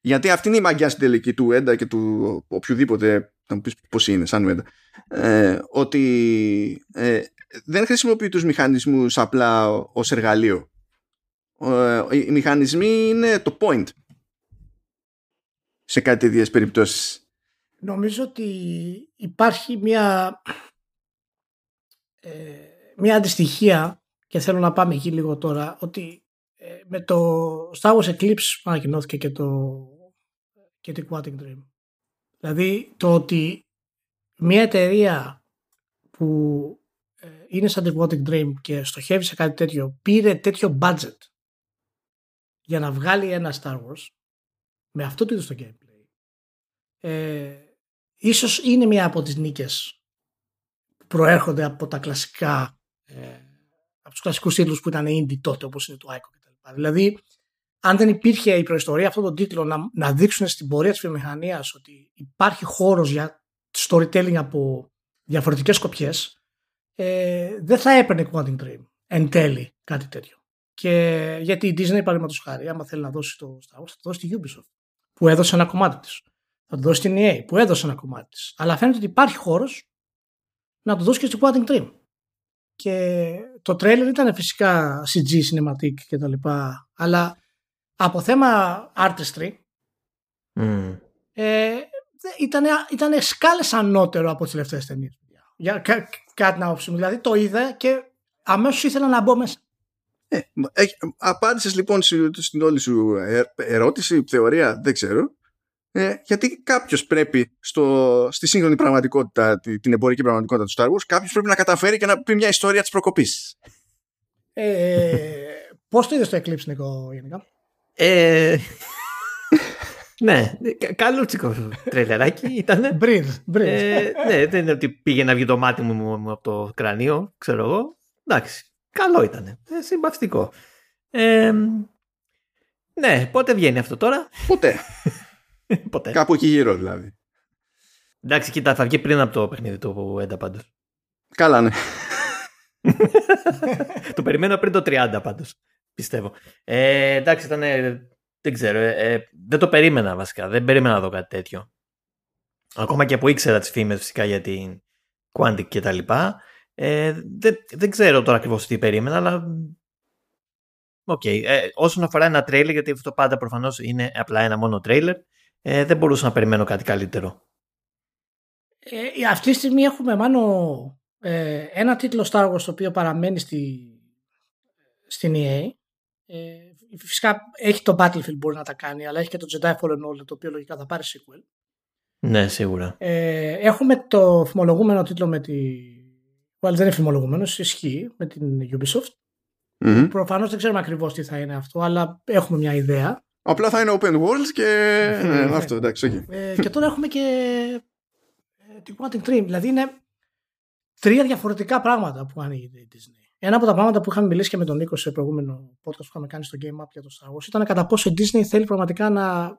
Γιατί αυτή είναι η μαγιά στην τελική του Έντα και του οποιοδήποτε, θα μου πεις πώς είναι, σαν Έντα, ε, ότι ε, δεν χρησιμοποιεί τους μηχανισμούς απλά ως εργαλείο. Ε, οι μηχανισμοί είναι το point σε κάτι τέτοιες περιπτώσεις. Νομίζω ότι υπάρχει μια, ε, μια αντιστοιχία και θέλω να πάμε εκεί λίγο τώρα ότι ε, με το Star Wars Eclipse που ανακοινώθηκε και το, και το Quantic Dream. Δηλαδή το ότι μια εταιρεία που ε, είναι σαν το Quantic Dream και στοχεύει σε κάτι τέτοιο πήρε τέτοιο budget για να βγάλει ένα Star Wars με αυτό το είδος το gameplay ε, ίσως είναι μια από τις νίκες που προέρχονται από τα κλασικά ε, από τους κλασικούς τίτλους που ήταν indie τότε όπως είναι το Ico Δηλαδή, αν δεν υπήρχε η προϊστορία αυτόν τον τίτλο να, να δείξουν στην πορεία της βιομηχανίας ότι υπάρχει χώρος για storytelling από διαφορετικές σκοπιές, ε, δεν θα έπαιρνε Quantum Dream εν τέλει κάτι τέτοιο. Και γιατί η Disney, παραδείγματος χάρη, άμα θέλει να δώσει το Star Wars, θα το δώσει στη Ubisoft, που έδωσε ένα κομμάτι της. Θα το δώσει στην EA, που έδωσε ένα κομμάτι της. Αλλά φαίνεται ότι υπάρχει χώρος να το δώσει και στο Quantum Dream. Και το τρέλερ ήταν φυσικά CG, cinematic και τα λοιπά, αλλά από θέμα artistry mm. ε, ήταν, ήταν σκάλες ανώτερο από τις τελευταίες ταινίες. Για κά, κάτι να όψιμο. Δηλαδή το είδα και αμέσως ήθελα να μπω μέσα. Ε, ε, απάντησες λοιπόν στην όλη σου ε, ερώτηση, θεωρία, δεν ξέρω. Ε, γιατί κάποιος πρέπει στο, στη σύγχρονη πραγματικότητα, την εμπορική πραγματικότητα του Star Wars, κάποιος πρέπει να καταφέρει και να πει μια ιστορία της προκοπής. Ε, Πώς το είδες το Eclipse, Νίκο, γενικά; Ε, ναι, καλούτσικο τρελεράκι ήταν. Breathe, ε, ναι, δεν είναι ότι πήγε να βγει το μάτι μου από το κρανίο, ξέρω εγώ. Εντάξει, καλό ήταν. Ε, συμπαυτικό. Ε, ναι, πότε βγαίνει αυτό τώρα; Ποτέ. Ποτέ. Κάπου εκεί γύρω δηλαδή. Εντάξει, κοίτα, θα βγει πριν από το παιχνίδι του Έντα πάντως. Καλά, ναι. το περιμένω πριν το 30 πάντως, πιστεύω. Ε, εντάξει, ήταν, δεν ξέρω, ε, ε, δεν το περίμενα βασικά, δεν περίμενα να δω κάτι τέτοιο. Ακόμα και που ήξερα τις φήμες φυσικά για την Quantic και τα λοιπά. Ε, δεν, δεν ξέρω τώρα ακριβώς τι περίμενα, αλλά OK. Okay. Ε, όσον αφορά ένα τρέιλερ, γιατί αυτό πάντα προφανώς είναι απλά ένα μόνο τρέιλερ, ε, δεν μπορούσα να περιμένω κάτι καλύτερο. Ε, αυτή τη στιγμή έχουμε μάλλον ε, ένα τίτλο Star Wars το οποίο παραμένει στη, στην EA. Ε, φυσικά έχει το Battlefield μπορεί να τα κάνει, αλλά έχει και το Jedi Fallen Order το οποίο λογικά θα πάρει sequel. Ναι, σίγουρα. Ε, έχουμε το φημολογούμενο τίτλο με τη... Well, δεν είναι φημολογούμενος, ισχύει με την Ubisoft. Μμμ. Προφανώς δεν ξέρουμε ακριβώς τι θα είναι αυτό, αλλά έχουμε μια ιδέα. Απλά θα είναι open world και. ναι, Ναι. αυτό εντάξει, όχι. Ε, και τώρα έχουμε και ε, την Quantum Dream. Δηλαδή είναι τρία διαφορετικά πράγματα που ανοίγει η Disney. Ένα από τα πράγματα που είχαμε μιλήσει και με τον Νίκο σε προηγούμενο podcast που είχαμε κάνει στο Game Up για το Star Wars ήταν κατά πόσο η Disney θέλει πραγματικά να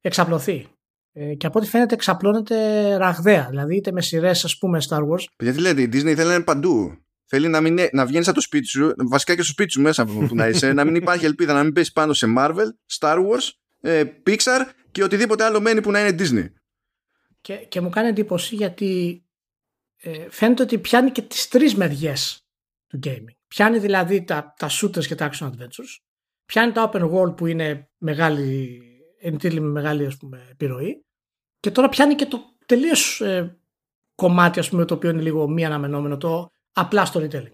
εξαπλωθεί. Ε, και από ό,τι φαίνεται εξαπλώνεται ραγδαία. Δηλαδή είτε με σειρές, ας πούμε, Star Wars. Γιατί λέτε, η Disney θέλει να είναι παντού. Θέλει να, μην, να βγαίνει από το σπίτι σου, βασικά και στο σπίτι σου μέσα που να είσαι, να μην υπάρχει ελπίδα να μην πέσει πάνω σε Marvel, Star Wars, ε, Pixar και οτιδήποτε άλλο μένει που να είναι Disney. Και, και μου κάνει εντύπωση γιατί ε, φαίνεται ότι πιάνει και τις τρεις μεριές του gaming. Πιάνει δηλαδή τα, τα shooters και τα action adventures. Πιάνει τα open world που είναι μεγάλη, εν τέλει με μεγάλη ας πούμε, επιρροή. Και τώρα πιάνει και το τελείως ε, κομμάτι ας πούμε, το οποίο είναι λίγο μη αναμενόμενο, το απλά storytelling.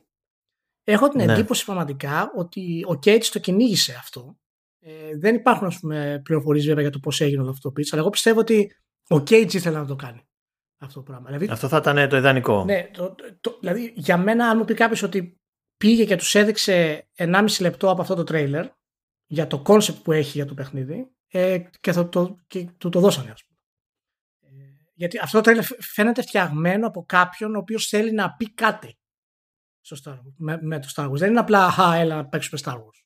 Έχω την Ναι. εντύπωση πραγματικά ότι ο Cage το κυνήγησε αυτό. Ε, δεν υπάρχουν ας πούμε, πληροφορίες βέβαια για το πώς έγινε όλο αυτό το pitch, αλλά εγώ πιστεύω ότι ο Cage ήθελε να το κάνει αυτό το πράγμα. Δηλαδή, Αυτό θα ήταν το ιδανικό. ναι, το, το- δηλαδή για μένα αν μου πει κάποιος ότι πήγε και τους έδειξε 1,5 λεπτό από αυτό το τρέιλερ για το concept που έχει για το παιχνίδι ε, και, θα το, και του το δώσανε ας πούμε. Ε, γιατί αυτό το τρέιλερ φ- φαίνεται φτιαγμένο από κάποιον ο οποίος θέλει να πει κάτι στο Star Wars, με, με το Star Wars. Δεν είναι απλά «Χα, έλα να παίξουμε Star Wars»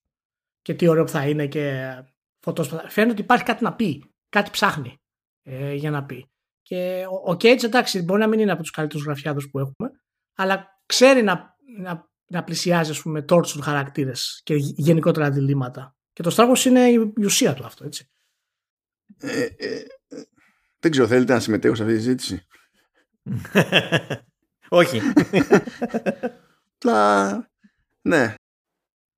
και τι ωραίο που θα είναι και φωτόσπατα. Φαίνεται ότι υπάρχει κάτι να πει, κάτι ψάχνει ε, για να πει. Και ο, ο Cage εντάξει μπορεί να μην είναι από τους καλύτερους γραφιάδους που έχουμε αλλά ξέρει να, να, να πλησιάζει ας πούμε torture χαρακτήρες και γε- γενικότερα διλήμματα. Και το Star Wars είναι η, η ουσία του αυτό έτσι. Ε, ε, ε, δεν ξέρω, θέλετε να συμμετέχω σε αυτή τη συζήτηση; Όχι. Απλά. Ναι.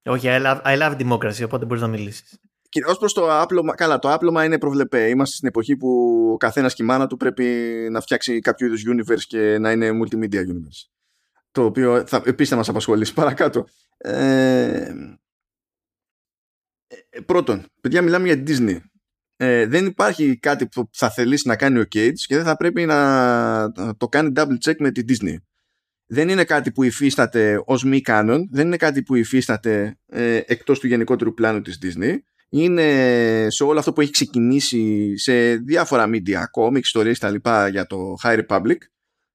Όχι, I love, I love democracy, οπότε μπορείς να μιλήσεις. Και ω προς το άπλωμα, καλά, το άπλωμα είναι προβλεπέ. Είμαστε στην εποχή που ο καθένας και η μάνα του πρέπει να φτιάξει κάποιο είδους universe και να είναι multimedia universe. Το οποίο θα, επίσης θα μας απασχολήσει παρακάτω. Ε, ε, πρώτον, παιδιά, μιλάμε για Disney. Ε, δεν υπάρχει κάτι που θα θελήσει να κάνει ο Cage και δεν θα πρέπει να το κάνει double check με τη Disney. Δεν είναι κάτι που υφίσταται ως μη canon, δεν είναι κάτι που υφίσταται ε, εκτός του γενικότερου πλάνου της Disney είναι σε όλο αυτό που έχει ξεκινήσει σε διάφορα media, comics, ιστορίες τα λοιπά για το High Republic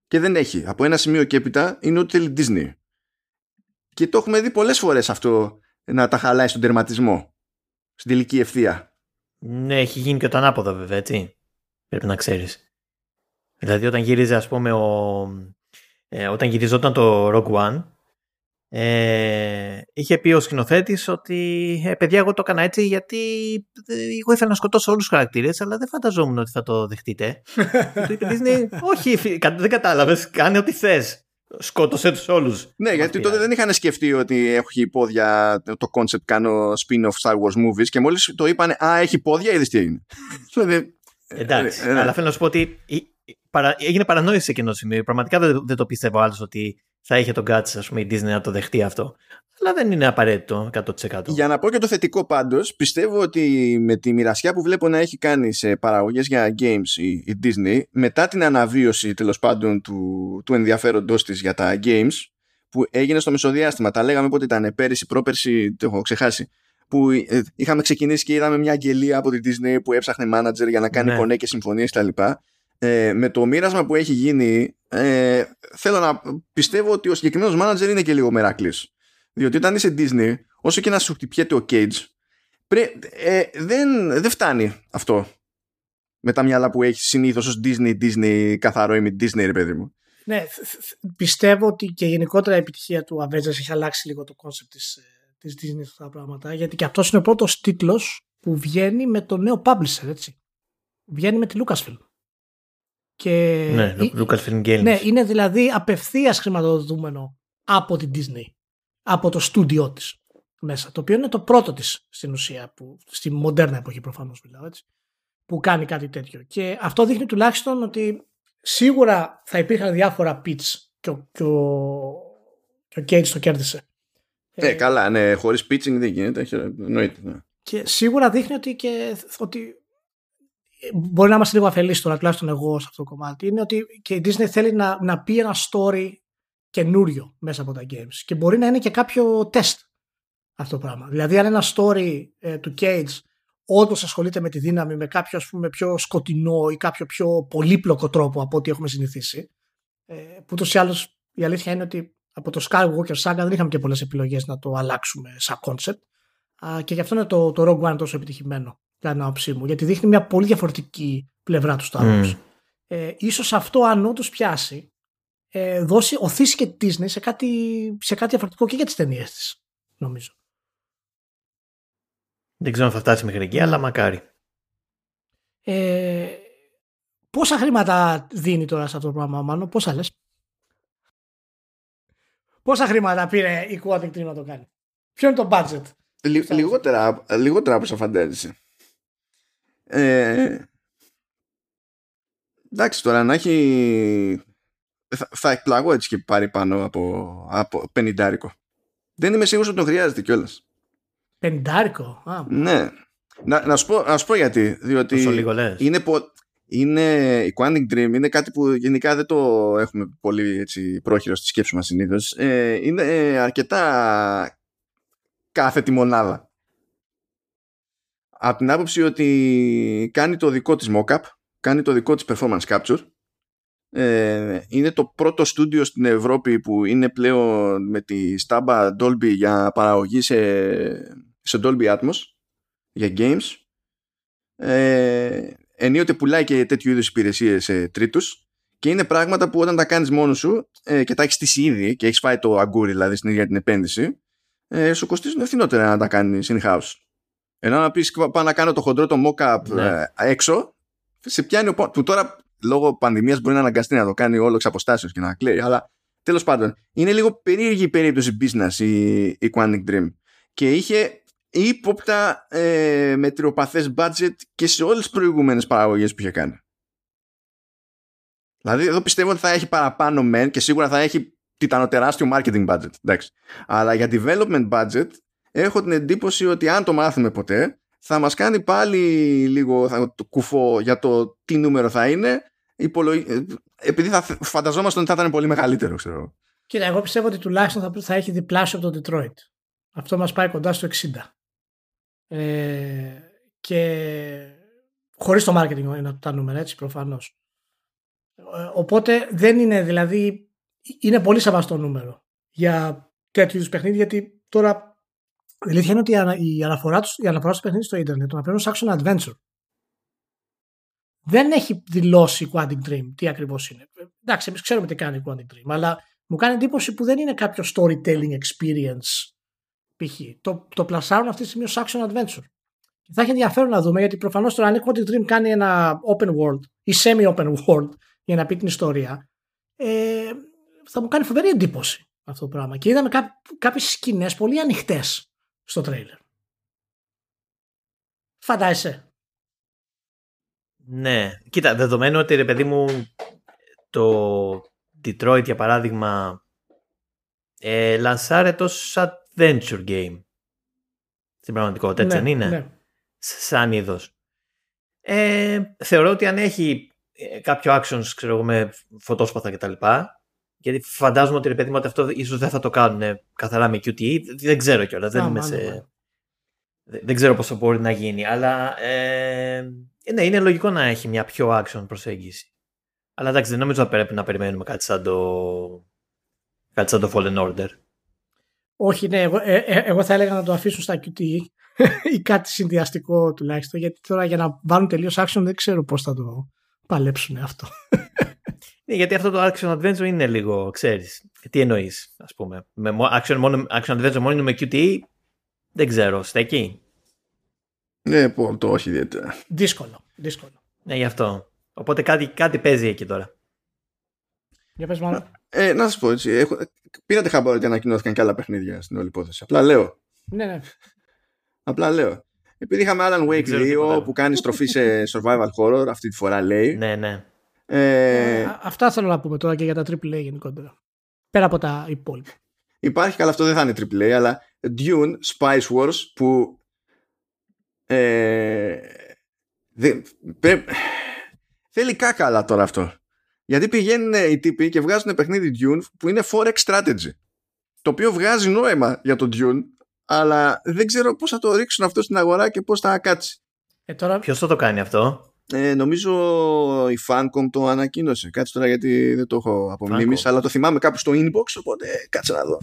και δεν έχει. Από ένα σημείο και έπειτα είναι ό,τι θέλει Disney. Και το έχουμε δει πολλές φορές αυτό να τα χαλάει στον τερματισμό, στην τελική ευθεία. Ναι, έχει γίνει και το ανάποδο βέβαια, έτσι. Πρέπει να ξέρεις. Δηλαδή όταν γύριζε ας πούμε ο... ε, όταν γυριζόταν το Rogue One ε, είχε πει ο σκηνοθέτης ότι ε, παιδιά εγώ το έκανα έτσι γιατί ε, εγώ ήθελα να σκοτώσω όλους τους χαρακτήρες αλλά δεν φανταζόμουν ότι θα το δεχτείτε. Και του είπε η Disney, όχι φι- κα- δεν κατάλαβες, κάνε ό,τι θες. Σκότωσέ τους όλους. Ναι, γιατί τότε δεν είχαν σκεφτεί ότι έχει πόδια το concept κάνω spin-off Star Wars movies και μόλις το είπανε «Α, έχει πόδια, είδες τι έγινε». Δηλαδή, Εντάξει, ε, ε, αλλά θέλω να σου πω ότι η- η- παρα- έγινε παρανόηση σε εκείνο το σημείο. Πραγματικά δεν, δεν το πίστευε ο άλλος ότι θα είχε τον guts, ας πούμε, η Disney να το δεχτεί αυτό. Αλλά δεν είναι απαραίτητο 100%. Για να πω και το θετικό πάντως, πιστεύω ότι με τη μοιρασιά που βλέπω να έχει κάνει σε παραγωγές για games η, η Disney, μετά την αναβίωση τέλος πάντων του, του ενδιαφέροντός της για τα games, που έγινε στο μεσοδιάστημα, τα λέγαμε πότε ήταν, πέρυσι, πρόπερσι, το έχω ξεχάσει, που ε, είχαμε ξεκινήσει και είδαμε μια αγγελία από τη Disney που έψαχνε manager για να κάνει Ναι. κονέ και συμφωνίες κτλ. Ε, με το μοίρασμα που έχει γίνει, ε, θέλω να πιστεύω ότι ο συγκεκριμένος manager είναι και λίγο μεράκλης. Διότι όταν είσαι Disney, όσο και να σου χτυπιέται ο Cage, πρέ, ε, δεν, δεν φτάνει αυτό. Με τα μυαλά που έχεις συνήθως ως Disney, Disney, καθαρό είμαι Disney, ρε παιδί μου. Ναι, θ- θ- πιστεύω ότι και γενικότερα η επιτυχία του Avengers έχει αλλάξει λίγο το concept της, ε, της Disney σε αυτά τα πράγματα γιατί και αυτός είναι ο πρώτος τίτλος που βγαίνει με το νέο publisher, έτσι. Βγαίνει με τη Lucasfilm. Και Ναι, ε, Lucasfilm Games. Ναι, είναι δηλαδή απευθείας χρηματοδοτούμενο από την Disney. Από το στούντιό της μέσα. Το οποίο είναι το πρώτο της στην ουσία. Που, στη μοντέρνα εποχή προφανώς μιλάω έτσι. Που κάνει κάτι τέτοιο. Και αυτό δείχνει τουλάχιστον ότι σίγουρα θα υπήρχαν διάφορα pitch και ο, και ο, και ο Cage το κέρδισε. Ε, Ε, καλά, ναι, χωρίς pitching δεν γίνεται. έχει- Εννοείται. Ναι. Και σίγουρα δείχνει ότι, και, ότι μπορεί να είμαστε λίγο αφελείς τώρα, τουλάχιστον εγώ σε αυτό το κομμάτι, είναι ότι και η Disney θέλει να, να πει ένα story καινούριο μέσα από τα games. Και μπορεί να είναι και κάποιο τεστ. αυτό το πράγμα. Δηλαδή αν ένα story ε, του Cage όντως ασχολείται με τη δύναμη με κάποιο ας πούμε πιο σκοτεινό ή κάποιο πιο πολύπλοκο τρόπο από ό,τι έχουμε συνηθίσει ε, που ούτως ή άλλως η αλήθεια είναι ότι από το Skywalker Saga δεν είχαμε και πολλές επιλογές να το αλλάξουμε σαν concept και γι' αυτό είναι το, το Rogue One τόσο επιτυχημένο κατά την άποψή μου γιατί δείχνει μια πολύ διαφορετική πλευρά του Star Wars. Mm. Ε, ίσως αυτό αν όντως πιάσει ε, δώσει, οθήσει και τη Disney σε κάτι, σε κάτι διαφορετικό και για τις ταινίες της νομίζω. Δεν ξέρω αν θα φτάσει μέχρι εκεί, αλλά μακάρι. Ε, πόσα χρήματα δίνει τώρα σε αυτό το πράγμα, Μάνο, πόσα λες; Πόσα χρήματα πήρε η Quantic Dream να το κάνει; Ποιο είναι το budget; Λι, λιγότερα, λιγότερα από όσα φαντάζεσαι. Ε, εντάξει τώρα να έχει θα, θα εκπλαγώ έτσι και πάρει πάνω από, από πενιντάρικο. Δεν είμαι σίγουρος ότι τον χρειάζεται κιόλας. Πεντάρικο. Ναι. Να, να, σου πω, να σου πω γιατί. Διότι λίγο είναι, είναι, η Quantic Dream είναι κάτι που γενικά δεν το έχουμε πολύ έτσι, πρόχειρο στη σκέψη μας συνήθως. Ε, είναι αρκετά κάθετη μονάδα. Από την άποψη ότι κάνει το δικό της mock-up, κάνει το δικό της performance capture, ε, είναι το πρώτο στούντιο στην Ευρώπη που είναι πλέον με τη στάμπα Dolby για παραγωγή σε, σε Dolby Atmos για games ε, ενίοτε πουλάει και τέτοιου είδους υπηρεσίες σε τρίτους. Και είναι πράγματα που όταν τα κάνεις μόνος σου ε, και τα έχεις στήσει ήδη και έχεις φάει το αγκούρι δηλαδή στην ίδια την επένδυση ε, σου κοστίζουν ευθυνότερα να τα κάνεις in-house. Ενώ να πεις πάω να κάνω το χοντρό το mock-up ναι. ε, έξω σε πιάνει ο που τώρα λόγω πανδημίας μπορεί να αναγκαστεί να το κάνει όλο εξ αποστάσεως και να κλαίει αλλά τέλος πάντων είναι λίγο περίεργη η περίπτωση business η, η Quantic Dream. Και είχε ύποπτα ε, μετριοπαθές budget και σε όλες τις προηγούμενες παραγωγές που είχε κάνει. Δηλαδή εδώ πιστεύω ότι θα έχει παραπάνω μεν και σίγουρα θα έχει τιτανοτεράστιο marketing budget. Εντάξει. Αλλά για development budget έχω την εντύπωση ότι αν το μάθουμε ποτέ θα μας κάνει πάλι λίγο θα, το κουφό για το τι νούμερο θα είναι υπολογι... Ε, επειδή θα φανταζόμαστε ότι θα ήταν πολύ μεγαλύτερο ξέρω. Κοίτα, εγώ πιστεύω ότι τουλάχιστον θα, θα έχει διπλάσιο από το Detroit. Αυτό μας πάει κοντά στο 60. Ε, και χωρίς το marketing είναι τα νούμερα έτσι προφανώς. Ε, οπότε δεν είναι δηλαδή είναι πολύ σεβαστό νούμερο για τέτοιου είδους παιχνίδι γιατί τώρα η αλήθεια είναι ότι η αναφορά, τους, η αναφορά στο παιχνίδι στο ίντερνετ το να παίρνουν action adventure δεν έχει δηλώσει η Quantic Dream τι ακριβώς είναι. Εντάξει, εμείς ξέρουμε τι κάνει η Quantic Dream, αλλά μου κάνει εντύπωση που δεν είναι κάποιο storytelling experience π.χ. Το, το πλασάρουν αυτή τη στιγμή ως action adventure. Και θα έχει ενδιαφέρον να δούμε γιατί προφανώς τώρα αν η Quantic Dream κάνει ένα open world ή semi-open world για να πει την ιστορία, ε, θα μου κάνει φοβερή εντύπωση αυτό το πράγμα. Και είδαμε κά, κάποιες σκηνές πολύ ανοιχτές στο τρέιλερ. Φαντάζεσαι; Ναι. Κοίτα, δεδομένου ότι ρε παιδί μου το Detroit για παράδειγμα ε, λανσάρεται ως adventure game. Στην πραγματικότητα, έτσι ναι, δεν είναι; Ναι. Σαν είδος. Ε, θεωρώ ότι αν έχει ε, κάποιο actions, ξέρω εγώ, με φωτόσπαθα κτλ. Γιατί φαντάζομαι ότι ρε παιδί μου ότι αυτό ίσως δεν θα το κάνουν καθαρά με QTE. Δεν ξέρω κιόλας. Δεν είμαι σε. Δεν ξέρω πώς θα μπορεί να γίνει, αλλά ε, ναι, είναι λογικό να έχει μια πιο action προσέγγιση. Αλλά εντάξει, δεν νομίζω ότι πρέπει να περιμένουμε κάτι σαν το, κάτι σαν το Fallen Order. Όχι, ναι, εγώ, ε, ε, εγώ θα έλεγα να το αφήσουν στα QTE ή κάτι συνδυαστικό τουλάχιστον, γιατί τώρα για να βάλουν τελείως action δεν ξέρω πώς θα το παλέψουν αυτό. Ναι, γιατί αυτό το action adventure είναι λίγο, ξέρεις. Τι εννοείς, ας πούμε. Με action, μόνο, action adventure μόνο με QTE, δεν ξέρω, στέκει. Ναι, το όχι ιδιαίτερα. Δύσκολο, δύσκολο. Ναι, γι' αυτό. Οπότε κάτι, κάτι παίζει εκεί τώρα. Για πες μάλλον. Ε, να σας πω έτσι. Έχω, πήρατε χαμπάρι ότι ανακοινώθηκαν και άλλα παιχνίδια στην όλη υπόθεση. Απλά λέω. Ναι, ναι. Απλά λέω. Επειδή είχαμε Alan Wake 2 που κάνει στροφή σε survival horror, αυτή τη φορά λέει. Ναι, ναι. Ε, ε, αυτά θέλω να πούμε τώρα και για τα AAA γενικότερα. Πέρα από τα υπόλοιπα. Υπάρχει, καλά αυτό δεν θα είναι AAA, αλλά Dune Spice Wars που ε, δε, θέλει κάκαλα τώρα αυτό. Γιατί πηγαίνουν οι τύποι και βγάζουν παιχνίδι Dune που είναι 4X strategy. Το οποίο βγάζει νόημα για το Dune, αλλά δεν ξέρω πώς θα το ρίξουν αυτό στην αγορά και πώς θα κάτσει. Ε, τώρα... Ποιος θα το κάνει αυτό; Ε, νομίζω η Fancom το ανακοίνωσε. Κάτσε τώρα γιατί δεν το έχω απομνήμεις, αλλά το θυμάμαι κάπου στο inbox, οπότε κάτσε να δω.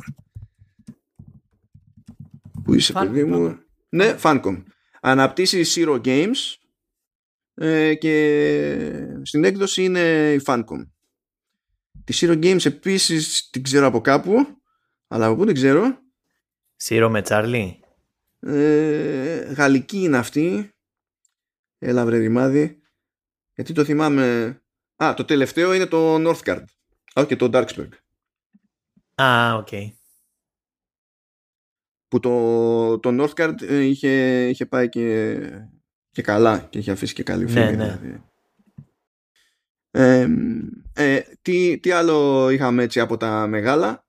Πού είσαι παιδί μου; Ναι, Fancom. Αναπτύσσει Zero Games ε, και στην έκδοση είναι η Fancom. Τη Zero Games επίσης την ξέρω από κάπου, αλλά από πού δεν ξέρω; Zero με Charlie. Ε, γαλλική είναι αυτή. Έλα βρε ρημάδι. Γιατί το θυμάμαι... Α, το τελευταίο είναι το Northgard. Α, και το Darksburg. Α, OK. Okay. Που το, το Northgard ε, είχε, είχε πάει και, και καλά και είχε αφήσει και καλή φήμη. Ναι, ναι. Δηλαδή. Ε, ε, τι, τι άλλο είχαμε έτσι από τα μεγάλα;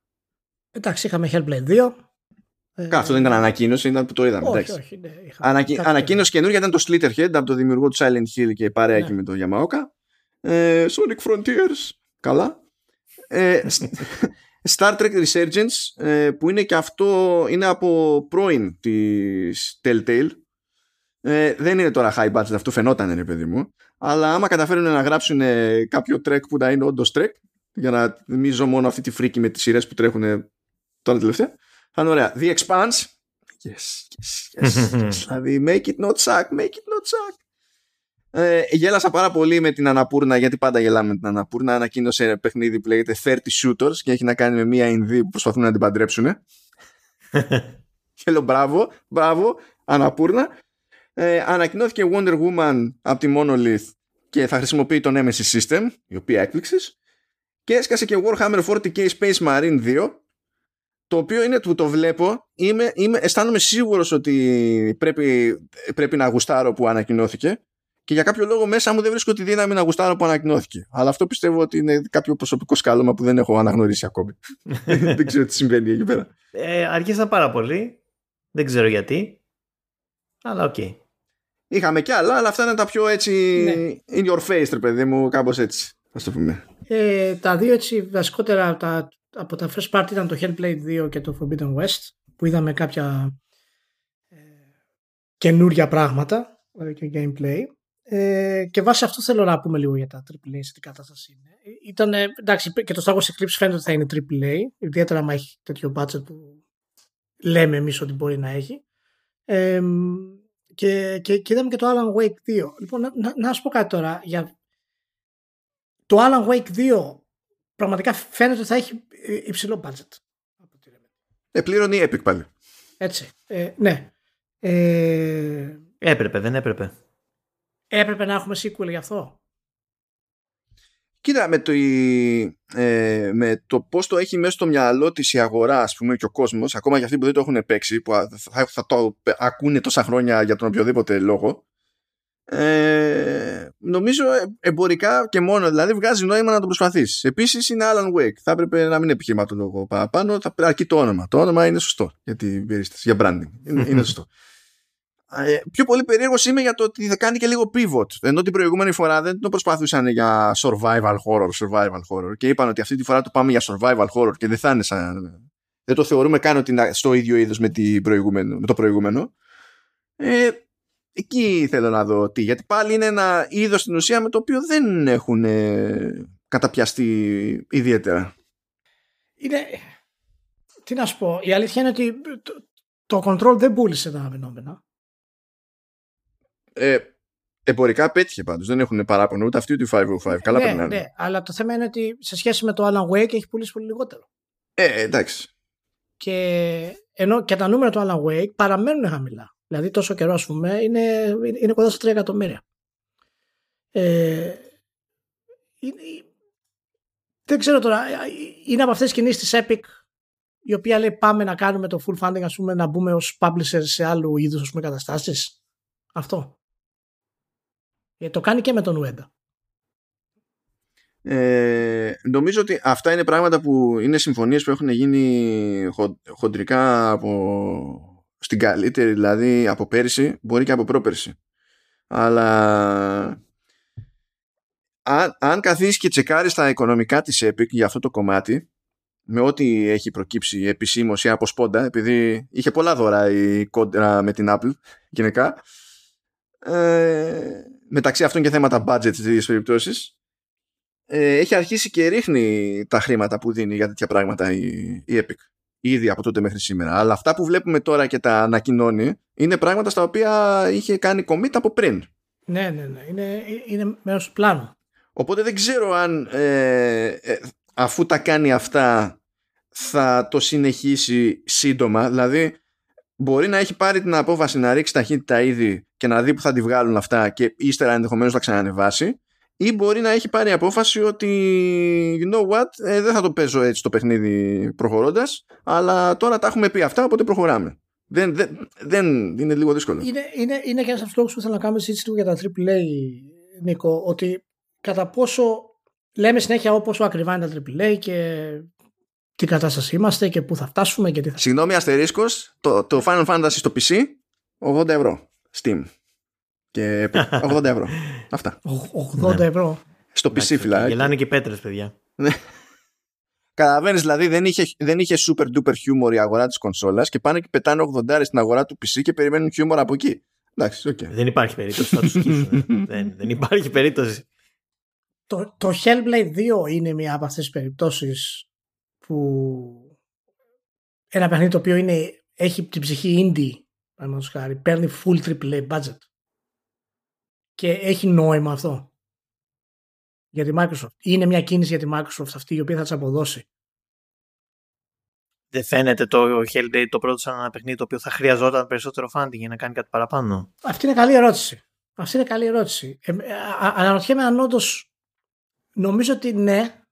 Εντάξει, είχαμε Hellblade 2. Ε, αυτό δεν ήταν ανακοίνωση, ήταν που το είδαμε. Όχι, όχι, ναι, Ανακοι... Ανακοίνωση καινούργια ήταν το Slitterhead από το δημιουργό του Silent Hill και παρέα ναι. με το Yamaoka. Ε, Sonic Frontiers. Καλά. Ε, Star Trek Resurgence ε, που είναι και αυτό είναι από πρώην της Telltale ε, δεν είναι τώρα high budget αυτό φαινόταν ρε παιδί μου αλλά άμα καταφέρουν να γράψουν κάποιο trek που να είναι όντως trek για να μίζω μόνο αυτή τη φρίκη με τις σειρές που τρέχουν τώρα τελευταία θα είναι ωραία. The Expanse. Yes, yes, yes. δηλαδή, make it not suck, make it not suck. Ε, γέλασα πάρα πολύ με την Αναπούρνα, γιατί πάντα γελάμε με την Αναπούρνα. Ανακοίνωσε ένα παιχνίδι που λέγεται 30 Shooters και έχει να κάνει με μία Ινδί που προσπαθούν να την παντρέψουν. και λέω μπράβο, μπράβο, Αναπούρνα. Ε, ανακοινώθηκε Wonder Woman από τη Monolith και θα χρησιμοποιεί το Nemesis System, η οποία έκπληξε. Και έσκασε και Warhammer 40k Space Marine 2 το οποίο είναι που το βλέπω, είμαι, είμαι, αισθάνομαι σίγουρος ότι πρέπει, πρέπει να γουστάρω που ανακοινώθηκε και για κάποιο λόγο μέσα μου δεν βρίσκω τη δύναμη να γουστάρω που ανακοινώθηκε. Αλλά αυτό πιστεύω ότι είναι κάποιο προσωπικό σκάλωμα που δεν έχω αναγνωρίσει ακόμη. δεν ξέρω τι συμβαίνει εκεί πέρα. Ε, αργήσα πάρα πολύ. Δεν ξέρω γιατί. Αλλά OK. Okay. Είχαμε κι άλλα, αλλά αυτά είναι τα πιο έτσι ναι. in your face, ρε παιδί μου, κάπως έτσι. Ας το πούμε. Ε, τα δύο έτσι βασικότερα τα από τα first part ήταν το Hellblade 2 και το Forbidden West που είδαμε κάποια ε, καινούρια πράγματα δηλαδή και gameplay ε, και βάσει αυτό θέλω να πούμε λίγο για τα AAA σε τι κατάσταση είναι. Ήταν, εντάξει, και το Star Wars Eclipse φαίνεται ότι θα είναι AAA, ιδιαίτερα αν έχει τέτοιο budget που λέμε εμείς ότι μπορεί να έχει. Ε, και, και, και είδαμε και το Alan Wake 2. Λοιπόν, να, να, να σου πω κάτι τώρα. Για... Το Alan Wake 2 πραγματικά φαίνεται ότι θα έχει ε, υψηλό budget. Ε, πλήρωνε η Epic πάλι. Έτσι. Ε, ναι. Ε, έπρεπε, δεν έπρεπε. Έπρεπε να έχουμε sequel γι' αυτό; Κοίτα, με το, ε, με το πώς το έχει μέσα στο μυαλό της η αγορά, ας πούμε, και ο κόσμος, ακόμα και αυτοί που δεν το έχουν παίξει, που θα, θα το ακούνε τόσα χρόνια για τον οποιοδήποτε λόγο, ε, νομίζω εμπορικά και μόνο δηλαδή βγάζει νόημα να το προσπαθήσει. Επίσης είναι Alan Wake. Θα έπρεπε να μην επιχειρηματολογώ παραπάνω. Θα αρκεί το όνομα. Το όνομα είναι σωστό για την περίσταση, για branding. Είναι, είναι σωστό. Ε, πιο πολύ περίεργος είμαι για το ότι θα κάνει και λίγο pivot. Ενώ την προηγούμενη φορά δεν το προσπαθούσαν για survival horror, survival horror και είπαν ότι αυτή τη φορά το πάμε για survival horror και δεν θα είναι σαν. Δεν το θεωρούμε καν ότι είναι στο ίδιο είδος με, με το προηγούμενο. Ε, εκεί θέλω να δω τι, γιατί πάλι είναι ένα είδος στην ουσία με το οποίο δεν έχουν ε, καταπιαστεί ιδιαίτερα. Είναι, τι να σου πω, η αλήθεια είναι ότι το, το control δεν πούλησε τα αναμενόμενα. Ε, εμπορικά πέτυχε πάντως, δεν έχουν παράπονο ούτε αυτή ούτε 505, καλά ναι, περνάνε. Ναι, αλλά το θέμα είναι ότι σε σχέση με το Alan Wake έχει πουλήσει πολύ λιγότερο. Ε, εντάξει. Και ενώ και τα νούμερα του Alan Wake παραμένουν χαμηλά. Δηλαδή τόσο καιρό ας πούμε είναι, είναι κοντά στα 3 εκατομμύρια. Ε, δεν ξέρω τώρα, είναι από αυτές τις κινήσεις της Epic η οποία λέει πάμε να κάνουμε το full funding ας πούμε να μπούμε ως publisher σε άλλου είδους ας πούμε καταστάσεις. Αυτό. Γιατί το κάνει και με τον Ueda. Ε, νομίζω ότι αυτά είναι πράγματα που είναι συμφωνίες που έχουν γίνει χοντρικά από στην καλύτερη δηλαδή από πέρυσι μπορεί και από πρόπερσι αλλά αν, αν καθίσεις και τσεκάρεις τα οικονομικά της Epic για αυτό το κομμάτι με ό,τι έχει προκύψει επισήμω ή από σπόντα, επειδή είχε πολλά δώρα η κόντρα με την Apple γενικά, ε, μεταξύ αυτών και θέματα budget στις ίδιες περιπτώσεις, ε, έχει αρχίσει και ρίχνει τα χρήματα που δίνει για τέτοια πράγματα η, η Epic. Ήδη από τότε μέχρι σήμερα. Αλλά αυτά που βλέπουμε τώρα και τα ανακοινώνει είναι πράγματα στα οποία είχε κάνει commit από πριν. Ναι, ναι, ναι. Είναι, είναι μέρος του πλάνου. Οπότε δεν ξέρω αν ε, ε, αφού τα κάνει αυτά θα το συνεχίσει σύντομα. Δηλαδή μπορεί να έχει πάρει την απόφαση να ρίξει ταχύτητα ήδη και να δει που θα τη βγάλουν αυτά και ύστερα ενδεχομένως θα ξανανεβάσει ή μπορεί να έχει πάρει απόφαση ότι you know what, ε, δεν θα το παίζω έτσι το παιχνίδι προχωρώντας αλλά τώρα τα έχουμε πει αυτά οπότε προχωράμε. Δεν, δεν, δεν είναι λίγο δύσκολο. Είναι, είναι, είναι και ένας από τους λόγους που θέλω να κάνουμε συζήτηση λίγο για τα AAA, Νίκο, ότι κατά πόσο λέμε συνέχεια πόσο ακριβά είναι τα AAA και τι κατάσταση είμαστε και πού θα φτάσουμε και τι θα. Συγγνώμη, αστερίσκος, το, το Final Fantasy στο PC 80 ευρώ. Steam. Και 80 ευρώ. Αυτά. 80 ναι. ευρώ. Στο PC, φυλάκι. Γελάνε και πέτρες, παιδιά. Ναι. Καταλαβαίνεις, δηλαδή δεν είχε, δεν είχε super duper humor η αγορά της κονσόλας και πάνε και πετάνε 80 στην αγορά του PC και περιμένουν humor από εκεί. Εντάξει, okay. Δεν υπάρχει περίπτωση. Θα τους δεν, δεν υπάρχει περίπτωση. Το, το Hellblade 2 είναι μια από αυτές τις περιπτώσεις που ένα παιχνίδι το οποίο είναι, έχει την ψυχή indie, παραδείγματος χάρη, παίρνει full AAA budget. Και έχει νόημα αυτό. Για τη Microsoft. Είναι μια κίνηση για τη Microsoft αυτή η οποία θα της αποδώσει. Δεν φαίνεται το Hellblade το πρώτο σαν ένα παιχνίδι το οποίο θα χρειαζόταν περισσότερο funding για να κάνει κάτι παραπάνω; Αυτή είναι καλή ερώτηση. Αυτή είναι καλή ερώτηση. Ε, αναρωτιέμαι αν όντως. Νομίζω ότι ναι,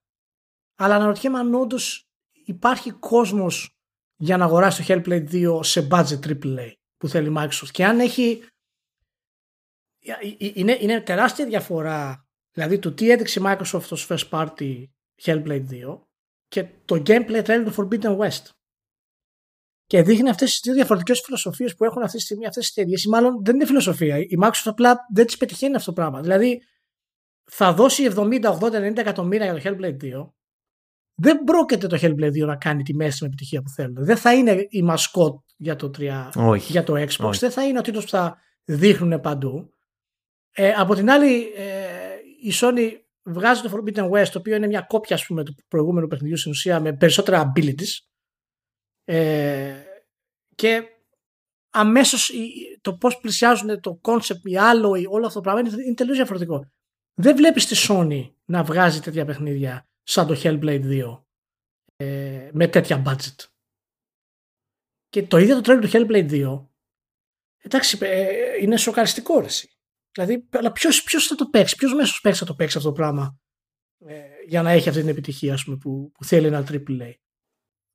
αλλά αναρωτιέμαι αν όντως υπάρχει κόσμος για να αγοράσει το Hellblade 2 σε budget AAA που θέλει η Microsoft. Και αν έχει. Είναι, είναι τεράστια διαφορά δηλαδή του τι έδειξε η Microsoft ως first party Hellblade 2 και το gameplay trailer του Forbidden West. Και δείχνει αυτές τις δύο διαφορετικές φιλοσοφίες που έχουν αυτή τη στιγμή αυτές τις εταιρείες. Ή μάλλον δεν είναι φιλοσοφία. Η Microsoft απλά δεν τι πετυχαίνει αυτό το πράγμα. Δηλαδή θα δώσει 70, 80, 90 εκατομμύρια για το Hellblade 2 δεν πρόκειται το Hellblade 2 να κάνει τη μέση με επιτυχία που θέλουν. Δεν θα είναι η μασκότ για το, 3, Όχι. για το Xbox. Όχι. Δεν θα είναι ο τίτλος που θα δείχνουν παντού. Ε, από την άλλη, ε, η Sony βγάζει το Forbidden West, το οποίο είναι μια κόπια ας πούμε, του προηγούμενου παιχνιδιού στην ουσία με περισσότερα abilities. Ε, και αμέσως το πώς πλησιάζουν το concept, η άλλο, όλο αυτό το πράγμα είναι, είναι τελείως διαφορετικό. Δεν βλέπεις τη Sony να βγάζει τέτοια παιχνίδια σαν το Hellblade 2 ε, με τέτοια budget. Και το ίδιο το τρέλο του Hellblade 2 εντάξει ε, είναι σοκαριστικό ρεση. Δηλαδή, αλλά ποιος, ποιος θα το παίξει, ποιος μέσος παίξει θα το παίξει αυτό το πράγμα ε, για να έχει αυτή την επιτυχία ας πούμε, που, που θέλει ένα AAA.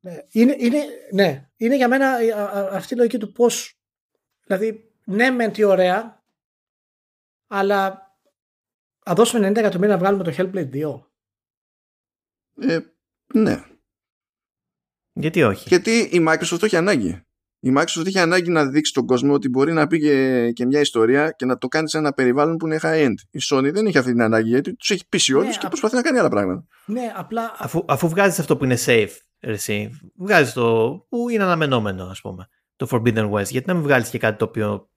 Ε, είναι, είναι, ναι, είναι για μένα αυτή η λογική του πώς δηλαδή ναι μεν τι ωραία αλλά θα δώσουμε 90 εκατομμύρια να βγάλουμε το Hellblade 2 ε, ναι. Γιατί όχι; Γιατί η Microsoft το έχει ανάγκη. Η Microsoft έχει ανάγκη να δείξει τον κόσμο ότι μπορεί να πει και, μια ιστορία και να το κάνει σε ένα περιβάλλον που είναι high-end. Η Sony δεν έχει αυτή την ανάγκη γιατί τους έχει πείσει όλους ναι, και προσπαθεί να κάνει άλλα πράγματα. Ναι, απλά. Αφού, αφού βγάζεις αυτό που είναι safe, εσύ, βγάζεις το που είναι αναμενόμενο, ας πούμε. Το Forbidden West. Γιατί να μην βγάλεις και κάτι το οποίο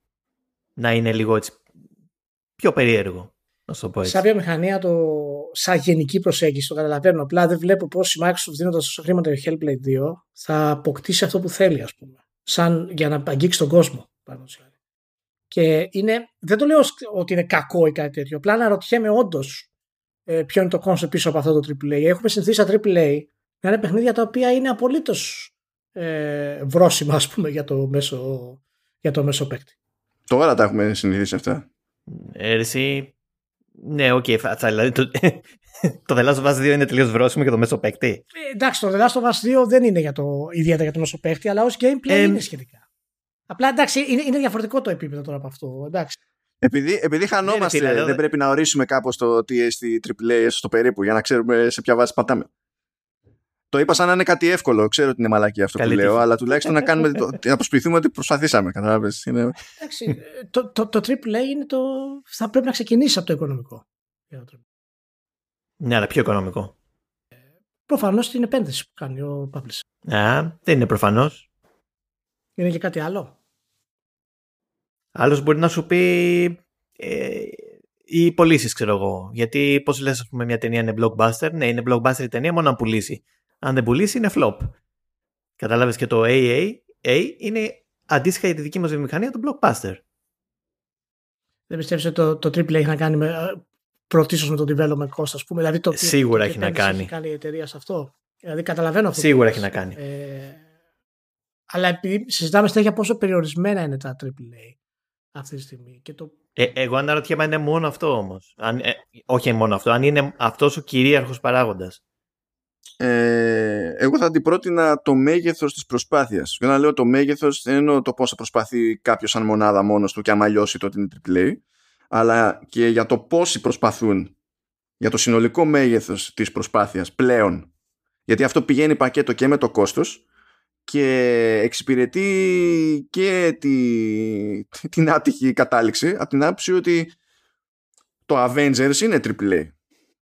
να είναι λίγο έτσι πιο περίεργο; Σαν βιομηχανία, το, σαν γενική προσέγγιση το καταλαβαίνω. Απλά δεν βλέπω πώς η Microsoft δίνοντας τόσο χρήματα για Hellblade 2 θα αποκτήσει αυτό που θέλει, ας πούμε. Σαν για να αγγίξει τον κόσμο. Και είναι, δεν το λέω ότι είναι κακό ή κάτι τέτοιο. Απλά αναρωτιέμαι όντως ε, ποιο είναι το concept πίσω από αυτό το AAA. Έχουμε συνηθίσει στα AAA να είναι παιχνίδια τα οποία είναι απολύτως ε, βρώσιμα, ας πούμε, για το μέσο, για το μέσο παίκτη. Τώρα τα έχουμε συνηθίσει αυτά. Ε, εσύ ναι, OK, okay, θα, δηλαδή το, το The Last of Us 2 είναι τελείως βρώσιμο για το μέσο παίκτη. Ε, εντάξει, το The Last of Us 2 δεν είναι για το, ιδιαίτερα για το μέσο παίκτη, αλλά ως gameplay ε, είναι σχετικά. Απλά εντάξει, είναι, είναι διαφορετικό το επίπεδο τώρα από αυτό. Εντάξει. Επειδή, επειδή χανόμαστε, ναι, δεν πρέπει να ορίσουμε κάπως το τι στη AAA στο περίπου για να ξέρουμε σε ποια βάση πατάμε. Το είπα σαν να είναι κάτι εύκολο. Ξέρω ότι είναι μαλακή αυτό Καλή που λέω, αλλά τουλάχιστον να, κάνουμε το, να προσποιηθούμε ότι προσπαθήσαμε. Καταλάβες. Είναι... Εντάξει, το, το, το AAA είναι το. θα πρέπει να ξεκινήσει από το οικονομικό. Ναι, αλλά πιο οικονομικό. προφανώς την επένδυση που κάνει ο publisher. Α, δεν είναι προφανώς. Είναι και κάτι άλλο. Άλλος μπορεί να σου πει ε, οι πωλήσεις, ξέρω εγώ. Γιατί πώς λες, ας πούμε, μια ταινία είναι blockbuster. Ναι, είναι blockbuster η ταινία μόνο αν πουλήσει. Αν δεν πουλήσει, είναι flop. Κατάλαβε και το AA A είναι αντίστοιχα για τη δική μας βιομηχανία το blockbuster. Δεν πιστεύεις ότι το, το AAA έχει να κάνει με, ε, πρωτίστω με το development cost, ας πούμε. Δηλαδή το, Σίγουρα το, έχει να κάνει. Έχει κάνει η εταιρεία σε αυτό; Δηλαδή καταλαβαίνω αυτό. Σίγουρα έχει να κάνει. Ε, αλλά επειδή συζητάμε συνέχεια πόσο περιορισμένα είναι τα AAA αυτή τη στιγμή. Και το... ε, εγώ αναρωτιέμαι αν είναι μόνο αυτό όμως. Ε, όχι μόνο αυτό, αν είναι αυτός ο κυρίαρχος παράγοντας. Ε, εγώ θα την πρότεινα το μέγεθος της προσπάθειας. Για να λέω το μέγεθος, δεν εννοώ το πόσο προσπαθεί κάποιος σαν μονάδα μόνος του και άμα λιώσει τότε είναι AAA, αλλά και για το πόσοι προσπαθούν για το συνολικό μέγεθος της προσπάθειας πλέον. Γιατί αυτό πηγαίνει πακέτο και με το κόστος και εξυπηρετεί και τη, την άτυχη κατάληξη από την άποψη ότι το Avengers είναι AAA.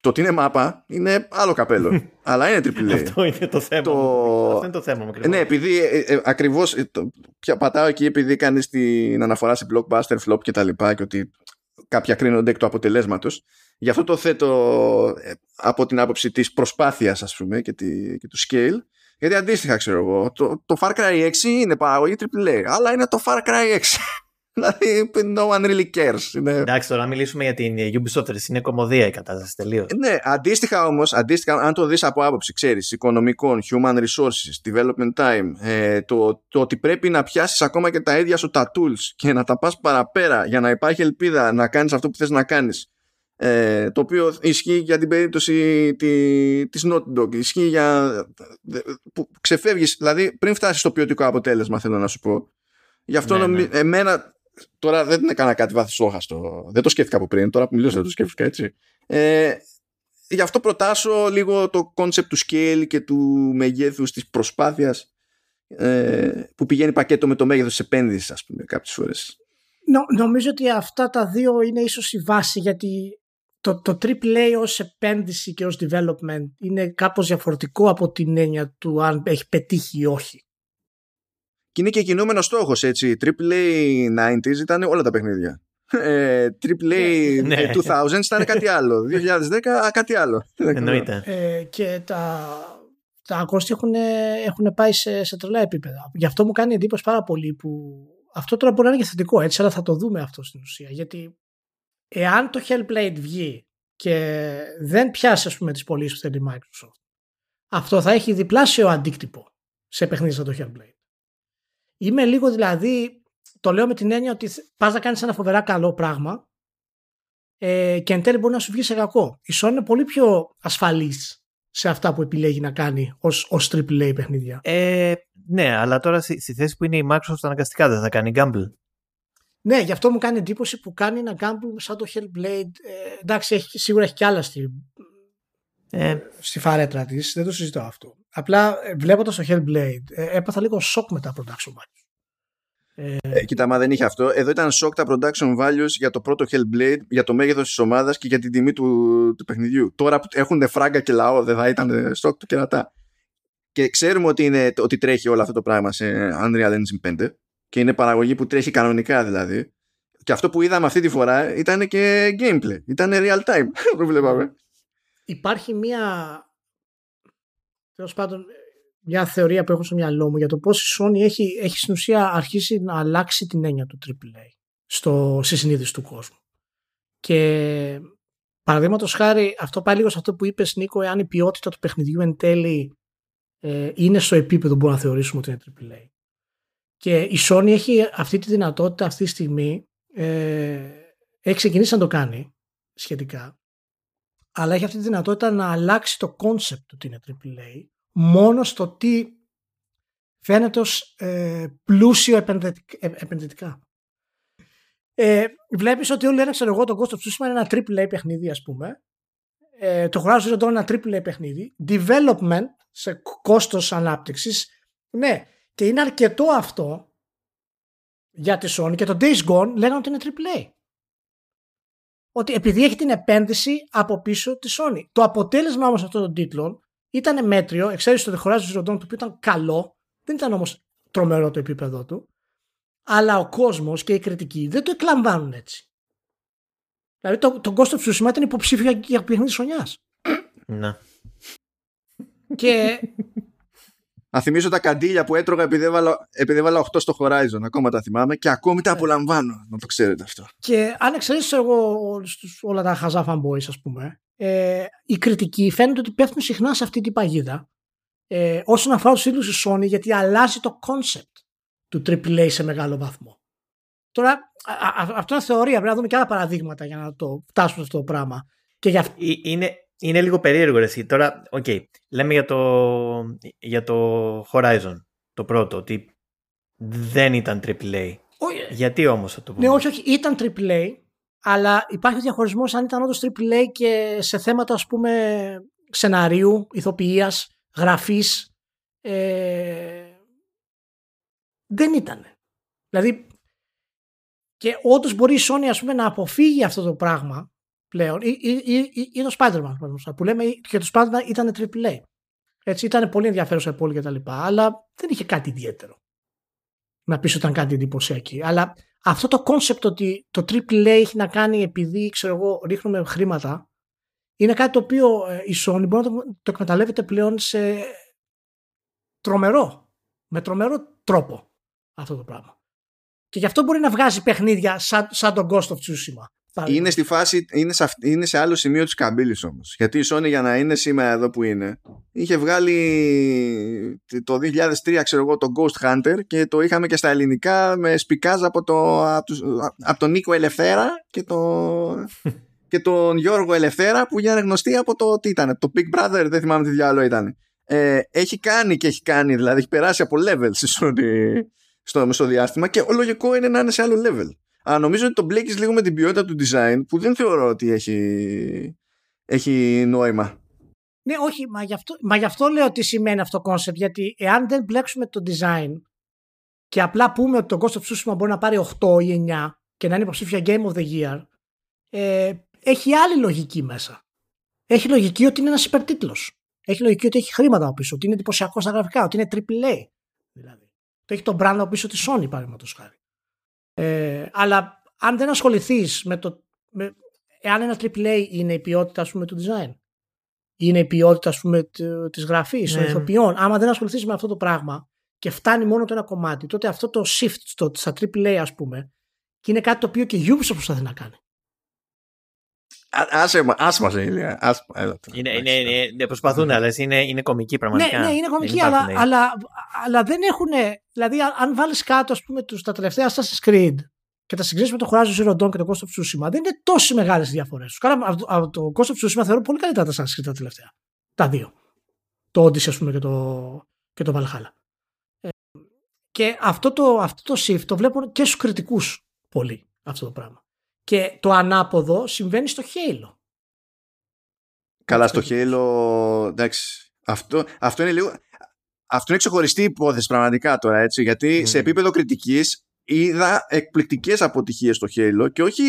Το ότι είναι μάπα είναι άλλο καπέλο. αλλά είναι AAA. Αυτό είναι το θέμα. Το... Αυτό είναι το θέμα μου. Ναι, επειδή ε, ε, ακριβώς ε, πατάω εκεί επειδή κάνεις την αναφορά σε blockbuster, flop και τα λοιπά και ότι κάποια κρίνονται εκ του αποτελέσματος. Γι' αυτό το θέτω ε, από την άποψη της προσπάθειας ας πούμε και, τη, και του scale γιατί αντίστοιχα ξέρω εγώ, το, το Far Cry 6 είναι παραγωγή AAA, αλλά είναι το Far Cry 6. Δηλαδή, no one really cares. Είναι... Εντάξει, τώρα να μιλήσουμε για την Ubisoft, είναι κομμωδία η κατάσταση τελείως. Ναι, αντίστοιχα όμως, αντίστοιχα, αν το δεις από άποψη, ξέρεις, οικονομικών, human resources, development time, ε, το, το ότι πρέπει να πιάσεις ακόμα και τα ίδια σου τα tools και να τα πας παραπέρα για να υπάρχει ελπίδα να κάνεις αυτό που θες να κάνεις ε, το οποίο ισχύει για την περίπτωση τη, της Naughty Dog ισχύει για που ξεφεύγεις δηλαδή πριν φτάσεις στο ποιοτικό αποτέλεσμα θέλω να σου πω γι' αυτό ναι, ναι. εμένα τώρα δεν έκανα κάτι βάθος δεν το σκέφτηκα από πριν τώρα που μιλούσα δεν το σκέφτηκα έτσι ε, γι' αυτό προτάσω λίγο το concept του scale και του μεγέθους της προσπάθειας ε, που πηγαίνει πακέτο με το μέγεθος της επένδυσης ας πούμε κάποιες φορές νομίζω ότι αυτά τα δύο είναι ίσως η βάση γιατί το, το AAA ως επένδυση και ως development είναι κάπως διαφορετικό από την έννοια του αν έχει πετύχει ή όχι. Και είναι και κινούμενος στόχος, έτσι. AAA 90s ήταν όλα τα παιχνίδια. Ε, AAA ναι. 2000 ναι. ήταν κάτι άλλο. 2010 κάτι άλλο. Εννοείται. Ε, και τα, τα κόστη έχουν, έχουν πάει σε, σε τρελά επίπεδα. Γι' αυτό μου κάνει εντύπωση πάρα πολύ που αυτό τώρα μπορεί να είναι και θετικό έτσι, αλλά θα το δούμε αυτό στην ουσία. Γιατί εάν το Hellblade βγει και δεν πιάσει ας πούμε τις πωλήσεις που θέλει η Microsoft αυτό θα έχει διπλάσιο αντίκτυπο σε παιχνίδια σαν το Hellblade. Είμαι λίγο δηλαδή, το λέω με την έννοια ότι πας να κάνεις ένα φοβερά καλό πράγμα ε, και εν τέλει μπορεί να σου βγει σε κακό. Η Sony είναι πολύ πιο ασφαλής σε αυτά που επιλέγει να κάνει ως, ως AAA παιχνίδια. Ε, ναι, αλλά τώρα στη, στη, θέση που είναι η Microsoft αναγκαστικά δεν θα κάνει gamble. Ναι, γι' αυτό μου κάνει εντύπωση που κάνει ένα gamble σαν το Hellblade. Ε, εντάξει, έχει, σίγουρα έχει κι άλλα στη, ε. στη φαρέτρα της, δεν το συζητώ αυτό. Απλά ε, βλέποντας το Hellblade, ε, έπαθα λίγο σοκ με τα production values. Ε, ε, κοίτα, μα δεν είχε αυτό. Εδώ ήταν σοκ τα production values για το πρώτο Hellblade, για το μέγεθος της ομάδας και για την τιμή του, του παιχνιδιού. Τώρα που έχουν φράγκα και λαό, δεν θα ήταν σοκ του κερατά. Και ξέρουμε ότι, είναι, ότι τρέχει όλο αυτό το πράγμα σε Unreal Engine 5 και είναι παραγωγή που τρέχει κανονικά δηλαδή. Και αυτό που είδαμε αυτή τη φορά ήταν και gameplay. Ήταν real time που βλέπαμε. Υπάρχει μία. Τέλος πάντων, μια θεωρία που έχω στο μυαλό μου για το πώς η Sony έχει, έχει στην ουσία αρχίσει να αλλάξει την έννοια του AAA στο, στη συνείδηση του κόσμου. Και παραδείγματος χάρη, αυτό πάει λίγο σε αυτό που είπες Νίκο, εάν η ποιότητα του παιχνιδιού εν τέλει ε, είναι στο επίπεδο που μπορούμε να θεωρήσουμε ότι είναι AAA. Και η Sony έχει αυτή τη δυνατότητα αυτή τη στιγμή, ε, έχει ξεκινήσει να το κάνει σχετικά, αλλά έχει αυτή τη δυνατότητα να αλλάξει το concept του ότι είναι AAA μόνο στο τι φαίνεται ως ε, πλούσιο επενδυτικά. Ε, βλέπεις ότι όλοι λένε, ξέρω εγώ, το Ghost of Tsushima είναι ένα AAA παιχνίδι, ας πούμε. Ε, το Horizon τώρα είναι ένα AAA παιχνίδι. Development σε κόστος ανάπτυξης. Ναι, και είναι αρκετό αυτό για τη Sony και το Days Gone λέγανε ότι είναι AAA. Ότι επειδή έχει την επένδυση από πίσω της Sony. Το αποτέλεσμα όμως αυτών των τίτλων ήταν μέτριο, εξαίρεση το The Horizon Zero Dawn, το οποίο ήταν καλό, δεν ήταν όμως τρομερό το επίπεδο του, αλλά ο κόσμος και οι κριτικοί δεν το εκλαμβάνουν έτσι. Δηλαδή το, το Ghost of Tsushima ήταν υποψήφιο για, για παιχνίδι χρονιάς. Ναι. και Να θυμίσω τα καντήλια που έτρωγα επειδή έβαλα, επειδή έβαλα 8 στο Horizon. Ακόμα τα θυμάμαι και ακόμη τα απολαμβάνω. Να το ξέρετε αυτό. Και αν εξαιρέσεις εγώ στους- όλα τα χαζά fanboys, ας πούμε, ε, οι κριτικοί φαίνεται ότι πέφτουν συχνά σε αυτή την παγίδα ε, όσον αφορά τους ίδιου η Sony, γιατί αλλάζει το concept του AAA σε μεγάλο βαθμό. Τώρα, α, α, αυτό είναι θεωρία. Πρέπει να δούμε και άλλα παραδείγματα για να το φτάσουμε σε αυτό το πράγμα. Και για, Ε, Είναι, είναι λίγο περίεργο ρε, εσύ. Τώρα, οκ, λέμε για το, για το Horizon, το πρώτο, ότι δεν ήταν AAA. όχι, Γιατί όμως θα το πούμε; ναι, όχι, όχι, ήταν AAA, αλλά υπάρχει διαχωρισμός αν ήταν όντως AAA και σε θέματα, ας πούμε, σεναρίου, ηθοποιίας, γραφής. Ε, δεν ήταν. Δηλαδή, και όντως μπορεί η Sony ας πούμε, να αποφύγει αυτό το πράγμα πλέον, ή, ή, ή, ή- ή το Spider-Man παραδείγματος χάρη, που λέμε και το Spider-Man ήταν AAA. Έτσι, ήταν πολύ ενδιαφέρουσα η πόλη και τα λοιπά, αλλά δεν είχε κάτι ιδιαίτερο. Να πεις ότι ήταν κάτι εντυπωσιακή. Αλλά αυτό το concept ότι το AAA έχει να κάνει επειδή, ξέρω εγώ, ρίχνουμε χρήματα, είναι κάτι το οποίο ε, η Sony μπορεί να το, το εκμεταλλεύεται πλέον σε τρομερό, με τρομερό τρόπο αυτό το πράγμα. Και γι' αυτό μπορεί να βγάζει παιχνίδια σαν, σαν τον Ghost of Tsushima. Είναι στη φάση, είναι σε, αυ- είναι σε άλλο σημείο της καμπύλης όμως. Γιατί η Sony για να είναι σήμερα εδώ που είναι, είχε βγάλει το 2003 ξέρω εγώ το Ghost Hunter και το είχαμε και στα ελληνικά με σπικάζ από, το, από, τους- από τον Νίκο Ελευθέρα και, το, και τον Γιώργο Ελευθέρα που γίνανε γνωστοί από το τι ήταν, το Big Brother, δεν θυμάμαι τι διάλογο ήταν. Ε, έχει κάνει και έχει κάνει, δηλαδή έχει περάσει από levels η Sony στο μεσοδιάστημα και λογικό είναι να είναι σε άλλο level. Αλλά νομίζω ότι το μπλέκεις λίγο με την ποιότητα του design που δεν θεωρώ ότι έχει, έχει νόημα. Ναι, όχι, μα γι, αυτό, μα γι' αυτό λέω τι σημαίνει αυτό το concept. Γιατί εάν δεν μπλέξουμε το design και απλά πούμε ότι το Ghost of Tsushima μπορεί να πάρει 8 ή 9 και να είναι υποψήφια Game of the Year, ε, έχει άλλη λογική μέσα. Έχει λογική ότι είναι ένας υπερτίτλος. Έχει λογική ότι έχει χρήματα από πίσω, ότι είναι εντυπωσιακό στα γραφικά, ότι είναι AAA. Δηλαδή. Το έχει τον brand από πίσω της Sony, παραδείγματος χάρη. Ε, αλλά αν δεν ασχοληθείς με το. Με, εάν ένα AAA είναι η ποιότητα ας πούμε, του design, είναι η ποιότητα ας πούμε, της γραφής, των Ναι. ηθοποιών, άμα δεν ασχοληθείς με αυτό το πράγμα και φτάνει μόνο το ένα κομμάτι, τότε αυτό το shift στο, στα AAA, ας πούμε, και είναι κάτι το οποίο και η Ubisoft προσπαθεί να κάνει. Α- Άσε, μα- άσε μας Ηλία. Άσε, έλα τώρα. Είναι, είναι, Εντάξει, είναι, ναι, προσπαθούν, αλλά είναι, είναι κομική πραγματικά. Ναι, ναι, είναι Δεν κομική, υπάρχουν, αλλά, ναι. αλλά, αλλά δεν έχουν. Δηλαδή, αν- αν βάλεις κάτω, ας πούμε, τους, τα τελευταία Assassin's Creed και τα συγκρίσει με το Horizon Zero Dawn και το Ghost of Tsushima, δεν είναι τόσο μεγάλες οι διαφορέ. Από το Ghost of Tsushima θεωρώ πολύ καλύτερα τα Assassin's Creed τα τελευταία. Τα δύο. Το Odyssey, ας πούμε, και το, και το Valhalla. Ε, και αυτό το, αυτό το shift το βλέπω και στους κριτικούς πολύ αυτό το πράγμα. Και το ανάποδο συμβαίνει στο Halo. Καλά στο Halo, εντάξει. Αυτό, αυτό είναι λίγο... Αυτό είναι ξεχωριστή υπόθεση πραγματικά τώρα, έτσι, γιατί Mm. σε επίπεδο κριτικής είδα εκπληκτικές αποτυχίες στο Halo και όχι,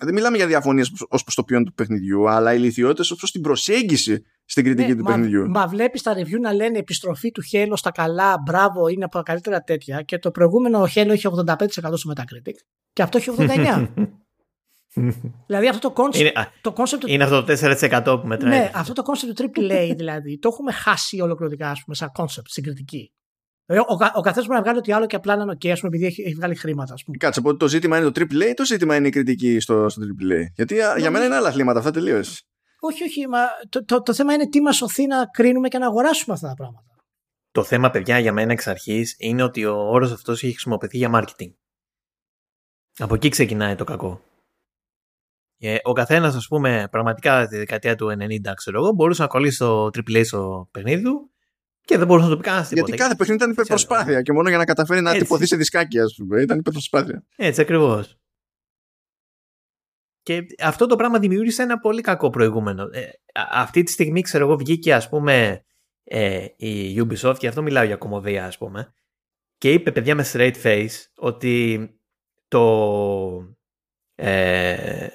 δεν μιλάμε για διαφωνίες ως προς το ποιόν του παιχνιδιού, αλλά ηλικιότητες ως προς την προσέγγιση στην κριτική του μα, παιχνιδιού. Μα βλέπεις τα review να λένε επιστροφή του Halo στα καλά, μπράβο, είναι από τα καλύτερα τέτοια. Και το προηγούμενο Halo είχε 85% στο Metacritic. Και αυτό έχει 89%. δηλαδή αυτό το concept, είναι, α, το concept του- είναι αυτό το 4% που μετράει. ναι, αυτό το concept του AAA δηλαδή το έχουμε χάσει ολοκληρωτικά ας πούμε, σαν concept στην κριτική. Δηλαδή, ο, κα- ο καθένας μπορεί να βγάλει ό,τι άλλο και απλά να είναι OK, ας πούμε, επειδή έχει, έχει βγάλει χρήματα. Ας πούμε. Κάτσε, οπότε το ζήτημα είναι το AAA ή το ζήτημα είναι η κριτική στο, στο AAA. Γιατί α, για μένα είναι άλλα αθλήματα, αυτά τελείω. Όχι, όχι, μα το, το, το θέμα είναι τι μας σωθεί να κρίνουμε και να αγοράσουμε αυτά τα πράγματα. Το θέμα, παιδιά, για μένα εξ αρχής είναι ότι ο όρος αυτός έχει χρησιμοποιηθεί για marketing. Από εκεί ξεκινάει το κακό. Ε, ο καθένας, ας πούμε, πραγματικά τη δεκαετία του 90, ξέρω εγώ, μπορούσε να κολλήσει το AAA στο παιχνίδι του και δεν μπορούσε να το πει κανένας τίποτα. Γιατί κάθε παιχνίδι ήταν υπερπροσπάθεια και μόνο για να καταφέρει να Έτσι. τυπωθεί σε δισκάκι, ας πούμε. Ήταν υπερπροσπάθεια. Έτσι ακριβώς. Και αυτό το πράγμα δημιούργησε ένα πολύ κακό προηγούμενο. Ε, α- αυτή τη στιγμή, ξέρω εγώ, βγήκε ας πούμε ε, η Ubisoft και αυτό μιλάω για κομμωδία ας πούμε και είπε παιδιά με straight face ότι το ε,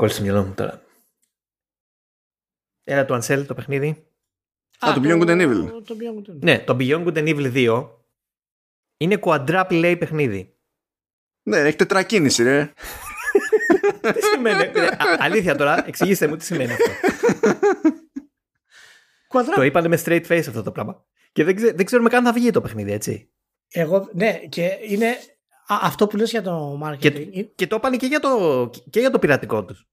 κόλλησε το μυαλό μου τώρα Έλα το Ansel το παιχνίδι. Α, το Beyond Good and Evil. Το Beyond Good and Evil. Ναι, το Beyond Good and Evil 2 είναι quadruple A παιχνίδι. Ναι, έχει τετρακίνηση, ρε. τι σημαίνει. ε, α, αλήθεια τώρα, εξηγήστε μου τι σημαίνει αυτό. Quadra- το είπανε με straight face αυτό το πράγμα. Και δεν, ξέ, δεν ξέρουμε καν θα βγει το παιχνίδι, έτσι. Εγώ, ναι, και είναι α, αυτό που λες για το marketing. Και, είναι- και το είπανε και για το, και για το πειρατικό τους.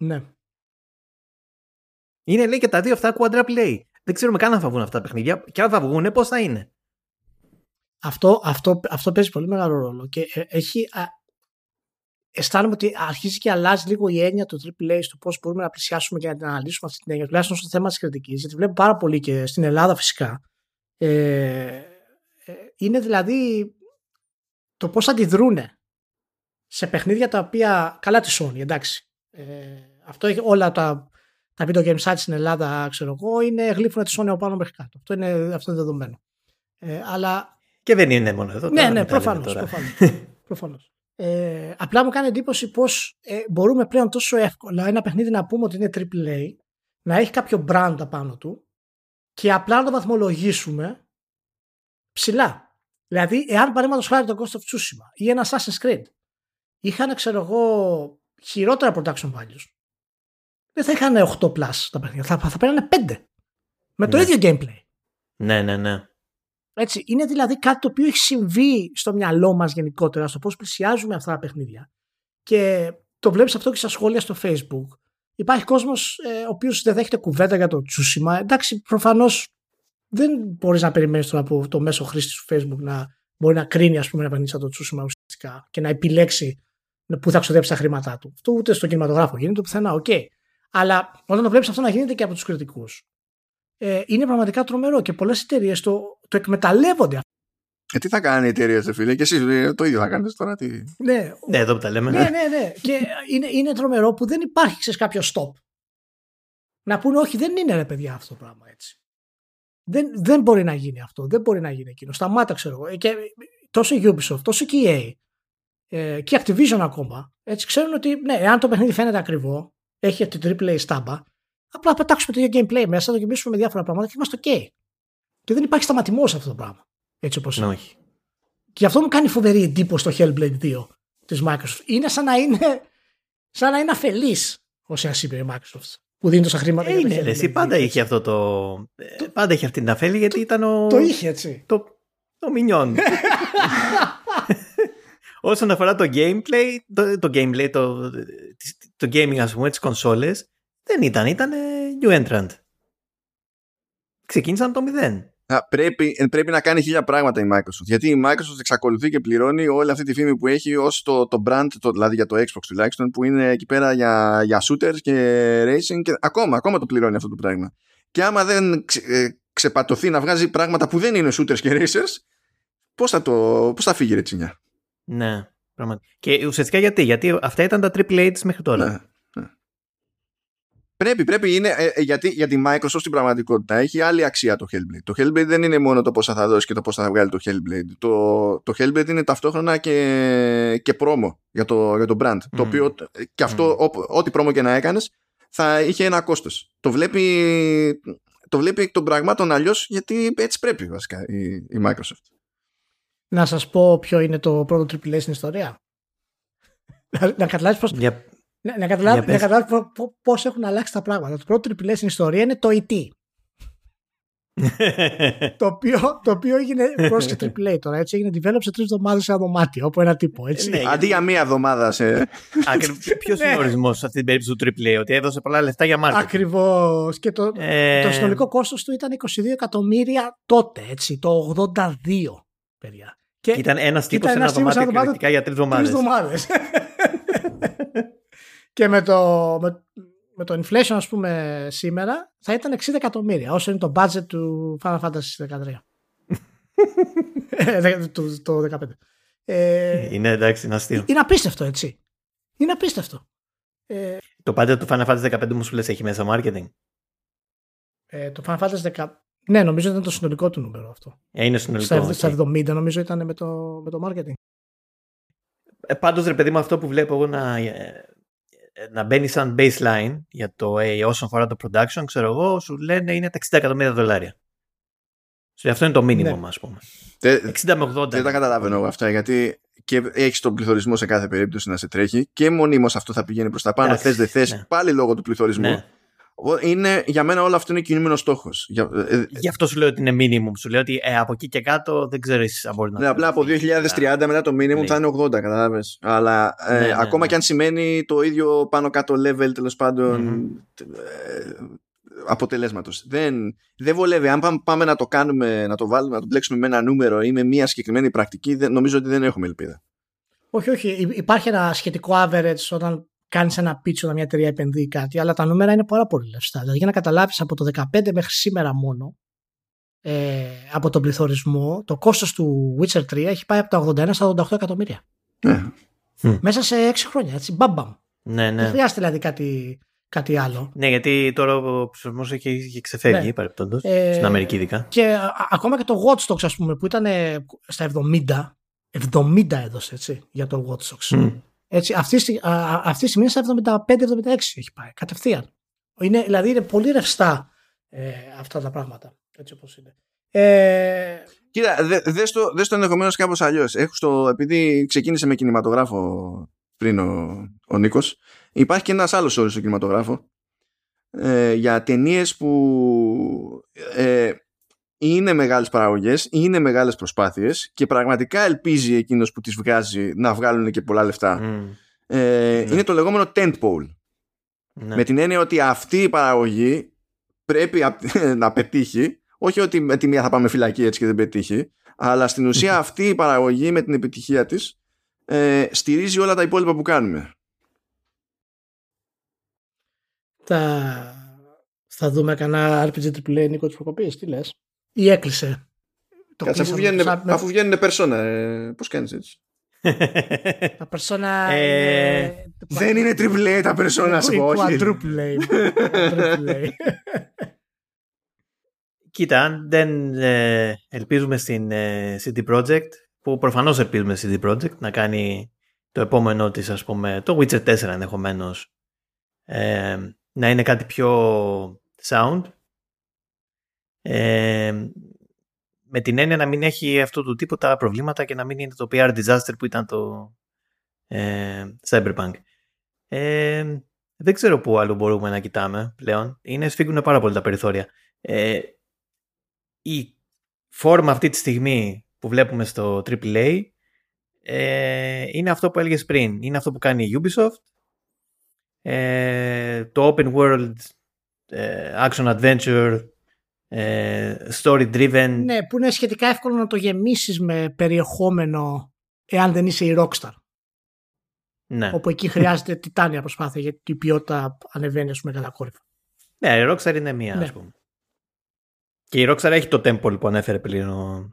Ναι. Είναι λέει και τα δύο αυτά quadruple A. Δεν ξέρουμε καν αν θα βγουν αυτά τα παιχνίδια. Και αν θα βγουν, πώς θα είναι. Αυτό, αυτό, αυτό παίζει πολύ μεγάλο ρόλο και ε, έχει, α, αισθάνομαι ότι αρχίζει και αλλάζει λίγο η έννοια του AAA στο πώς μπορούμε να πλησιάσουμε και να την αναλύσουμε αυτή την έννοια, τουλάχιστον στο θέμα της κριτικής. Γιατί βλέπω πάρα πολύ και στην Ελλάδα φυσικά. Ε, ε, είναι δηλαδή το πώς αντιδρούν σε παιχνίδια τα οποία. Καλά τη Sony, εντάξει. Ε, αυτό έχει όλα τα, τα video game sites στην Ελλάδα, ξέρω εγώ, είναι γλύφωνα τη Sony από πάνω μέχρι κάτω. Αυτό είναι, αυτό είναι δεδομένο. Ε, αλλά Και δεν είναι μόνο εδώ. ναι, τώρα, ναι, μην τα λέμε προφανώς, τώρα. προφανώς, προφανώς. Ε, απλά μου κάνει εντύπωση πως ε, μπορούμε πλέον τόσο εύκολα ένα παιχνίδι να πούμε ότι είναι AAA, να έχει κάποιο brand απάνω του και απλά να το βαθμολογήσουμε ψηλά. Δηλαδή, εάν παραδείγματο χάρη το Ghost of Tsushima ή ένα Assassin's Creed είχαν, ξέρω εγώ, χειρότερα production values, δεν θα είχαν 8 plus τα παιχνίδια, θα, θα παίρνανε 5. Με το Ναι. ίδιο gameplay. Ναι, ναι, ναι. Έτσι, είναι δηλαδή κάτι το οποίο έχει συμβεί στο μυαλό μας γενικότερα, στο πώς πλησιάζουμε αυτά τα παιχνίδια. Και το βλέπεις αυτό και στα σχόλια στο facebook. Υπάρχει κόσμος ε, ο οποίος δεν δέχεται κουβέντα για το Tsushima. Εντάξει, προφανώς δεν μπορείς να περιμένεις τώρα από το μέσο χρήστη του facebook να μπορεί να κρίνει ας πούμε ένα παιχνίδι σαν το Tsushima ουσιαστικά και να επιλέξει πού θα ξοδέψει τα χρήματά του. Αυτό ούτε στο κινηματογράφο γίνεται πουθενά, οκ. Αλλά όταν το βλέπεις αυτό να γίνεται και από τους κριτικούς ε, είναι πραγματικά τρομερό και πολλές εταιρείες το, το εκμεταλλεύονται. Ε, τι θα κάνει η εταιρεία, σε φίλε, και εσύ ε, το ίδιο θα κάνεις τώρα. Τι... Ναι, Ναι, εδώ που τα λέμε. ναι, ναι, ναι. και είναι, είναι τρομερό που δεν υπάρχει ξέρεις, κάποιο stop. Να πούνε όχι δεν είναι ρε παιδιά αυτό το πράγμα έτσι. Δεν, δεν μπορεί να γίνει αυτό, δεν μπορεί να γίνει εκείνο. Σταμάτα ξέρω εγώ. Ε, Και τόσο η Ubisoft, τόσο και η EA ε, και η Activision ακόμα, έτσι ξέρουν ότι ναι, εάν το παιχνίδι φαίνεται ακριβό, έχει αυτή την AAA στάμπα, απλά πετάξουμε το ίδιο gameplay μέσα, το γεμίσουμε με διάφορα πράγματα και είμαστε ok. Και δεν υπάρχει σταματημός σε αυτό το πράγμα. Έτσι όπως Ναι, είναι. όχι. Και γι' αυτό μου κάνει φοβερή εντύπωση το Hellblade 2 της Microsoft. Είναι σαν να είναι, σαν να είναι αφελής ο είπε η Microsoft που δίνει τόσα χρήματα Ε, για το είναι, ρε, Hellblade εσύ 2. πάντα είχε αυτό το. ε, Πάντα είχε αυτή την αφέλη γιατί ήταν ο. Το είχε έτσι. Το, το μινιόν. Όσον αφορά το gameplay, το, το gameplay, το, το gaming ας πούμε, τις κονσόλες, δεν ήταν, ήταν new entrant. Ξεκίνησαν το μηδέν. Α, πρέπει, ε, πρέπει να κάνει χίλια πράγματα η Microsoft. Γιατί η Microsoft εξακολουθεί και πληρώνει όλη αυτή τη φήμη που έχει ως το, το brand, το, δηλαδή για το Xbox τουλάχιστον, που είναι εκεί πέρα για, για shooters και racing. Και ακόμα, ακόμα το πληρώνει αυτό το πράγμα. Και άμα δεν ξε, ε, ξεπατωθεί να βγάζει πράγματα που δεν είναι shooters και racers, πώς θα, το, πώς θα φύγει η ρετσινιά. Ναι, πραγματικά. Και ουσιαστικά γιατί, γιατί αυτά ήταν τα AAA της μέχρι τώρα. Ναι, ναι. Πρέπει, πρέπει. Είναι, ε, ε, γιατί, γιατί η Microsoft στην πραγματικότητα έχει άλλη αξία το Hellblade. Το Hellblade δεν είναι μόνο το πόσα θα δώσει και το πόσα θα βγάλει το Hellblade. Το, το Hellblade είναι ταυτόχρονα και, και πρόμο για το, για το brand. Το Mm. οποίο ε, και αυτό, Mm. ό- ό,τι πρόμο και να έκανες θα είχε ένα κόστος. Το βλέπει, το βλέπει εκ των πραγμάτων αλλιώς γιατί έτσι πρέπει βασικά η, η Microsoft. Να σας πω ποιο είναι το πρώτο AAA στην ιστορία. να, να καταλάβεις πώς, Για... να, να καταλάβεις, Για να πες. καταλάβεις πο- πο- πώς έχουν αλλάξει τα πράγματα. Το πρώτο AAA στην ιστορία είναι το E.T. το οποίο, το οποίο έγινε πρόσχε AAA τώρα. Έτσι, έγινε develop σε τρεις εβδομάδες σε ένα δωμάτιο από ένα τύπο. Έτσι. Ναι, Αντί για μία εβδομάδα σε. Ποιο είναι ο ορισμός σε αυτή την περίπτωση του AAA, ότι έδωσε πολλά λεφτά για marketing; Ακριβώς. Και το, Ε, το συνολικό κόστος του ήταν 22 εκατομμύρια τότε, έτσι, το 82, παιδιά. Και Ήταν ένας τύπο ήταν σε ένας ένας τύπος σε δωμάτιο ένα κυριολεκτικά για τρεις τρεις εβδομάδες. Εβδομάδε. και με το, με, με το inflation, ας πούμε, σήμερα θα ήταν 60 εκατομμύρια, όσο είναι το budget του Final Fantasy 13. Ε, του- το 15. Ε, Είναι εντάξει, είναι αστείο. είναι απίστευτο, έτσι. Είναι απίστευτο. Ε, Το πάντα του Final Fantasy 15 μου σου λες έχει μέσα marketing; ε, το Final Fantasy 10. Ναι, νομίζω ήταν το συνολικό του νούμερο αυτό. Ε, είναι συνολικό. Στα, οκ. στα 70 νομίζω ήταν με το, με το marketing. Ε, πάντως ρε παιδί μου αυτό που βλέπω εγώ να, ε, να μπαίνει σαν baseline για το A όσον αφορά το production, ξέρω εγώ, σου λένε είναι τα 60 εκατομμύρια δολάρια. Σε αυτό είναι το μίνιμουμ, ναι. ας πούμε. 60 με 80. Δεν τα καταλαβαίνω εγώ αυτά γιατί και έχεις τον πληθωρισμό σε κάθε περίπτωση να σε τρέχει και μονίμως αυτό θα πηγαίνει προς τα πάνω. Θες δεν θες, ναι. πάλι λόγω του πληθωρισμού. Ναι. Είναι, για μένα όλο αυτό είναι κινούμενο στόχος. Για, ε, Γι' αυτό σου λέω ότι είναι minimum. Σου λέω ότι ε, από εκεί και κάτω δεν ξέρω αν μπορεί να. Ναι, απλά από 2030 μετά το minimum θα είναι 80, κατάλαβες. Αλλά ε, ναι, ναι, ακόμα και αν σημαίνει το ίδιο πάνω κάτω level τέλος πάντων mm-hmm. αποτελέσματος. Δεν, δεν βολεύει. Αν πάμε να το κάνουμε, να το βάλουμε, να το μπλέξουμε με ένα νούμερο ή με μια συγκεκριμένη πρακτική, νομίζω ότι δεν έχουμε ελπίδα. Όχι, όχι. Υπάρχει ένα σχετικό average όταν κάνεις ένα pitch όταν μια εταιρεία επενδύει κάτι, αλλά τα νούμερα είναι πάρα πολύ λεφτά. Δηλαδή για να καταλάβεις από το 2015 μέχρι σήμερα μόνο, ε, από τον πληθωρισμό, το κόστος του Witcher 3 έχει πάει από τα 81 στα 88 εκατομμύρια. Ναι. Μέσα σε 6 χρόνια, έτσι, μπαμπαμ. Ναι, ναι. Δεν χρειάζεται δηλαδή κάτι, κάτι άλλο. Ναι, γιατί τώρα ο πληθωρισμός έχει, ξεφεύγει ναι. παρεπτόντω. Ε, στην Αμερική ειδικά. Και α, ακόμα και το Watch Dogs, ας πούμε, που ήταν στα 70, 70 έδωσε έτσι, για το Watch Dogs. Mm. Έτσι, αυτή, α, αυτή τη στιγμή στα 75-76 έχει πάει κατευθείαν. Είναι, δηλαδή είναι πολύ ρευστά ε, αυτά τα πράγματα. Έτσι όπως είναι. Ε... Κοίτα, δες δες το, δες το ενδεχομένως κάπως αλλιώς. Επειδή ξεκίνησε με κινηματογράφο πριν ο, ο Νίκος, υπάρχει και ένας άλλος όρος στο κινηματογράφο ε, για ταινίες που ε, είναι μεγάλες παραγωγές, είναι μεγάλες προσπάθειες και πραγματικά ελπίζει εκείνος που τις βγάζει να βγάλουν και πολλά λεφτά. Ε, ναι. Είναι το λεγόμενο tentpole. Ναι. Με την έννοια ότι αυτή η παραγωγή πρέπει να πετύχει, όχι ότι με τη μία θα πάμε φυλακή έτσι και δεν πετύχει, αλλά στην ουσία αυτή η παραγωγή με την επιτυχία της ε, στηρίζει όλα τα υπόλοιπα που κάνουμε. Θα, θα δούμε κανένα RPG AAA Νίκο της Προκοπής, τι λες; Ή έκλεισε. Το Κάτσε, αφού βγαίνουν, με... αφού βγαίνουν περσόνα, ε, πώς κάνεις έτσι; τα περσόνα ε, Δεν είναι τριπλέ τα περσόνα σου, όχι. Κοίτα, αν δεν ε, ελπίζουμε στην ε, CD Projekt, που προφανώς ελπίζουμε στην CD Projekt να κάνει το επόμενο της, ας πούμε, το Witcher 4 ενδεχομένως. Ε, να είναι κάτι πιο sound ε, με την έννοια να μην έχει αυτού του τύπου τα προβλήματα και να μην είναι το PR disaster που ήταν το ε, Cyberpunk. Ε, δεν ξέρω πού άλλο μπορούμε να κοιτάμε πλέον. Είναι σφίγγουν πάρα πολύ τα περιθώρια. Ε, η φόρμα αυτή τη στιγμή που βλέπουμε στο AAA ε, είναι αυτό που έλεγες πριν. Είναι αυτό που κάνει η Ubisoft. Ε, το open world ε, action adventure ε, story driven. Ναι, που είναι σχετικά εύκολο να το γεμίσεις με περιεχόμενο εάν δεν είσαι η Rockstar. Ναι. Όπου εκεί χρειάζεται τιτάνια προσπάθεια γιατί η ποιότητα ανεβαίνει ας πούμε κατακόρυφα. Ναι, η Rockstar είναι μία ναι. ας πούμε. Και η Rockstar έχει το temple που ανέφερε πριν ο...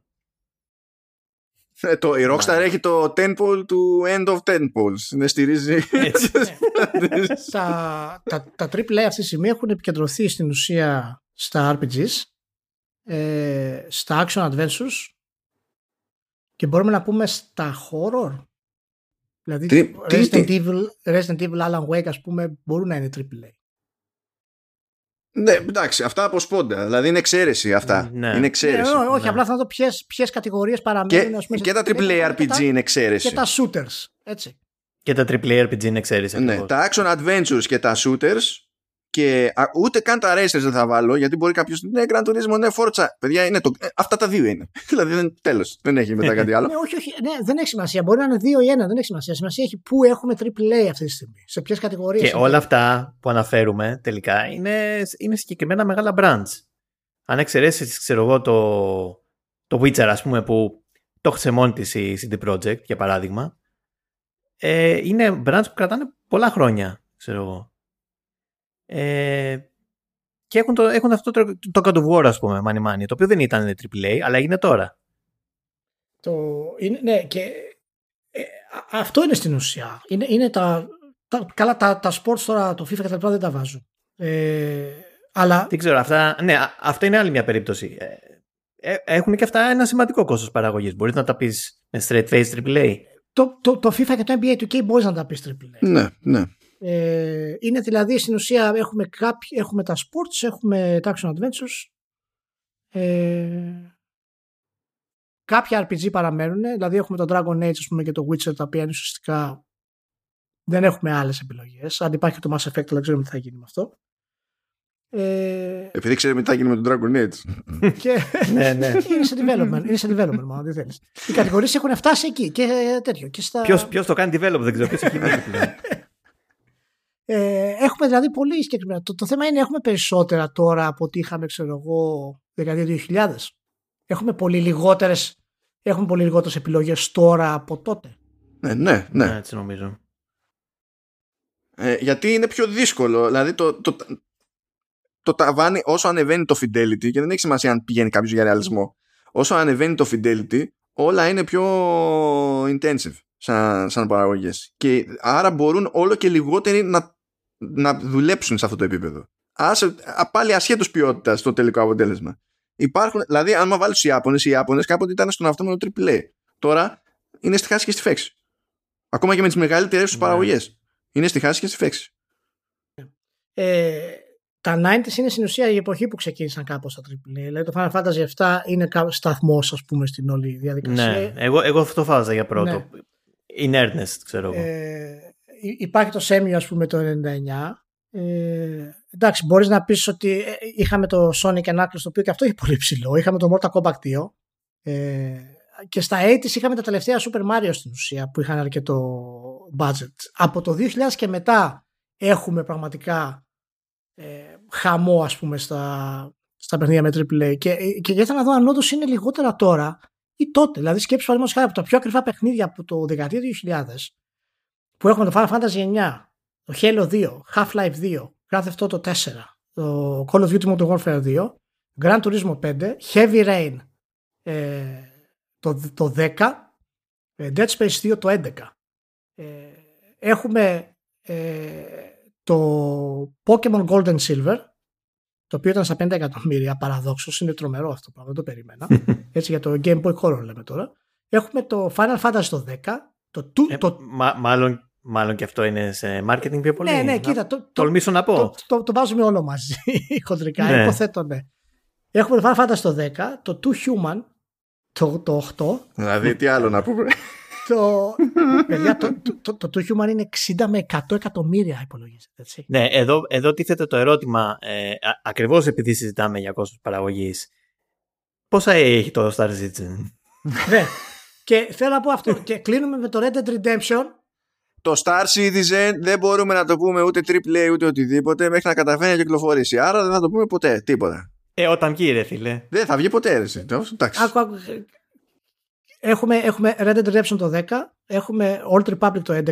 Ε, το, η Rockstar έχει το temple του end of temples. Είναι στηρίζει. Ναι. τα, τα, τα AAA αυτή τη στιγμή έχουν επικεντρωθεί στην ουσία στα RPGs, ε, στα action adventures και μπορούμε να πούμε στα horror. Δηλαδή τι, Resident, τι, Evil, Resident Evil Alan Wake ας πούμε μπορούν να είναι AAA. Ναι, εντάξει, αυτά από σπόντα. Δηλαδή είναι εξαίρεση αυτά. Ναι. Είναι εξαίρεση. Ναι, όχι, ναι. απλά θα δω ποιες κατηγορίες παραμένουν. Και, ας πούμε, και τα AAA RPG είναι εξαίρεση. Και τα shooters. Έτσι. Και τα AAA RPG είναι εξαίρεση. Ναι, τα action adventures και τα shooters και α, ούτε καν τα racers δεν θα βάλω, γιατί μπορεί κάποιος. Ναι, Gran Turismo, ναι, Forza. Παιδιά, είναι το, ε, αυτά τα δύο είναι. δηλαδή, τέλος. Δεν έχει μετά κάτι άλλο. ναι, όχι, όχι. Ναι, δεν έχει σημασία. Μπορεί να είναι δύο ή ένα. Δεν έχει σημασία. Σημασία έχει πού έχουμε AAA αυτή τη στιγμή. Σε ποιες κατηγορίες. Και όλα αυτά που αναφέρουμε τελικά είναι, είναι συγκεκριμένα μεγάλα brands. Αν εξαιρέσεις, ξέρω εγώ, το, το Witcher, ας πούμε, που το έχασε μόνη τη η CD Projekt, για παράδειγμα. Ε, είναι brands που κρατάνε πολλά χρόνια, ξέρω εγώ. Ε, και έχουν, το, έχουν αυτό το, το God of War, ας πούμε, Money Money, το οποίο δεν ήταν AAA, αλλά είναι τώρα. Το, είναι, ναι, και ε, αυτό είναι στην ουσία. Είναι, είναι τα, τα, καλά, τα, τα sports τώρα, το FIFA και τα λοιπά δεν τα βάζουν. Ε, αλλά... Δεν ξέρω, αυτά, ναι, αυτό είναι άλλη μια περίπτωση. Ε, ε, έχουν και αυτά ένα σημαντικό κόστος παραγωγής. Μπορείς να τα πεις με straight face AAA. Το, το, το FIFA και το NBA 2K μπορείς να τα πεις AAA. Ναι, ναι. Ε, είναι δηλαδή στην ουσία έχουμε, κάποιοι, έχουμε τα sports, έχουμε τα action adventures. Ε, κάποια RPG παραμένουν, δηλαδή έχουμε το Dragon Age ας πούμε, και το Witcher τα οποία είναι ουσιαστικά δεν έχουμε άλλες επιλογές. Αν υπάρχει το Mass Effect, αλλά ξέρουμε τι θα γίνει με αυτό. Ε... Επειδή ξέρουμε τι θα γίνει με τον Dragon Age. και... ναι, ναι. είναι σε development, είναι σε development μόνο, δεν θέλεις. Οι κατηγορίες έχουν φτάσει εκεί και τέτοιο. Και στα... ποιος, ποιος το κάνει development, δεν ξέρω ποιος έχει βγει. ε, έχουμε δηλαδή πολύ συγκεκριμένα. Το, το θέμα είναι έχουμε περισσότερα τώρα από ό,τι είχαμε, ξέρω εγώ, δεκαετία 2000. Έχουμε πολύ λιγότερες, έχουμε πολύ λιγότερες επιλογές τώρα από τότε. Ναι, ναι, ναι. ναι έτσι νομίζω. Ε, γιατί είναι πιο δύσκολο. Δηλαδή το, το, το ταβάνι όσο ανεβαίνει το fidelity και δεν έχει σημασία αν πηγαίνει κάποιος για ρεαλισμό. Όσο ανεβαίνει το fidelity όλα είναι πιο intensive σαν, σαν παραγωγές. Και άρα μπορούν όλο και λιγότεροι να, να δουλέψουν σε αυτό το επίπεδο. Ας, πάλι ασχέτως ποιότητας στο τελικό αποτέλεσμα. Υπάρχουν, δηλαδή, αν βάλεις του Ιάπωνες, οι Ιάπωνες κάποτε ήταν στον αυτόματο AAA. Τώρα είναι στη χάση και στη φέξη. Ακόμα και με τις μεγαλύτερες τους ναι. παραγωγές. Είναι στη χάση και στη φέξη. Ε, τα 90s είναι στην ουσία η εποχή που ξεκίνησαν κάπως τα AAA. Δηλαδή το Final Fantasy 7 είναι σταθμός, ας πούμε, στην όλη διαδικασία. Ναι, εγώ, εγώ αυτό φάζα για πρώτο. Ναι. In earnest, ξέρω εγώ. Ε, υπάρχει το Semio, ας πούμε, το 99. Ε, εντάξει, μπορείς να πεις ότι ε, είχαμε το Sonic and Knuckles, το οποίο και αυτό είχε πολύ ψηλό. Είχαμε το Mortal Kombat 2. Ε, και στα 80's είχαμε τα τελευταία Super Mario στην ουσία που είχαν αρκετό budget. Από το 2000 και μετά έχουμε πραγματικά ε, χαμό ας πούμε στα, στα παιχνίδια με AAA και, και ήθελα να δω αν όντως είναι λιγότερα τώρα ή τότε. Δηλαδή σκέψου παραδείγματος χάρη από τα πιο ακριβά παιχνίδια από το δεκαετία 2000 που έχουμε το Final Fantasy 9, το Halo 2, Half-Life 2, Grand Theft Auto 4, το Call of Duty Modern Warfare 2, Gran Turismo 5, Heavy Rain ε, το, το 10, ε, Dead Space 2 το 11. Ε, έχουμε ε, το Pokemon Gold and Silver, το οποίο ήταν στα 5 εκατομμύρια παραδόξως. Είναι τρομερό αυτό το πράγμα, δεν το περίμενα. Έτσι για το Game Boy Color λέμε τώρα. Έχουμε το Final Fantasy το 10. Το, ε, το... μάλλον, μάλλον και αυτό είναι σε marketing πιο πολύ. Ναι, ναι, κοίτα. Το, τολμήσω να πω. Το, το, το, βάζουμε όλο μαζί, χοντρικά. Ναι. Υποθέτω, ναι. Έχουμε το Final Fantasy το 10, το Two Human, το, το 8. Δηλαδή, τι άλλο να πούμε; Το, παιδιά, το, το, το, το, Human είναι 60 με 100 εκατομμύρια υπολογίζεται. Έτσι. Ναι, εδώ, εδώ τίθεται το ερώτημα, ε, ακριβώς επειδή συζητάμε για κόστος παραγωγής, πόσα έχει το Star Citizen; ναι, και θέλω να πω αυτό και κλείνουμε με το Red Dead Redemption. Το Star Citizen δεν μπορούμε να το πούμε ούτε AAA ούτε οτιδήποτε μέχρι να καταφέρει να κυκλοφορήσει. Άρα δεν θα το πούμε ποτέ, τίποτα. Ε, όταν βγει ρε φίλε. Δεν θα βγει ποτέ ρε. Εντάξει. Άκου, άκου, Έχουμε, έχουμε Red Dead Redemption το 10, έχουμε Old Republic το 11,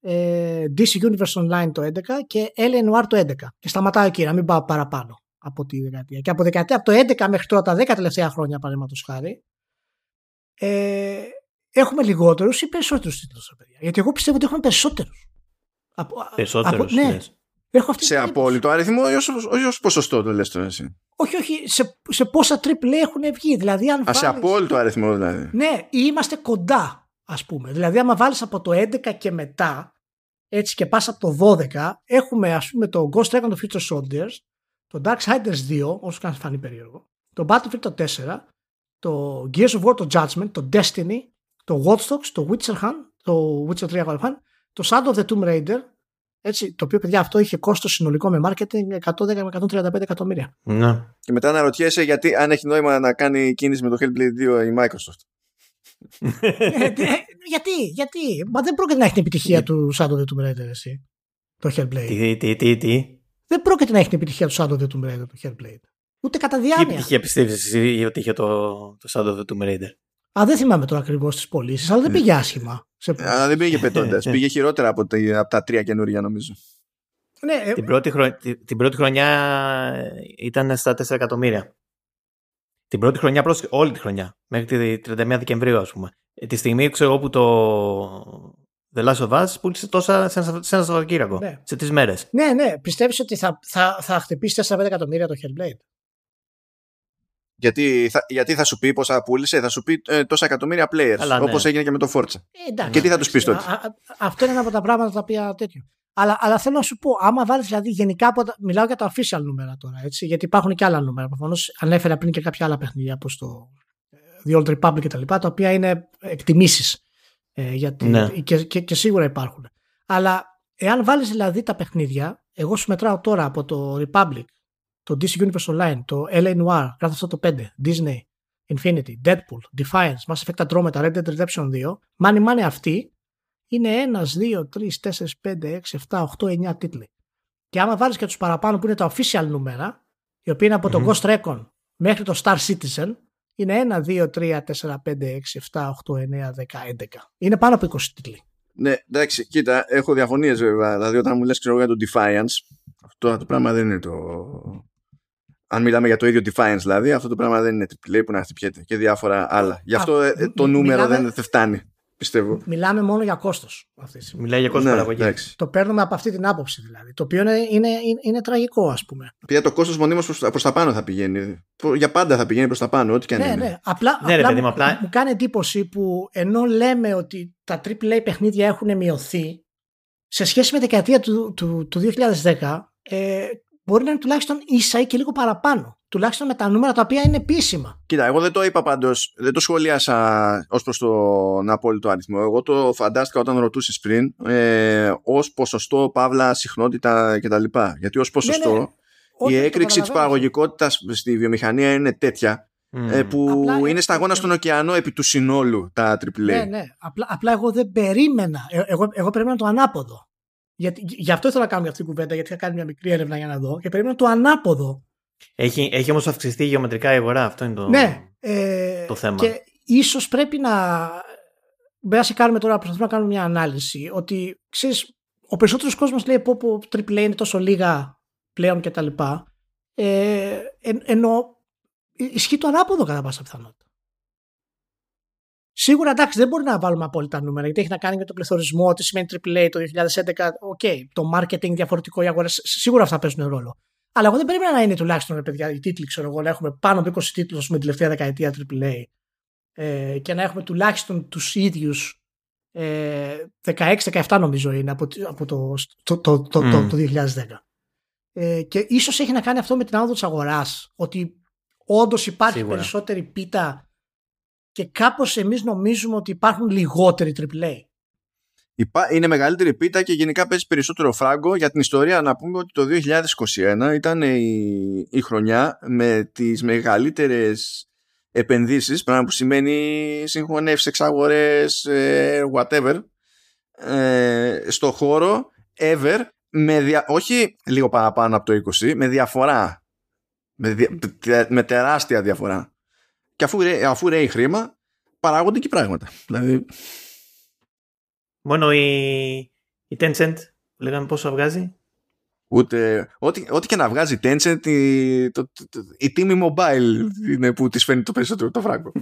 ε, DC Universe Online το 11 και Alien Noir το 11. Και σταματάω εκεί, να μην πάω παραπάνω από τη δεκαετία. Και από, δεκαετία, από το 11 μέχρι τώρα, τα 10 τελευταία χρόνια, παραδείγματος χάρη, ε, έχουμε λιγότερους ή περισσότερους τίτλους, Γιατί εγώ πιστεύω ότι έχουμε περισσότερους. Περισσότερους. Ναι. Έχω αυτή σε απόλυτο αριθμό ή ως ποσοστό το λες τώρα εσύ; Όχι, όχι, σε, σε πόσα triple έχουν βγει. Δηλαδή, αν Α, σε απόλυτο αριθμό δηλαδή. Ναι, ή είμαστε κοντά, ας πούμε. Δηλαδή, άμα βάλεις από το 11 και μετά, έτσι και πας από το 12, έχουμε ας πούμε το Ghost Recon το Future Soldiers, το Dark Siders 2, όσο και αν φανεί περίεργο, το Battlefield το 4, το Gears of War το Judgment, το Destiny, το Watch Dogs, το Witcher Hunt, το Witcher 3 το Shadow of the Tomb Raider, έτσι, το οποίο, παιδιά, αυτό είχε κόστος συνολικό με marketing 110 με 135 εκατομμύρια. Ναι. Και μετά να ρωτιέσαι γιατί, αν έχει νόημα να κάνει κίνηση με το Hellblade 2 η Microsoft. ε, γιατί, γιατί. Μα δεν πρόκειται να έχει την επιτυχία του Shadow of the Tomb Raider, εσύ. Το Hellblade. Τι, τι, τι, τι; Δεν πρόκειται να έχει την επιτυχία του Shadow of the Tomb Raider, το Hellblade. Ούτε κατά διάνοια. Τι επιτυχία πιστεύεις εσύ ότι είχε το, το Shadow of the Tomb Raider; Α, δεν θυμάμαι τώρα ακριβώς τις πωλήσεις, αλλά δεν πήγε άσχημα. Σε... Αλλά δεν πήγε πετώντας. πήγε χειρότερα από, τα, από τα τρία καινούργια, νομίζω. Ναι, ε, την, πρώτη χρονιά, την πρώτη χρονιά ήταν στα 4 εκατομμύρια. Την πρώτη χρονιά, όλη τη χρονιά. Μέχρι τη 31 Δεκεμβρίου, ας πούμε. Ε, τη στιγμή ξέρω εγώ που το The Last of Us πούλησε τόσα σε ένα, σε ένα Σαββατοκύριακο. Ναι. Σε τρεις μέρες. Ναι, ναι. Πιστεύεις ότι θα, θα, θα χτυπήσει 4-5 εκατομμύρια το Hellblade; Γιατί θα, γιατί θα σου πει πόσα πούλησε, θα σου πει ε, τόσα εκατομμύρια players. Όπω ναι. έγινε και με το Forza. Ε, εντάξει, και τι θα τους πεις τότε; αυτό είναι ένα από τα πράγματα τα οποία τέτοιο. Αλλά, αλλά θέλω να σου πω, άμα βάλεις δηλαδή γενικά. Από τα, μιλάω για τα official νούμερα τώρα, έτσι, γιατί υπάρχουν και άλλα νούμερα. Προφανώς ανέφερα πριν και κάποια άλλα παιχνίδια όπως το ε, The Old Republic κτλ. Τα, τα οποία είναι εκτιμήσεις. Ε, γιατί, Ναι. και, και, και σίγουρα υπάρχουν. Αλλά εάν βάλεις δηλαδή τα παιχνίδια, εγώ σου μετράω τώρα από το Republic, το DC Universe Online, το LA Noir, Grand Theft Auto 5, Disney, Infinity, Deadpool, Defiance, Mass Effect Andromeda, Red Dead Redemption 2, money money αυτή είναι 1, 2, 3, 4, 5, 6, 7, 8, 9 τίτλοι. Και άμα βάλεις και τους παραπάνω που είναι τα official νούμερα, οι οποίοι είναι από το Μμμ. Ghost Recon μέχρι το Star Citizen, είναι 1, 2, 3, 4, 5, 6, 7, 8, 9, 10, 11. Είναι πάνω από 20 τίτλοι. Ναι, εντάξει, κοίτα, έχω διαφωνίες βέβαια. Δηλαδή, όταν μου λες, ξέρω εγώ, για το Defiance, αυτό το πράγμα δεν είναι το. Αν μιλάμε για το ίδιο Defiance, δηλαδή, αυτό το πράγμα δεν είναι AAA που να χτυπιέται και διάφορα άλλα. Γι' αυτό Α, ε, ε, το μι- νούμερο μιλάμε- δεν, δεν φτάνει, πιστεύω. Μιλάμε μόνο για κόστος αυτή τη στιγμή. Μιλάει για κόσμο Ναι, παραγωγής. εντάξει. Το παίρνουμε από αυτή την άποψη δηλαδή. Το οποίο είναι, είναι, είναι, είναι τραγικό, ας πούμε. Πια το κόστος μονίμως προς τα πάνω θα πηγαίνει. Για πάντα θα πηγαίνει προς τα πάνω, ό,τι και αν Ναι, είναι. ναι. Απλά, Ναι, ρε απλά παιδί μου, μου, απλά- μου κάνει εντύπωση που ενώ λέμε ότι τα AAA παιχνίδια έχουν μειωθεί σε σχέση με τη δεκαετία του, του, του 2010 ε, μπορεί να είναι τουλάχιστον ίσα ή και λίγο παραπάνω. Τουλάχιστον με τα νούμερα τα οποία είναι επίσημα. Κοίτα, εγώ δεν το είπα πάντως, δεν το σχολίασα ως προς τον απόλυτο αριθμό. Εγώ το φαντάστηκα όταν ρωτούσες πριν ε, ως ποσοστό, παύλα, συχνότητα κτλ. Γιατί ως ποσοστό ναι. Όχι, η το έκρηξη της καταλαβαίνω. παραγωγικότητας στη βιομηχανία είναι τέτοια Μμ. ε, που Απλά, είναι ε, σταγόνα ε, στον ωκεανό επί του συνόλου τα AAA. Ναι, ναι. Απλά, απλά εγώ δεν περίμενα. Ε, εγώ, εγώ περίμενα το ανάποδο. Γιατί, γι' αυτό ήθελα να κάνω αυτή την κουβέντα, γιατί είχα κάνει μια μικρή έρευνα για να δω και περίμενα το ανάποδο. Έχει, έχει όμως αυξηθεί γεωμετρικά η αγορά. Αυτό είναι το. Ναι. Ε, το θέμα. Και ίσως πρέπει να. Μπέρα κάνουμε τώρα, προσπαθούμε να κάνουμε μια ανάλυση. Ότι ξέρεις, ο περισσότερος κόσμος λέει πω, πω AAA είναι τόσο λίγα πλέον κτλ. Ε, εν, ενώ ισχύει το ανάποδο κατά πάσα πιθανότητα. Σίγουρα εντάξει, δεν μπορεί να βάλουμε απόλυτα νούμερα γιατί έχει να κάνει με τον πληθωρισμό, τι σημαίνει AAA το 2011. Οκ, το marketing διαφορετικό, οι αγορές. Σίγουρα αυτά παίζουν ρόλο. Αλλά εγώ δεν περίμενα να είναι τουλάχιστον, ρε παιδιά, οι τίτλοι, ξέρω εγώ, να έχουμε πάνω από 20 τίτλους με την τελευταία δεκαετία AAA ε, και να έχουμε τουλάχιστον τους ίδιους ε, 16-17 νομίζω είναι από, τη- από το, το, το, το, το, Μμ. το 2010. Ε, και ίσως έχει να κάνει αυτό με την άνοδο της αγοράς ότι όντως υπάρχει Σίγουρα. περισσότερη πίτα και κάπως εμείς νομίζουμε ότι υπάρχουν λιγότεροι AAA. Υπά- Είναι μεγαλύτερη πίτα και γενικά παίζει περισσότερο φράγκο για την ιστορία να πούμε ότι το 2021 ήταν η, η χρονιά με τις μεγαλύτερες επενδύσεις πράγμα που σημαίνει συγχωνεύσεις, εξαγορές ε, whatever ε, στο χώρο ever με δια- όχι λίγο παραπάνω από το 20 με διαφορά με, δια- τε- με τεράστια διαφορά και αφού, ρέ- αφού ρέει χρήμα παράγονται και πράγματα δηλαδή Μόνο η, η Tencent που λέγαμε πόσο βγάζει. Ούτε, ό,τι, ό,τι και να βγάζει Tencent, η, το, το- το- η τίμη mobile είναι που της φαίνει το περισσότερο το φράγκο.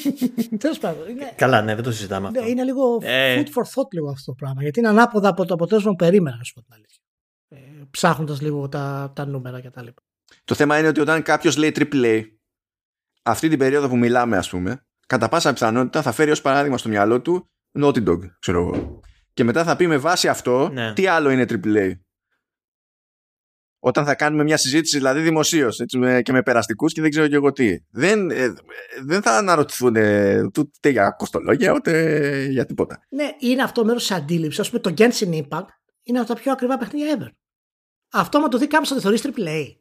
Τέλος πάντων, είναι, Καλά, ναι, δεν το συζητάμε αυτό. ναι, είναι λίγο Ε. food for thought λίγο αυτό το πράγμα γιατί είναι ανάποδα από το αποτέλεσμα που περίμενα να σου πω την αλήθεια. Ε, ψάχνοντας λίγο τα, τα νούμερα και τα λοιπά. το θέμα είναι ότι όταν κάποιος λέει AAA, αυτή την περίοδο που μιλάμε, ας πούμε, κατά πάσα πιθανότητα θα φέρει ως παράδειγμα στο μυαλό του Naughty Dog, ξέρω εγώ. Και μετά θα πει με βάση αυτό, Ναι. τι άλλο είναι AAA. Όταν θα κάνουμε μια συζήτηση, δηλαδή δημοσίως και με περαστικούς και δεν ξέρω και εγώ τι. Δεν, ε, δεν θα αναρωτηθούν ε, ούτε για κοστολόγια ούτε για τίποτα. Ναι, είναι αυτό μέρος της αντίληψης. Α πούμε, το Genshin Impact είναι από τα πιο ακριβά παιχνίδια ever. Αυτό, άμα το δει κάποιος, θα το θεωρεί AAA.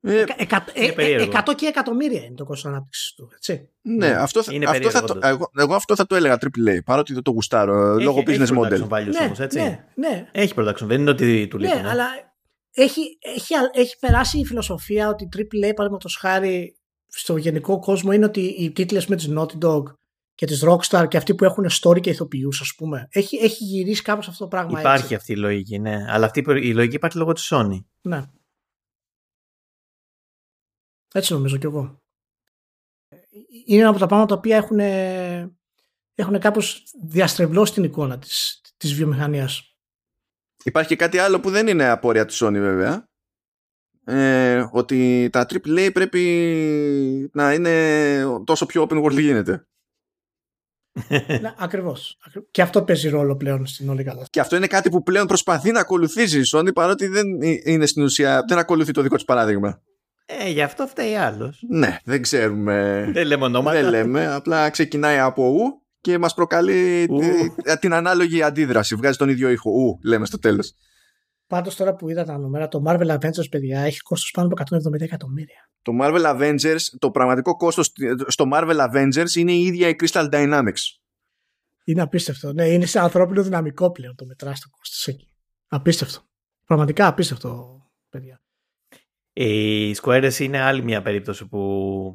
Ε, Εκα, ε, Είναι ε, περίεργο. 100 και εκατομμύρια είναι το κόστος ανάπτυξης του. Έτσι. Ναι, αυτό, θα- Είναι αυτό θα περίεργο, το, εγώ, εγώ αυτό θα το έλεγα AAA, παρότι δεν το γουστάρω, λόγω Έχει- business έχει model. production values ναι, όμως, έτσι. ναι, ναι, Έχει production, δεν είναι ότι του λείπουν. ναι, αλλά έχει, έχει, έχει περάσει η φιλοσοφία ότι η AAA, παραδείγματος χάρη, στο γενικό κόσμο είναι ότι οι τίτλοι με τη Naughty Dog και τη Rockstar και αυτοί που έχουν story και ηθοποιούς, ας πούμε, έχει, έχει γυρίσει κάπως αυτό το πράγμα Υπάρχει έτσι. αυτή η λογική, ναι. Αλλά αυτή η λογική υπάρχει λόγω της Sony. Ναι. Έτσι νομίζω κι εγώ. Είναι ένα από τα πράγματα τα οποία έχουν, έχουν κάπως διαστρεβλώσει την εικόνα της, της βιομηχανίας. Υπάρχει και κάτι άλλο που δεν είναι απόρρια της Sony βέβαια. Ε, ότι τα AAA πρέπει να είναι τόσο πιο open world γίνεται. ναι, Ακριβώς. Και αυτό παίζει ρόλο πλέον στην όλη κατάσταση. Και αυτό είναι κάτι που πλέον προσπαθεί να ακολουθήσει η Sony παρότι δεν είναι στην ουσία, δεν ακολουθεί το δικό της παράδειγμα. Ε, γι' αυτό φταίει άλλος. Ναι, δεν ξέρουμε. Δεν λέμε ονόματα. Δεν λέμε. Απλά ξεκινάει από ου και μας προκαλεί την ανάλογη αντίδραση. Βγάζει τον ίδιο ήχο. Ου, λέμε στο τέλος. Πάντως τώρα που είδα τα νούμερα, το Marvel Avengers, παιδιά, έχει κόστος πάνω από 170 εκατομμύρια. Το Marvel Avengers, το πραγματικό κόστος στο Marvel Avengers είναι η ίδια η Crystal Dynamics. Είναι απίστευτο. Ναι, είναι σε ανθρώπινο δυναμικό πλέον το μετράς το κόστος εκεί. Απίστευτο. Πραγματικά απίστευτο, παιδιά. Η Square είναι άλλη μια περίπτωση που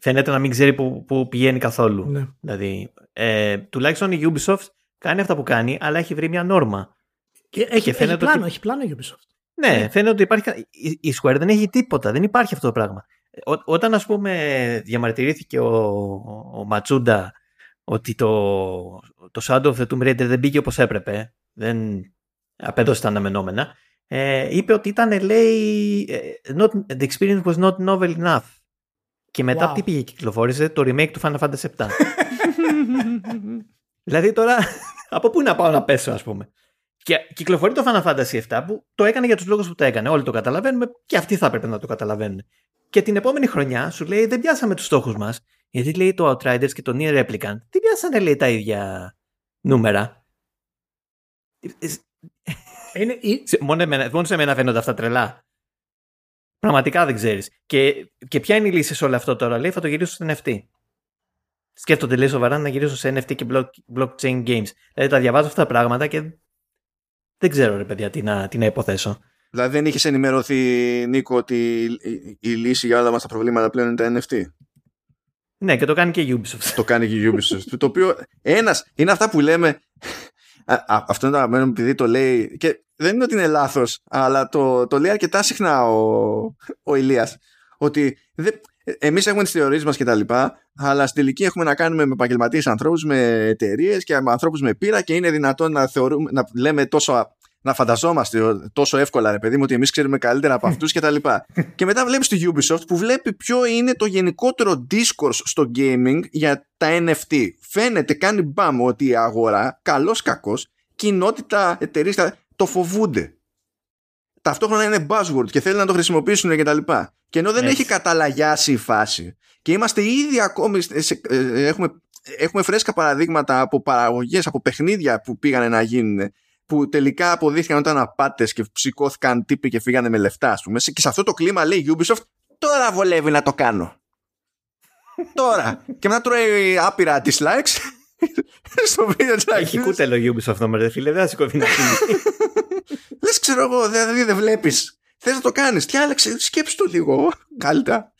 φαίνεται να μην ξέρει που, που πηγαίνει καθόλου. Ναι. Δηλαδή, ε, τουλάχιστον η Ubisoft κάνει αυτά που κάνει, αλλά έχει βρει μια νόρμα. Και έχει, έχει, πλάνο, ότι... έχει πλάνο η Ubisoft. Ναι, ναι, φαίνεται ότι υπάρχει. Η Square δεν έχει τίποτα, δεν υπάρχει αυτό το πράγμα. Ό, όταν ας πούμε διαμαρτυρήθηκε ο, ο Ματσούντα ότι το, το Shadow of the Tomb Raider δεν πήγε όπως έπρεπε, δεν απέδωσε τα αναμενόμενα, ε, είπε ότι ήταν, λέει, ε, not, the experience was not novel enough. Και μετά wow. τι πήγε κυκλοφόρησε, το remake του Final Fantasy VII. δηλαδή τώρα, από πού να πάω να πέσω ας πούμε. Και κυκλοφορεί το Final Fantasy VII που το έκανε για τους λόγους που το έκανε. Όλοι το καταλαβαίνουμε και αυτοί θα έπρεπε να το καταλαβαίνουν. Και την επόμενη χρονιά σου λέει δεν πιάσαμε τους στόχους μας γιατί λέει το Outriders και το Near Replicant δεν πιάσανε λέει τα ίδια νούμερα. Είναι... μόνο, εμένα, μόνο σε μένα φαίνονται αυτά τρελά. Πραγματικά δεν ξέρεις. Και, και ποια είναι η λύση σε όλο αυτό τώρα; Λέει θα το γυρίσω στο NFT. Σκέφτονται λέει σοβαρά να γυρίσω σε NFT και blockchain games. Δηλαδή τα διαβάζω αυτά τα πράγματα και δεν ξέρω ρε παιδιά τι να, τι να υποθέσω. Δηλαδή δεν είχες ενημερωθεί Νίκο ότι η, η, λύση για όλα μας τα προβλήματα πλέον είναι τα NFT. Ναι και το κάνει και η Ubisoft. το κάνει και η Ubisoft. το οποίο ένας είναι αυτά που λέμε α, αυτό είναι το αγαπημένο μου επειδή το λέει και δεν είναι ότι είναι λάθος αλλά το, το λέει αρκετά συχνά ο, ο Ηλίας ότι δεν, εμείς έχουμε τις θεωρίες μας και τα λοιπά αλλά στην τελική έχουμε να κάνουμε με επαγγελματίες ανθρώπους με εταιρείες και με ανθρώπους με πείρα και είναι δυνατόν να, θεωρούμε, να λέμε τόσο να φανταζόμαστε τόσο εύκολα ρε παιδί μου ότι εμείς ξέρουμε καλύτερα από αυτούς και τα λοιπά. και μετά βλέπεις τη Ubisoft που βλέπει ποιο είναι το γενικότερο discourse στο gaming για τα NFT. Φαίνεται, κάνει μπαμ ότι η αγορά, καλός κακός, κοινότητα, εταιρείε το φοβούνται. Ταυτόχρονα είναι buzzword και θέλουν να το χρησιμοποιήσουν και τα λοιπά. Και ενώ δεν έχει καταλαγιάσει η φάση και είμαστε ήδη ακόμη, σε, ε, έχουμε, έχουμε φρέσκα παραδείγματα από παραγωγές, από παιχνίδια που πήγανε να γίνουν που τελικά αποδείχθηκαν όταν απάτες και ψηκώθηκαν τύποι και φύγανε με λεφτά, ας πούμε. Και σε αυτό το κλίμα λέει η Ubisoft, τώρα βολεύει να το κάνω. τώρα. και μετά τρώει άπειρα dislikes στο βίντεο της Έχει κούτελο Ubisoft νόμερ, φίλε, δεν θα σηκωθεί να φύγει. Λες, ξέρω εγώ, δηλαδή δεν βλέπεις. Θες να το κάνεις. Τι άλλαξε, σκέψει το λίγο. Κάλτα.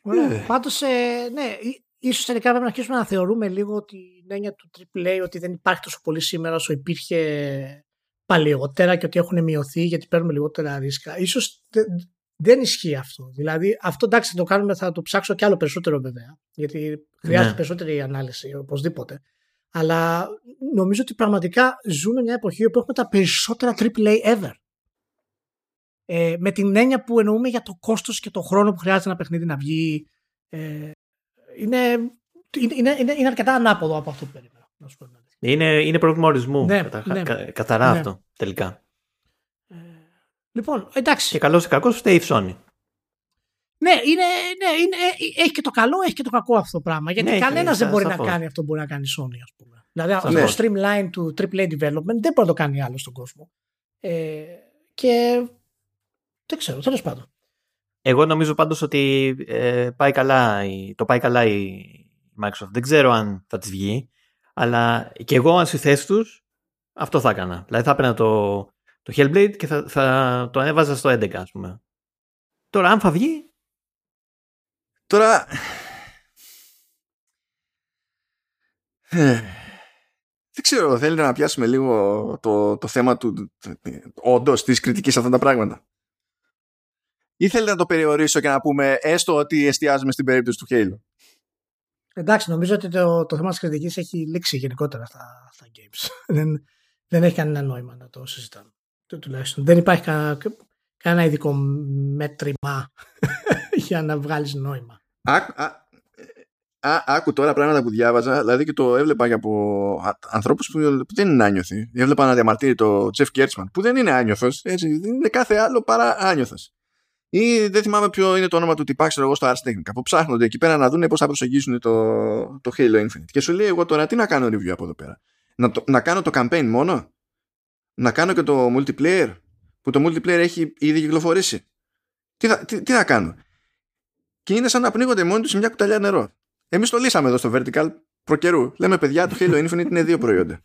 Ωραία. Ε. Πάντως, ε, ναι, ίσως τελικά πρέπει να αρχίσουμε να θεωρούμε λίγο ότι η έννοια του AAA ότι δεν υπάρχει τόσο πολύ σήμερα όσο υπήρχε παλαιότερα και ότι έχουν μειωθεί γιατί παίρνουμε λιγότερα ρίσκα. Ίσως δεν ισχύει αυτό. Δηλαδή αυτό εντάξει θα το κάνουμε, θα το ψάξω κι άλλο περισσότερο βέβαια γιατί χρειάζεται ναι. περισσότερη ανάλυση οπωσδήποτε. Αλλά νομίζω ότι πραγματικά ζούμε μια εποχή όπου έχουμε τα περισσότερα AAA ever. Ε, με την έννοια που εννοούμε για το κόστος και το χρόνο που χρειάζεται ένα παιχνίδι να βγει ε, είναι, είναι, είναι, είναι αρκετά ανάποδο από αυτό που περίμενα. Είναι, είναι πρόβλημα ορισμού. Ναι, ναι, καθαρά ναι. αυτό τελικά. Ε, λοιπόν, εντάξει. Και καλός ή κακός φταίει η Sony. Ναι, είναι, ναι είναι, έχει και το καλό, έχει και το κακό αυτό το πράγμα. Γιατί ναι, κανένας δεν μπορεί να κάνει αυτό που μπορεί να κάνει η Sony, ας πούμε. Δηλαδή, αυτό το streamline του AAA development δεν μπορεί να το κάνει άλλο στον κόσμο. Ε, και δεν ξέρω, τέλος πάντων. Εγώ νομίζω πάντως ότι ε, πάει καλά, το πάει καλά η Microsoft. Δεν ξέρω αν θα της βγει, αλλά και εγώ αν στη θέση τους αυτό θα έκανα. Δηλαδή θα έπαιρνα το, το Hellblade και θα, θα το ανέβαζα στο 11 ας πούμε. Τώρα αν θα βγει... Τώρα... Δεν ξέρω, θέλετε να πιάσουμε λίγο το, το θέμα του όντως της κριτικής σε αυτά τα πράγματα. Ή θέλετε να το περιορίσω και να πούμε έστω ότι εστιάζουμε στην περίπτωση του Halo; Εντάξει, νομίζω ότι το, το θέμα της κριτικής έχει λήξει γενικότερα στα, στα games. δεν, δεν έχει κανένα νόημα να το συζητάμε. Το, τουλάχιστον. Δεν υπάρχει κα, κανένα ειδικό μέτρημα για να βγάλεις νόημα. Α, α, Α, άκου τώρα πράγματα που διάβαζα, δηλαδή και το έβλεπα και από ανθρώπους που, που, δεν είναι άνιωθοι. Έβλεπα να διαμαρτύρει το Jeff Gertzman, που δεν είναι άνιωθος, έτσι, δεν είναι κάθε άλλο παρά άνιωθος. Ή δεν θυμάμαι ποιο είναι το όνομα του τυπάξου εγώ στο Ars Technica, που ψάχνονται εκεί πέρα να δουν πώς θα προσεγγίσουν το, το Halo Infinite. Και σου λέει εγώ τώρα τι να κάνω review από εδώ πέρα; Να, το, να κάνω το campaign μόνο, να κάνω και το multiplayer, που το multiplayer έχει ήδη κυκλοφορήσει; Τι θα, τι, τι θα κάνω; Και είναι σαν να πνίγονται μόνοι τους σε μια κουταλιά νερό. Εμείς το λύσαμε εδώ στο Vertical προκαιρού. Λέμε παιδιά, το Halo Infinite είναι δύο προϊόντα.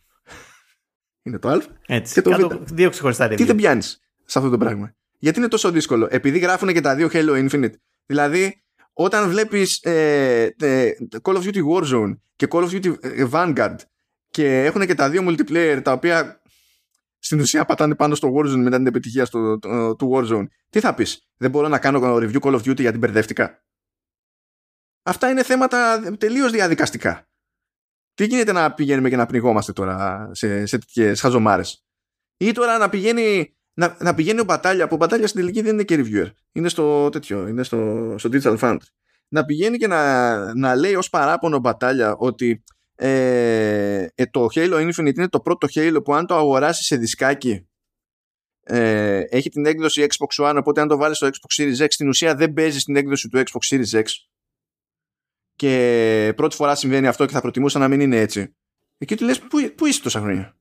Είναι το Α Έτσι. και το Κάτω Β. Δύο ξεχωριστά Τι review. δεν πιάνεις σε αυτό το πράγμα; Γιατί είναι τόσο δύσκολο; Επειδή γράφουν και τα δύο Halo Infinite. Δηλαδή, όταν βλέπεις ε, ε, Call of Duty Warzone και Call of Duty Vanguard και έχουν και τα δύο multiplayer τα οποία στην ουσία πατάνε πάνω στο Warzone μετά την επιτυχία στο, το- του Warzone. Τι θα πεις, Δεν μπορώ να κάνω review Call of Duty γιατί μπερδεύτηκα. Αυτά είναι θέματα τελείως διαδικαστικά. Τι γίνεται να πηγαίνουμε και να πνιγόμαστε τώρα σε, σε τέτοιες χαζομάρες; Ή τώρα να πηγαίνει, να, να πηγαίνει ο Μπατάλια, που ο Μπατάλια στην τελική δεν είναι και reviewer. Είναι στο τέτοιο, είναι στο, στο Digital Foundry. Να πηγαίνει και να, να λέει ως παράπονο Μπατάλια ότι ε, ε, το Halo Infinite είναι το πρώτο Halo που αν το αγοράσεις σε δισκάκι ε, έχει την έκδοση Xbox One οπότε αν το βάλεις στο Xbox Series X στην ουσία δεν παίζεις στην έκδοση του Xbox Series X και πρώτη φορά συμβαίνει αυτό και θα προτιμούσα να μην είναι έτσι εκεί του λες πού, πού είσαι τόσα χρόνια;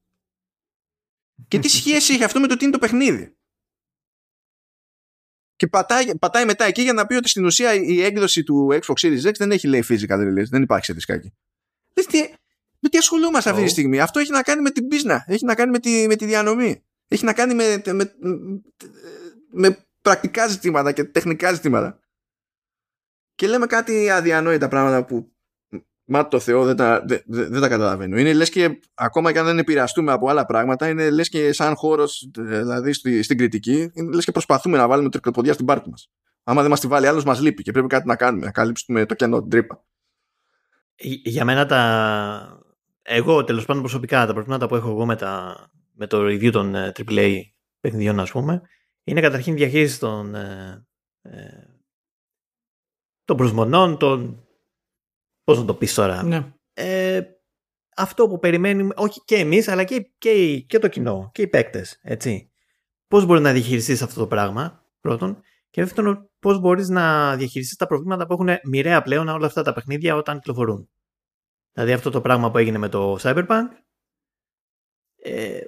Και τι σχέση έχει αυτό με το τι είναι το παιχνίδι; Και πατάει, πατάει μετά εκεί για να πει ότι στην ουσία η έκδοση του Xbox Series X δεν έχει λέει physical release, δεν υπάρχει σε δισκάκι. Λες, τι, με τι ασχολούμαστε αυτή τη Oh. στιγμή; Αυτό έχει να κάνει με την πίσνα, έχει να κάνει με τη, με τη διανομή, έχει να κάνει με, με, με πρακτικά ζητήματα και τεχνικά ζητήματα. Και λέμε κάτι αδιανόητα πράγματα που Μα το Θεό δεν τα, δεν, δεν δεν τα καταλαβαίνω. Είναι λες και ακόμα και αν δεν επηρεαστούμε από άλλα πράγματα, είναι λες και σαν χώρος, δηλαδή στη, στην κριτική, είναι λες και προσπαθούμε να βάλουμε τρικλοποδιά στην πάρτη μας. Άμα δεν μας τη βάλει άλλος, μας λείπει και πρέπει κάτι να κάνουμε, να καλύψουμε το κενό, την τρύπα. Για μένα τα. Εγώ τέλος πάντων προσωπικά τα προβλήματα που έχω εγώ με, τα... με το review των ε, AAA παιχνιδιών, ας πούμε, είναι καταρχήν διαχείριση των, ε, ε, των προσμονών, των. Πώς να το πεις τώρα. Ναι. Ε, αυτό που περιμένουμε, όχι και εμείς, αλλά και, και, και το κοινό και οι παίκτες. Πώς μπορεί να διαχειριστείς αυτό το πράγμα, πρώτον. Και δεύτερον, πώς μπορείς να διαχειριστείς τα προβλήματα που έχουν μοιραία πλέον όλα αυτά τα παιχνίδια όταν κυκλοφορούν. Δηλαδή αυτό το πράγμα που έγινε με το Cyberpunk. Ε,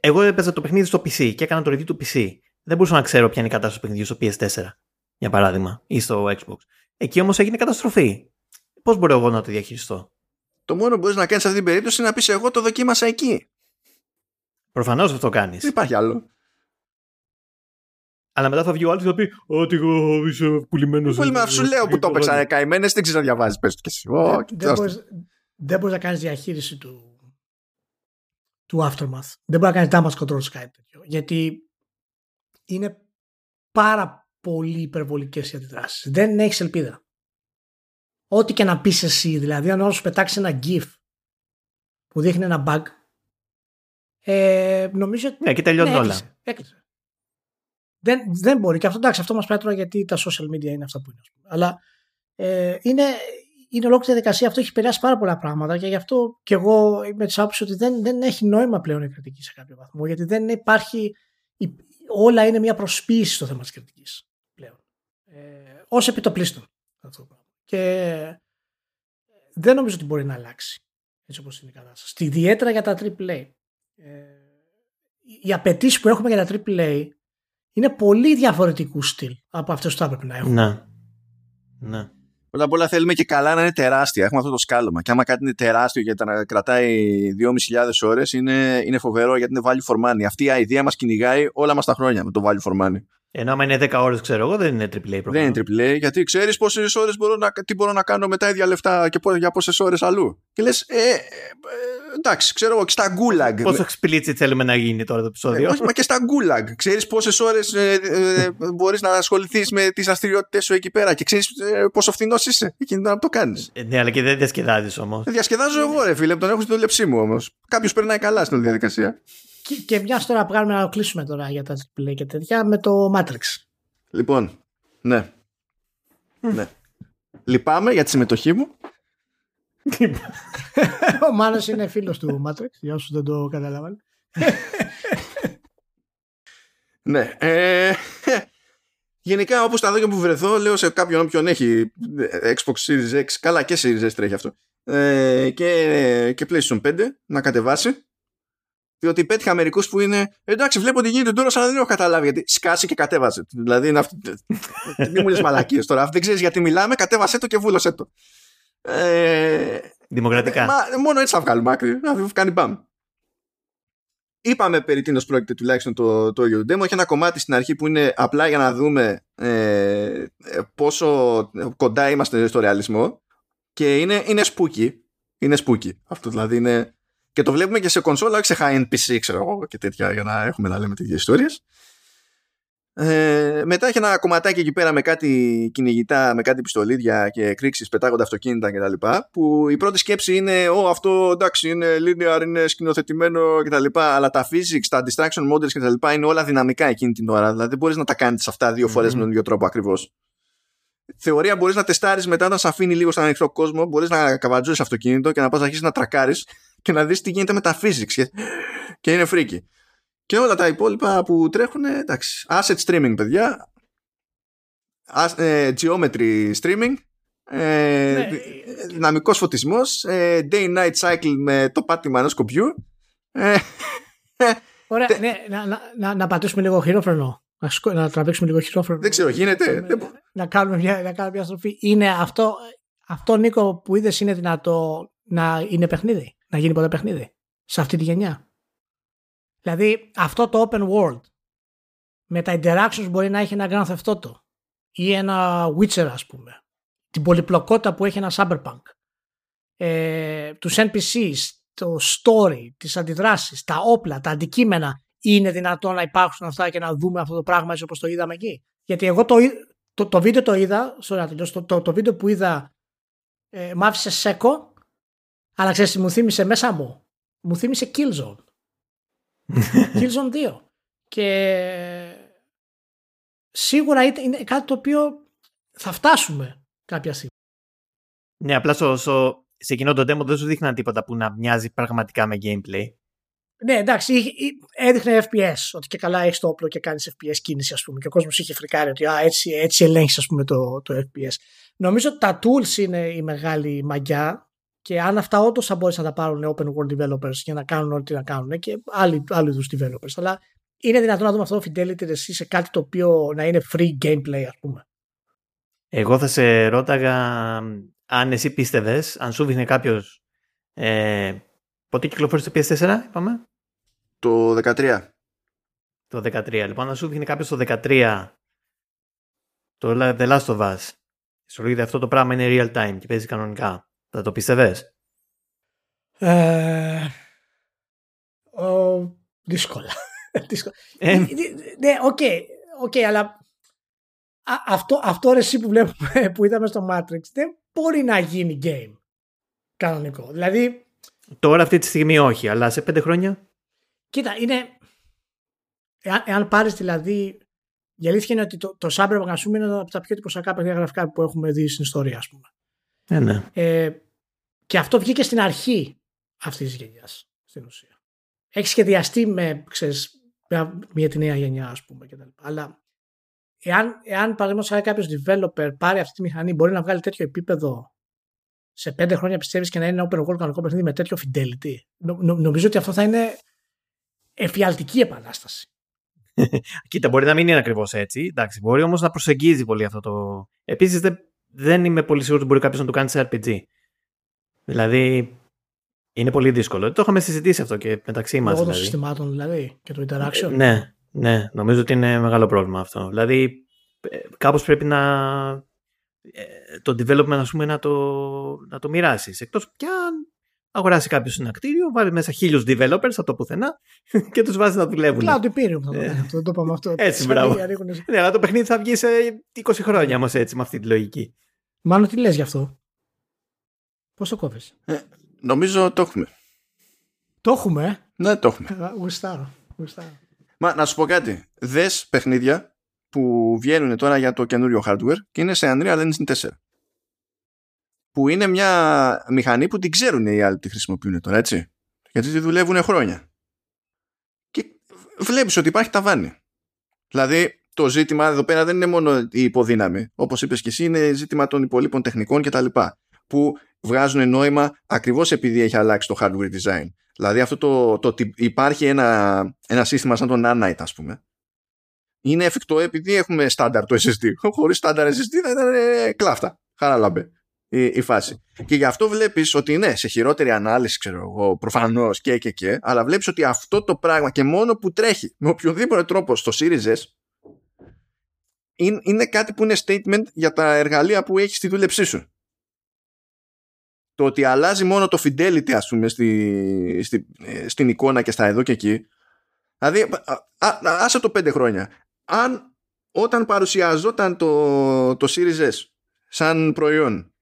εγώ έπαιζα το παιχνίδι στο PC και έκανα το review του PC. Δεν μπορούσα να ξέρω ποια είναι η κατάσταση του παιχνιδιού στο PS4, για παράδειγμα, ή στο Xbox. Εκεί όμως έγινε καταστροφή. Πώς μπορώ εγώ να το διαχειριστώ; Το μόνο που μπορείς να κάνεις σε αυτή την περίπτωση είναι να πεις: Εγώ το δοκίμασα εκεί. Προφανώς αυτό κάνεις. Δεν υπάρχει άλλο. Αλλά μετά θα βγει ο άλλος και θα πει Ότι εγώ είσαι πουλημένος. Πολύ με σου λέω που το έπαιξα καημένε, δεν ξέρει να διαβάζεις. Πες το κι εσύ. Ω, Δεν- και δεν, δώστε. μπορείς, δεν μπορείς να κάνεις διαχείριση του, του Aftermath. Δεν μπορείς να κάνεις damage control σε κάτι τέτοιο. Γιατί είναι πάρα πολύ υπερβολικές οι αντιδράσεις. Δεν έχεις ελπίδα. Ό,τι και να πεις εσύ, δηλαδή αν όλος σου πετάξει ένα GIF που δείχνει ένα bug, ε, νομίζω ότι Ναι, και τελειώνουν ναι, όλα. έκλεισε, έκλεισε. Δεν, δεν μπορεί. Και αυτό εντάξει, αυτό μας πάει τώρα γιατί τα social media είναι αυτά που είναι. ας πούμε. Αλλά ε, είναι, είναι ολόκληρη διαδικασία. Αυτό έχει περάσει πάρα πολλά πράγματα και γι' αυτό και εγώ είμαι της άποψης ότι δεν, δεν έχει νόημα πλέον η κριτική σε κάποιο βαθμό. Γιατί δεν υπάρχει. η- όλα είναι μια προσποίηση στο θέμα της κριτικής πλέον. Ε, Ω επιτοπλίστων. Αυτό το πράγμα. Και δεν νομίζω ότι μπορεί να αλλάξει έτσι όπως είναι η κατάσταση. Ιδιαίτερα για τα AAA. Ε, οι απαιτήσεις που έχουμε για τα AAA είναι πολύ διαφορετικού στυλ από αυτές που θα έπρεπε να έχουμε. Ναι. Ναι. Πρώτα απ' όλα θέλουμε και καλά να είναι τεράστια. Έχουμε αυτό το σκάλωμα. Και άμα κάτι είναι τεράστιο γιατί να κρατάει 2.500 ώρες, είναι, είναι φοβερό γιατί είναι value for money. Αυτή η ιδέα μας κυνηγάει όλα μας τα χρόνια με το value for money. Ενώ άμα είναι 10 ώρες, ξέρω εγώ, δεν είναι AAA προφανώς. Δεν είναι AAA γιατί ξέρεις πόσες ώρες μπορώ να, τι μπορώ να κάνω με τα ίδια λεφτά και πό- για πόσες ώρες αλλού. Και λες, ε, ε, ε, εντάξει, ξέρω εγώ, και στα γκούλαγκ. Πόσο explicit θέλουμε να γίνει τώρα το Ε, επεισόδιο. όχι, μα και στα γκούλαγκ. Ξέρεις πόσες ώρες ε, ε, μπορείς να ασχοληθείς με τις δραστηριότητες σου εκεί πέρα και ξέρεις ε, πόσο φθηνός είσαι εκείνη την ώρα που το κάνεις. Ε, ναι, αλλά και δεν διασκεδάζεις όμως. Ε, Διασκεδάζω εγώ, ρε φίλε, που τον έχω στην δουλεψή μου όμως. Κάποιος περνάει καλά στην όλη διαδικασία. Και, και μιας τώρα που κάνουμε να κλείσουμε τώρα για τα AAA και τέτοια με το Matrix. Λοιπόν, ναι. ναι. Λυπάμαι για τη συμμετοχή μου. Ο Μάνος είναι φίλος του Matrix, για όσους δεν το καταλάβαν. ναι. Ε, γενικά όπως τα δω και που βρεθώ λέω σε κάποιον όποιον έχει Xbox Series X καλά και Series S τρέχει αυτό ε, και, και PlayStation 5 να κατεβάσει διότι πέτυχα μερικούς που είναι εντάξει, βλέπω ότι γίνεται τώρα, αλλά δεν έχω καταλάβει γιατί σκάσει και κατέβασε. Δηλαδή είναι αυτό. Μην μου λες μαλακίες τώρα. δεν ξέρεις γιατί μιλάμε, κατέβασέ το και βούλωσέ το. Ε, Δημοκρατικά. Μα, μόνο έτσι θα βγάλουμε άκρη. Να κάνει μπαμ. Είπαμε περί τίνος πρόκειται τουλάχιστον το, το ίδιο demo. Έχει ένα κομμάτι στην αρχή που είναι απλά για να δούμε ε, πόσο κοντά είμαστε στο ρεαλισμό και είναι, είναι spooky. Είναι spooky. Αυτό δηλαδή είναι και το βλέπουμε και σε κονσόλα, όχι σε high-end PC, ξέρω εγώ, και τέτοια, για να έχουμε να λέμε τέτοιες ιστορίες. Ε, μετά έχει ένα κομματάκι εκεί πέρα με κάτι κυνηγητά, με κάτι πιστολίδια και κρίξει πετάγοντα αυτοκίνητα κτλ. Που η πρώτη σκέψη είναι, Ω, αυτό εντάξει, είναι linear, είναι σκηνοθετημένο κτλ. Αλλά τα physics, τα distraction models κτλ. είναι όλα δυναμικά εκείνη την ώρα. Δηλαδή δεν μπορείς να τα κάνεις αυτά δύο φορές mm-hmm. με τον ίδιο τρόπο ακριβώς. Θεωρία μπορείς να τεστάρεις μετά όταν σε αφήνει λίγο στον ανοιχτό κόσμο, μπορείς να καβατζώσεις αυτοκίνητο και να πας να αρχίσεις να τρακάρεις και να δεις τι γίνεται με τα physics και, και είναι φρίκι. Και όλα τα υπόλοιπα που τρέχουν, εντάξει, asset streaming παιδιά, ε, geometry streaming, ε, ναι. δυναμικός φωτισμός, ε, day-night cycle με το πάτημα ενός κομπιού. Ε, Ωραία, ναι, να, να, να, πατήσουμε λίγο χειρόφρενο. Να, να τραβήξουμε λίγο χειρόφρενο. Δεν ξέρω, γίνεται. Να, κάνουμε μια, να κάνουμε μια στροφή. Είναι αυτό, αυτό Νίκο που είδες είναι δυνατό να είναι παιχνίδι; Να γίνει ποτέ παιχνίδι; Σε αυτή τη γενιά; Δηλαδή αυτό το open world με τα interactions μπορεί να έχει ένα Grand Theft Auto ή ένα Witcher ας πούμε. Την πολυπλοκότητα που έχει ένα Cyberpunk. Ε, τους NPCs, το story, τις αντιδράσεις, τα όπλα, τα αντικείμενα είναι δυνατόν να υπάρχουν αυτά και να δούμε αυτό το πράγμα έτσι όπως το είδαμε εκεί. Γιατί εγώ το, το, το βίντεο το είδα, sorry, το, το, το βίντεο που είδα ε, μ' άφησε σέκο αλλά ξέρεις μου θύμισε μέσα μου; Μου θύμισε Killzone. Killzone 2. Και σίγουρα είναι κάτι το οποίο θα φτάσουμε κάποια στιγμή. Ναι, απλά στο, στο, σε εκείνο το demo δεν σου δείχναν τίποτα που να μοιάζει πραγματικά με gameplay. Ναι, εντάξει, έδειχνε FPS, ότι και καλά έχεις το όπλο και κάνεις FPS κίνηση, ας πούμε. Και ο κόσμος είχε φρικάρει ότι α, έτσι, έτσι ελέγχεις, ας πούμε, το, το FPS. Νομίζω ότι τα tools είναι η μεγάλη μαγιά και αν αυτά όντως θα μπορέσουν να τα πάρουν open world developers για να κάνουν ό,τι να κάνουν και άλλοι, άλλοι είδους developers. Αλλά είναι δυνατόν να δούμε αυτό το fidelity εσύ σε κάτι το οποίο να είναι free gameplay, ας πούμε. Εγώ θα σε ρώταγα αν εσύ πίστευες, αν σου δείχνει κάποιος. Ε, πότε κυκλοφόρησε το PS4, είπαμε; Το 13. Το 13. Λοιπόν, αν σου δείχνει κάποιος το 13 το The Last of Us, σου λέει αυτό το πράγμα είναι real time και παίζει κανονικά. Θα το πίστευες; Ε, δύσκολα. Ε. Ναι, OK, okay, αλλά αυτό, αυτό εσύ που βλέπουμε που είδαμε στο Matrix δεν μπορεί να γίνει game κανονικό. Δηλαδή... Τώρα αυτή τη στιγμή όχι, αλλά σε πέντε χρόνια... Κοίτα, είναι... Εάν, εάν πάρεις δηλαδή... Η αλήθεια είναι ότι το, το Cyberpunk ας πούμε είναι από τα πιο εντυπωσιακά παιχνίδια γραφικά που έχουμε δει στην ιστορία ας πούμε. Ε, ναι. Ε, και αυτό βγήκε στην αρχή αυτής της γενιάς στην ουσία. Έχει σχεδιαστεί με, ξέρεις, μια τη νέα γενιά, ας πούμε. Κτλ. Αλλά εάν, εάν παραδείγματος κάποιος developer πάρει αυτή τη μηχανή, μπορεί να βγάλει τέτοιο επίπεδο σε πέντε χρόνια πιστεύεις και να είναι open world κανονικό παιχνίδι με τέτοιο fidelity. Νο, νομίζω ότι αυτό θα είναι εφιαλτική επανάσταση. Κοίτα, μπορεί να μην είναι ακριβώς έτσι. Εντάξει, μπορεί όμως να προσεγγίζει πολύ αυτό το. Επίσης, δεν, δεν είμαι πολύ σίγουρος ότι μπορεί κάποιος να το κάνει σε RPG. Δηλαδή, είναι πολύ δύσκολο. Το είχαμε συζητήσει αυτό και μεταξύ μας. Λόγω δηλαδή. των συστημάτων δηλαδή και το interaction. Ναι, ναι, νομίζω ότι είναι μεγάλο πρόβλημα αυτό. Δηλαδή, ε, κάπως πρέπει να ε, το development ας πούμε, να το, να το μοιράσεις. Εκτός κι αν αγοράσει κάποιος ένα κτίριο, βάλει μέσα χίλιους developers από το πουθενά και τους βάζεις να δουλεύουν. Cloud Imperium θα το ε, αυτό, το είπαμε αυτό. Έτσι, μπράβο. Ναι, αλλά το παιχνίδι θα βγει σε 20 χρόνια όμως έτσι με αυτή τη λογική. Μάλλον τι λες γι' αυτό; Πώς το κόβεις; Ε, νομίζω το έχουμε. Το έχουμε. Ναι, το έχουμε. Ε, γουστάρω. Μα να σου πω κάτι. Δες παιχνίδια που βγαίνουν τώρα για το καινούριο hardware και είναι σε Unreal Engine 4. που είναι μια μηχανή που την ξέρουν οι άλλοι που τη χρησιμοποιούν τώρα, έτσι. Γιατί τη δουλεύουν χρόνια. Και βλέπεις ότι υπάρχει ταβάνι. Δηλαδή, το ζήτημα εδώ πέρα δεν είναι μόνο η υποδύναμη. Όπως είπες και εσύ, είναι ζήτημα των υπολείπων τεχνικών κτλ. Που βγάζουν νόημα ακριβώς επειδή έχει αλλάξει το hardware design. Δηλαδή αυτό το, το ότι υπάρχει ένα, ένα σύστημα σαν το Nanite ας πούμε είναι εφικτό επειδή έχουμε στάνταρ το SSD. Χωρίς στάνταρ SSD θα ήταν ε, κλάφτα. Χαράλαμπε η, η φάση. Και γι' αυτό βλέπεις ότι ναι, σε χειρότερη ανάλυση, ξέρω εγώ, προφανώς και και και, αλλά βλέπεις ότι αυτό το πράγμα και μόνο που τρέχει με οποιοδήποτε τρόπο στο Series S είναι, είναι κάτι που είναι statement για τα εργαλεία που έχεις στη δούλεψή σου. Το ότι αλλάζει μόνο το fidelity, ας πούμε, στη, στη, ε, στην εικόνα και στα εδώ και εκεί. Δηλαδή, άσε το πέντε χρόνια. Αν όταν παρουσιαζόταν το, το Series S σαν προϊόν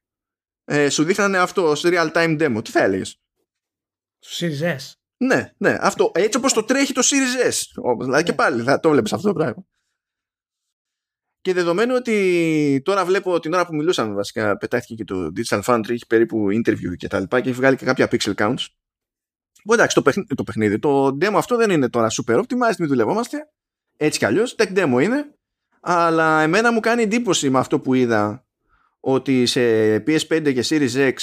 ε, σου δείχνανε αυτό ως real time demo, τι θα έλεγες; Το Series S. Ναι, ναι, αυτό. Έτσι όπως το τρέχει το Series S. Δηλαδή και ναι. πάλι θα το βλέπεις αυτό το πράγμα. Και δεδομένου ότι τώρα βλέπω την ώρα που μιλούσαμε βασικά πετάχτηκε και το Digital Foundry, έχει περίπου interview και τα λοιπά και έχει βγάλει και κάποια pixel counts. Που εντάξει, το, παιχνίδι, το παιχνίδι, το demo αυτό δεν είναι τώρα super optimized, μην δουλευόμαστε. Έτσι κι αλλιώς, tech demo είναι. Αλλά εμένα μου κάνει εντύπωση με αυτό που είδα ότι σε PS5 και Series X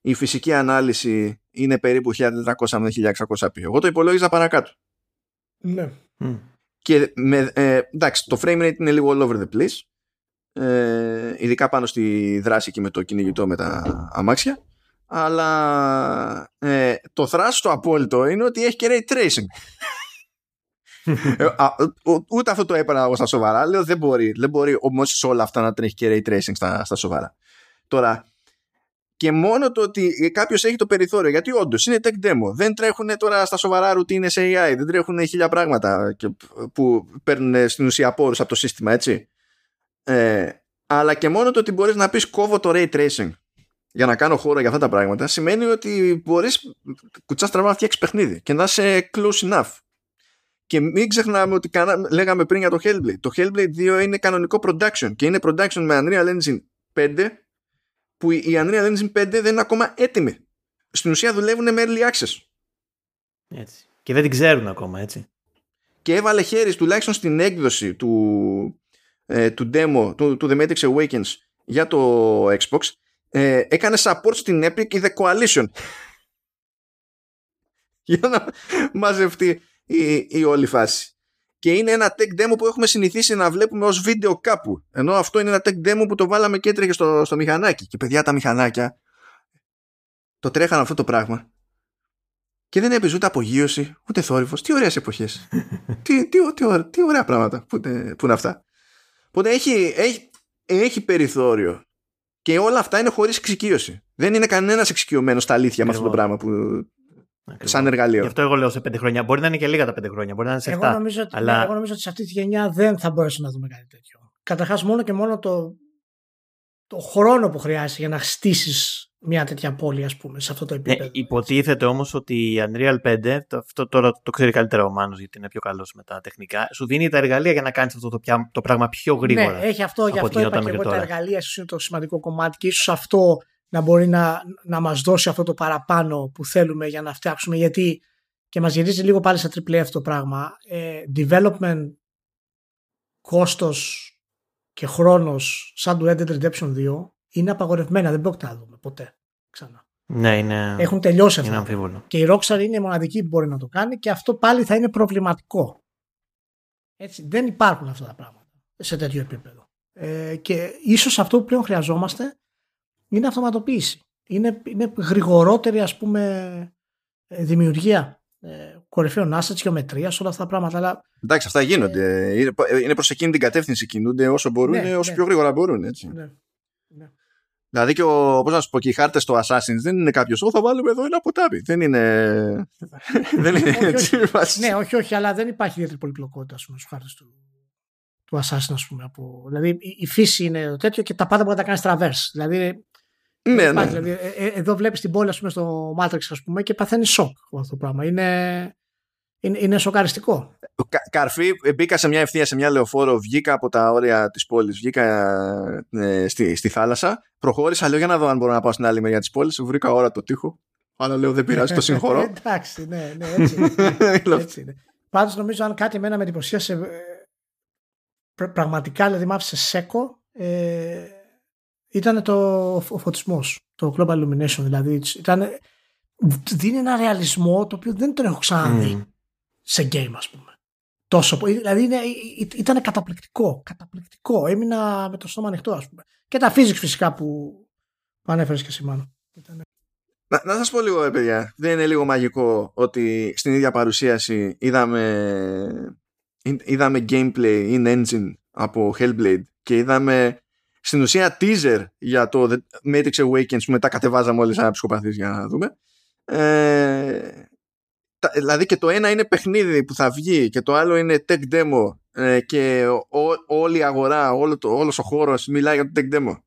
η φυσική ανάλυση είναι περίπου 1400 με 1600p. Εγώ το υπολόγιζα παρακάτω. Ναι. Και με, ε, εντάξει, το frame rate είναι λίγο all over the place. Ε, ειδικά πάνω στη δράση και με το κυνηγητό με τα αμάξια. Αλλά ε, το θράσος το απόλυτο είναι ότι έχει και ray tracing. Ε, α, ούτε αυτό το έπαιρνα εγώ στα σοβαρά. Λέω δεν μπορεί, δεν μπορεί όμως όλα αυτά να τρέχει και ray tracing στα, στα σοβαρά. Τώρα, και μόνο το ότι κάποιος έχει το περιθώριο, γιατί όντως είναι tech demo, δεν τρέχουν τώρα στα σοβαρά routine σε AI, δεν τρέχουν χίλια πράγματα που παίρνουν στην ουσία πόρους από το σύστημα, έτσι. Ε, αλλά και μόνο το ότι μπορείς να πεις κόβω το ray tracing για να κάνω χώρο για αυτά τα πράγματα, σημαίνει ότι μπορείς κουτσάς στραβά να φτιάξει παιχνίδι και να είσαι close enough. Και μην ξεχνάμε ότι κάνα, λέγαμε πριν για το Hellblade. Το Hellblade 2 είναι κανονικό production και είναι production με Unreal Engine 5 που η Unreal Engine 5 δεν είναι ακόμα έτοιμη. Στην ουσία δουλεύουν με early access. Έτσι. Και δεν την ξέρουν ακόμα, έτσι. Και έβαλε χέρις τουλάχιστον στην έκδοση του, ε, του demo του, του The Matrix Awakens για το Xbox ε, έκανε support στην Epic η The Coalition για να μαζευτεί η, η όλη φάση και είναι ένα tech demo που έχουμε συνηθίσει να βλέπουμε ως βίντεο κάπου. Ενώ αυτό είναι ένα tech demo που το βάλαμε και έτρεχε στο, στο μηχανάκι. Και παιδιά τα μηχανάκια το τρέχαν αυτό το πράγμα. Και δεν έπαιζε ούτε απογείωση, ούτε θόρυβος. Τι ωραίες εποχές. τι, τι, τι, τι, ωραία πράγματα που, είναι, που είναι αυτά. Οπότε έχει, έχει, έχει περιθώριο. Και όλα αυτά είναι χωρίς εξοικείωση. Δεν είναι κανένας εξοικειωμένος στα αλήθεια με αυτό το πράγμα που, Ακριβώς. σαν εργαλείο. Γι' αυτό εγώ λέω σε πέντε χρόνια. Μπορεί να είναι και λίγα τα πέντε χρόνια, μπορεί να είναι σε εγώ Νομίζω ότι, αλλά... εγώ νομίζω ότι σε αυτή τη γενιά δεν θα μπορέσουμε να δούμε κάτι τέτοιο. Καταρχάς, μόνο και μόνο το, το χρόνο που χρειάζεται για να στήσει μια τέτοια πόλη, ας πούμε, σε αυτό το ναι, επίπεδο. Ναι, υποτίθεται όμως ότι η Unreal 5, το, αυτό τώρα το ξέρει καλύτερα ο Μάνος, γιατί είναι πιο καλός με τα τεχνικά, σου δίνει τα εργαλεία για να κάνεις αυτό το, το πράγμα πιο γρήγορα. Ναι, έχει αυτό, γι' αυτό είπα και εγώ τα εργαλεία είναι το σημαντικό κομμάτι και ίσως αυτό να μπορεί να, να μας δώσει αυτό το παραπάνω που θέλουμε για να φτιάξουμε γιατί και μας γυρίζει λίγο πάλι στα AAA αυτό το πράγμα ε, development κόστος και χρόνος σαν το Red Dead Redemption 2 είναι απαγορευμένα, δεν πρόκειται να δούμε ποτέ ξανά. Ναι, είναι... Έχουν τελειώσει αυτά. Και η Rockstar είναι η μοναδική που μπορεί να το κάνει και αυτό πάλι θα είναι προβληματικό. Έτσι, δεν υπάρχουν αυτά τα πράγματα σε τέτοιο επίπεδο. Ε, και ίσως αυτό που πλέον χρειαζόμαστε είναι αυτοματοποίηση. Είναι, είναι γρηγορότερη ας πούμε ε, δημιουργία ε, κορυφαίων assets, γεωμετρίας, όλα αυτά τα πράγματα. Αλλά... Εντάξει, αυτά γίνονται. Είναι, είναι προς εκείνη την κατεύθυνση κινούνται όσο μπορούν, ναι, όσο ναι. πιο γρήγορα μπορούν. Έτσι. Ναι. ναι. Δηλαδή και ο, πώς να σου πω, και οι χάρτες του Assassin's δεν είναι κάποιος. Ω, θα βάλουμε εδώ ένα ποτάμι. Δεν είναι. δεν είναι έτσι. Όχι, ναι, όχι, όχι, αλλά δεν υπάρχει ιδιαίτερη πολυπλοκότητα στους χάρτες του, του Assassin, ας πούμε. Από... Δηλαδή η φύση είναι το τέτοιο και τα πάντα μπορεί να τα κάνεις traverse. Δηλαδή ναι, ναι. Δηλαδή, ε, ε, εδώ βλέπεις την πόλη ας πούμε, στο Matrix ας πούμε, και παθαίνει σοκ αυτό το πράγμα. Είναι, Είναι, είναι σοκαριστικό. Κα, καρφί, μπήκα σε μια ευθεία σε μια λεωφόρο, βγήκα από τα όρια της πόλης, βγήκα ε, στη, στη θάλασσα, προχώρησα, λέω για να δω αν μπορώ να πάω στην άλλη μεριά της πόλης. Βρήκα ώρα το τείχο. Αλλά λέω δεν πειράζει, το συγχωρώ. Εντάξει, ναι, ναι, έτσι είναι. έτσι είναι. Πάντως νομίζω αν κάτι εμένα με εντυπωσίασε ε, πραγματικά, δηλαδή μ' άφησε σέκο, ε, ήταν το, ο φωτισμός, το Global Illumination δηλαδή. Ήταν, δίνει ένα ρεαλισμό το οποίο δεν τον έχω ξαναδεί mm. σε game ας πούμε. Τόσο, δηλαδή είναι, ήταν καταπληκτικό, καταπληκτικό. Έμεινα με το στόμα ανοιχτό ας πούμε. Και τα physics φυσικά που, που ανέφερες και εσύ μάλλον. Να, να σας πω λίγο, παιδιά, δεν είναι λίγο μαγικό ότι στην ίδια παρουσίαση είδαμε, είδαμε gameplay in engine από Hellblade και είδαμε στην ουσία teaser για το Matrix Awakens που μετά κατεβάζαμε όλοι σαν ψυχοπαθείς για να δούμε. Ε, δηλαδή και το ένα είναι παιχνίδι που θα βγει και το άλλο είναι tech demo ε, και όλη η αγορά, όλο το, όλος ο χώρος μιλάει για το tech demo.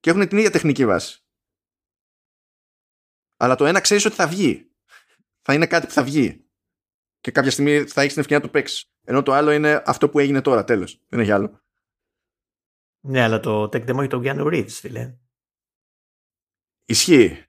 Και έχουν την ίδια τεχνική βάση. Αλλά το ένα ξέρεις ότι θα βγει. Θα είναι κάτι που θα βγει. Και κάποια στιγμή θα έχεις την ευκαιρία να το παίξεις. Ενώ το άλλο είναι αυτό που έγινε τώρα, τέλος. Δεν έχει άλλο. Ναι, αλλά το tech demo έχει τον Keanu Reeves, φίλε. Ισχύει.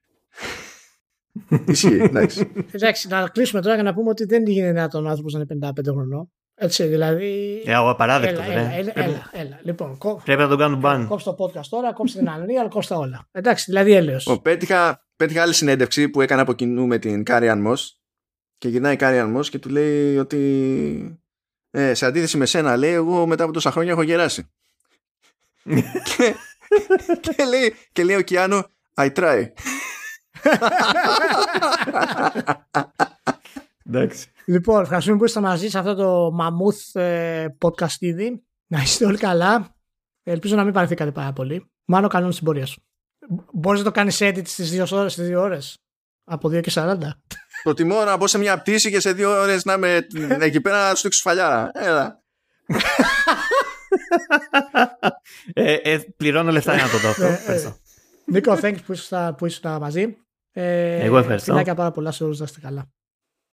Ισχύει, εντάξει. Εντάξει, να κλείσουμε τώρα για να πούμε ότι δεν γίνεται τον άνθρωπος να είναι 55 χρονών. Έτσι, δηλαδή. Ε, απαράδεκτο, έλα, έλα, έλα, έλα, έλα, Λοιπόν, Πρέπει να τον κάνουν ban. Κόψε το podcast τώρα, κόψε την ανωνία, αλλά κόψε τα όλα. Εντάξει, δηλαδή έλεος. Πέτυχα, πέτυχα άλλη συνέντευξη που έκανε από κοινού με την Carrie-Anne Moss και γυρνάει η Carrie-Anne Moss και του λέει ότι ε, σε αντίθεση με σένα λέει εγώ μετά από τόσα χρόνια έχω γεράσει. Και, και, λέει, και λέει ο Keanu I try. Εντάξει. Λοιπόν, ευχαριστούμε που είστε μαζί σε αυτό το μαμούθ ε, podcast ήδη. Να είστε όλοι καλά. Ελπίζω να μην παρεθήκατε πάρα πολύ. Μάλλον κανόνα στην πορεία σου. Μπορείς να το κάνεις edit στις δύο ώρες, στις δύο ώρες; Από 2 και 40. Προτιμώ να μπω σε μια πτήση και σε δύο ώρες να είμαι εκεί πέρα να σου δείξω φαλιάρα. Έλα. ε, ε, πληρώνω λεφτά για να το δω αυτό. Ε, ε, Νίκο, thanks που ήσουν, που ήσουν μαζί. Ε, Εγώ ευχαριστώ. Φιλάκια πάρα πολλά σε όλους, να είστε καλά.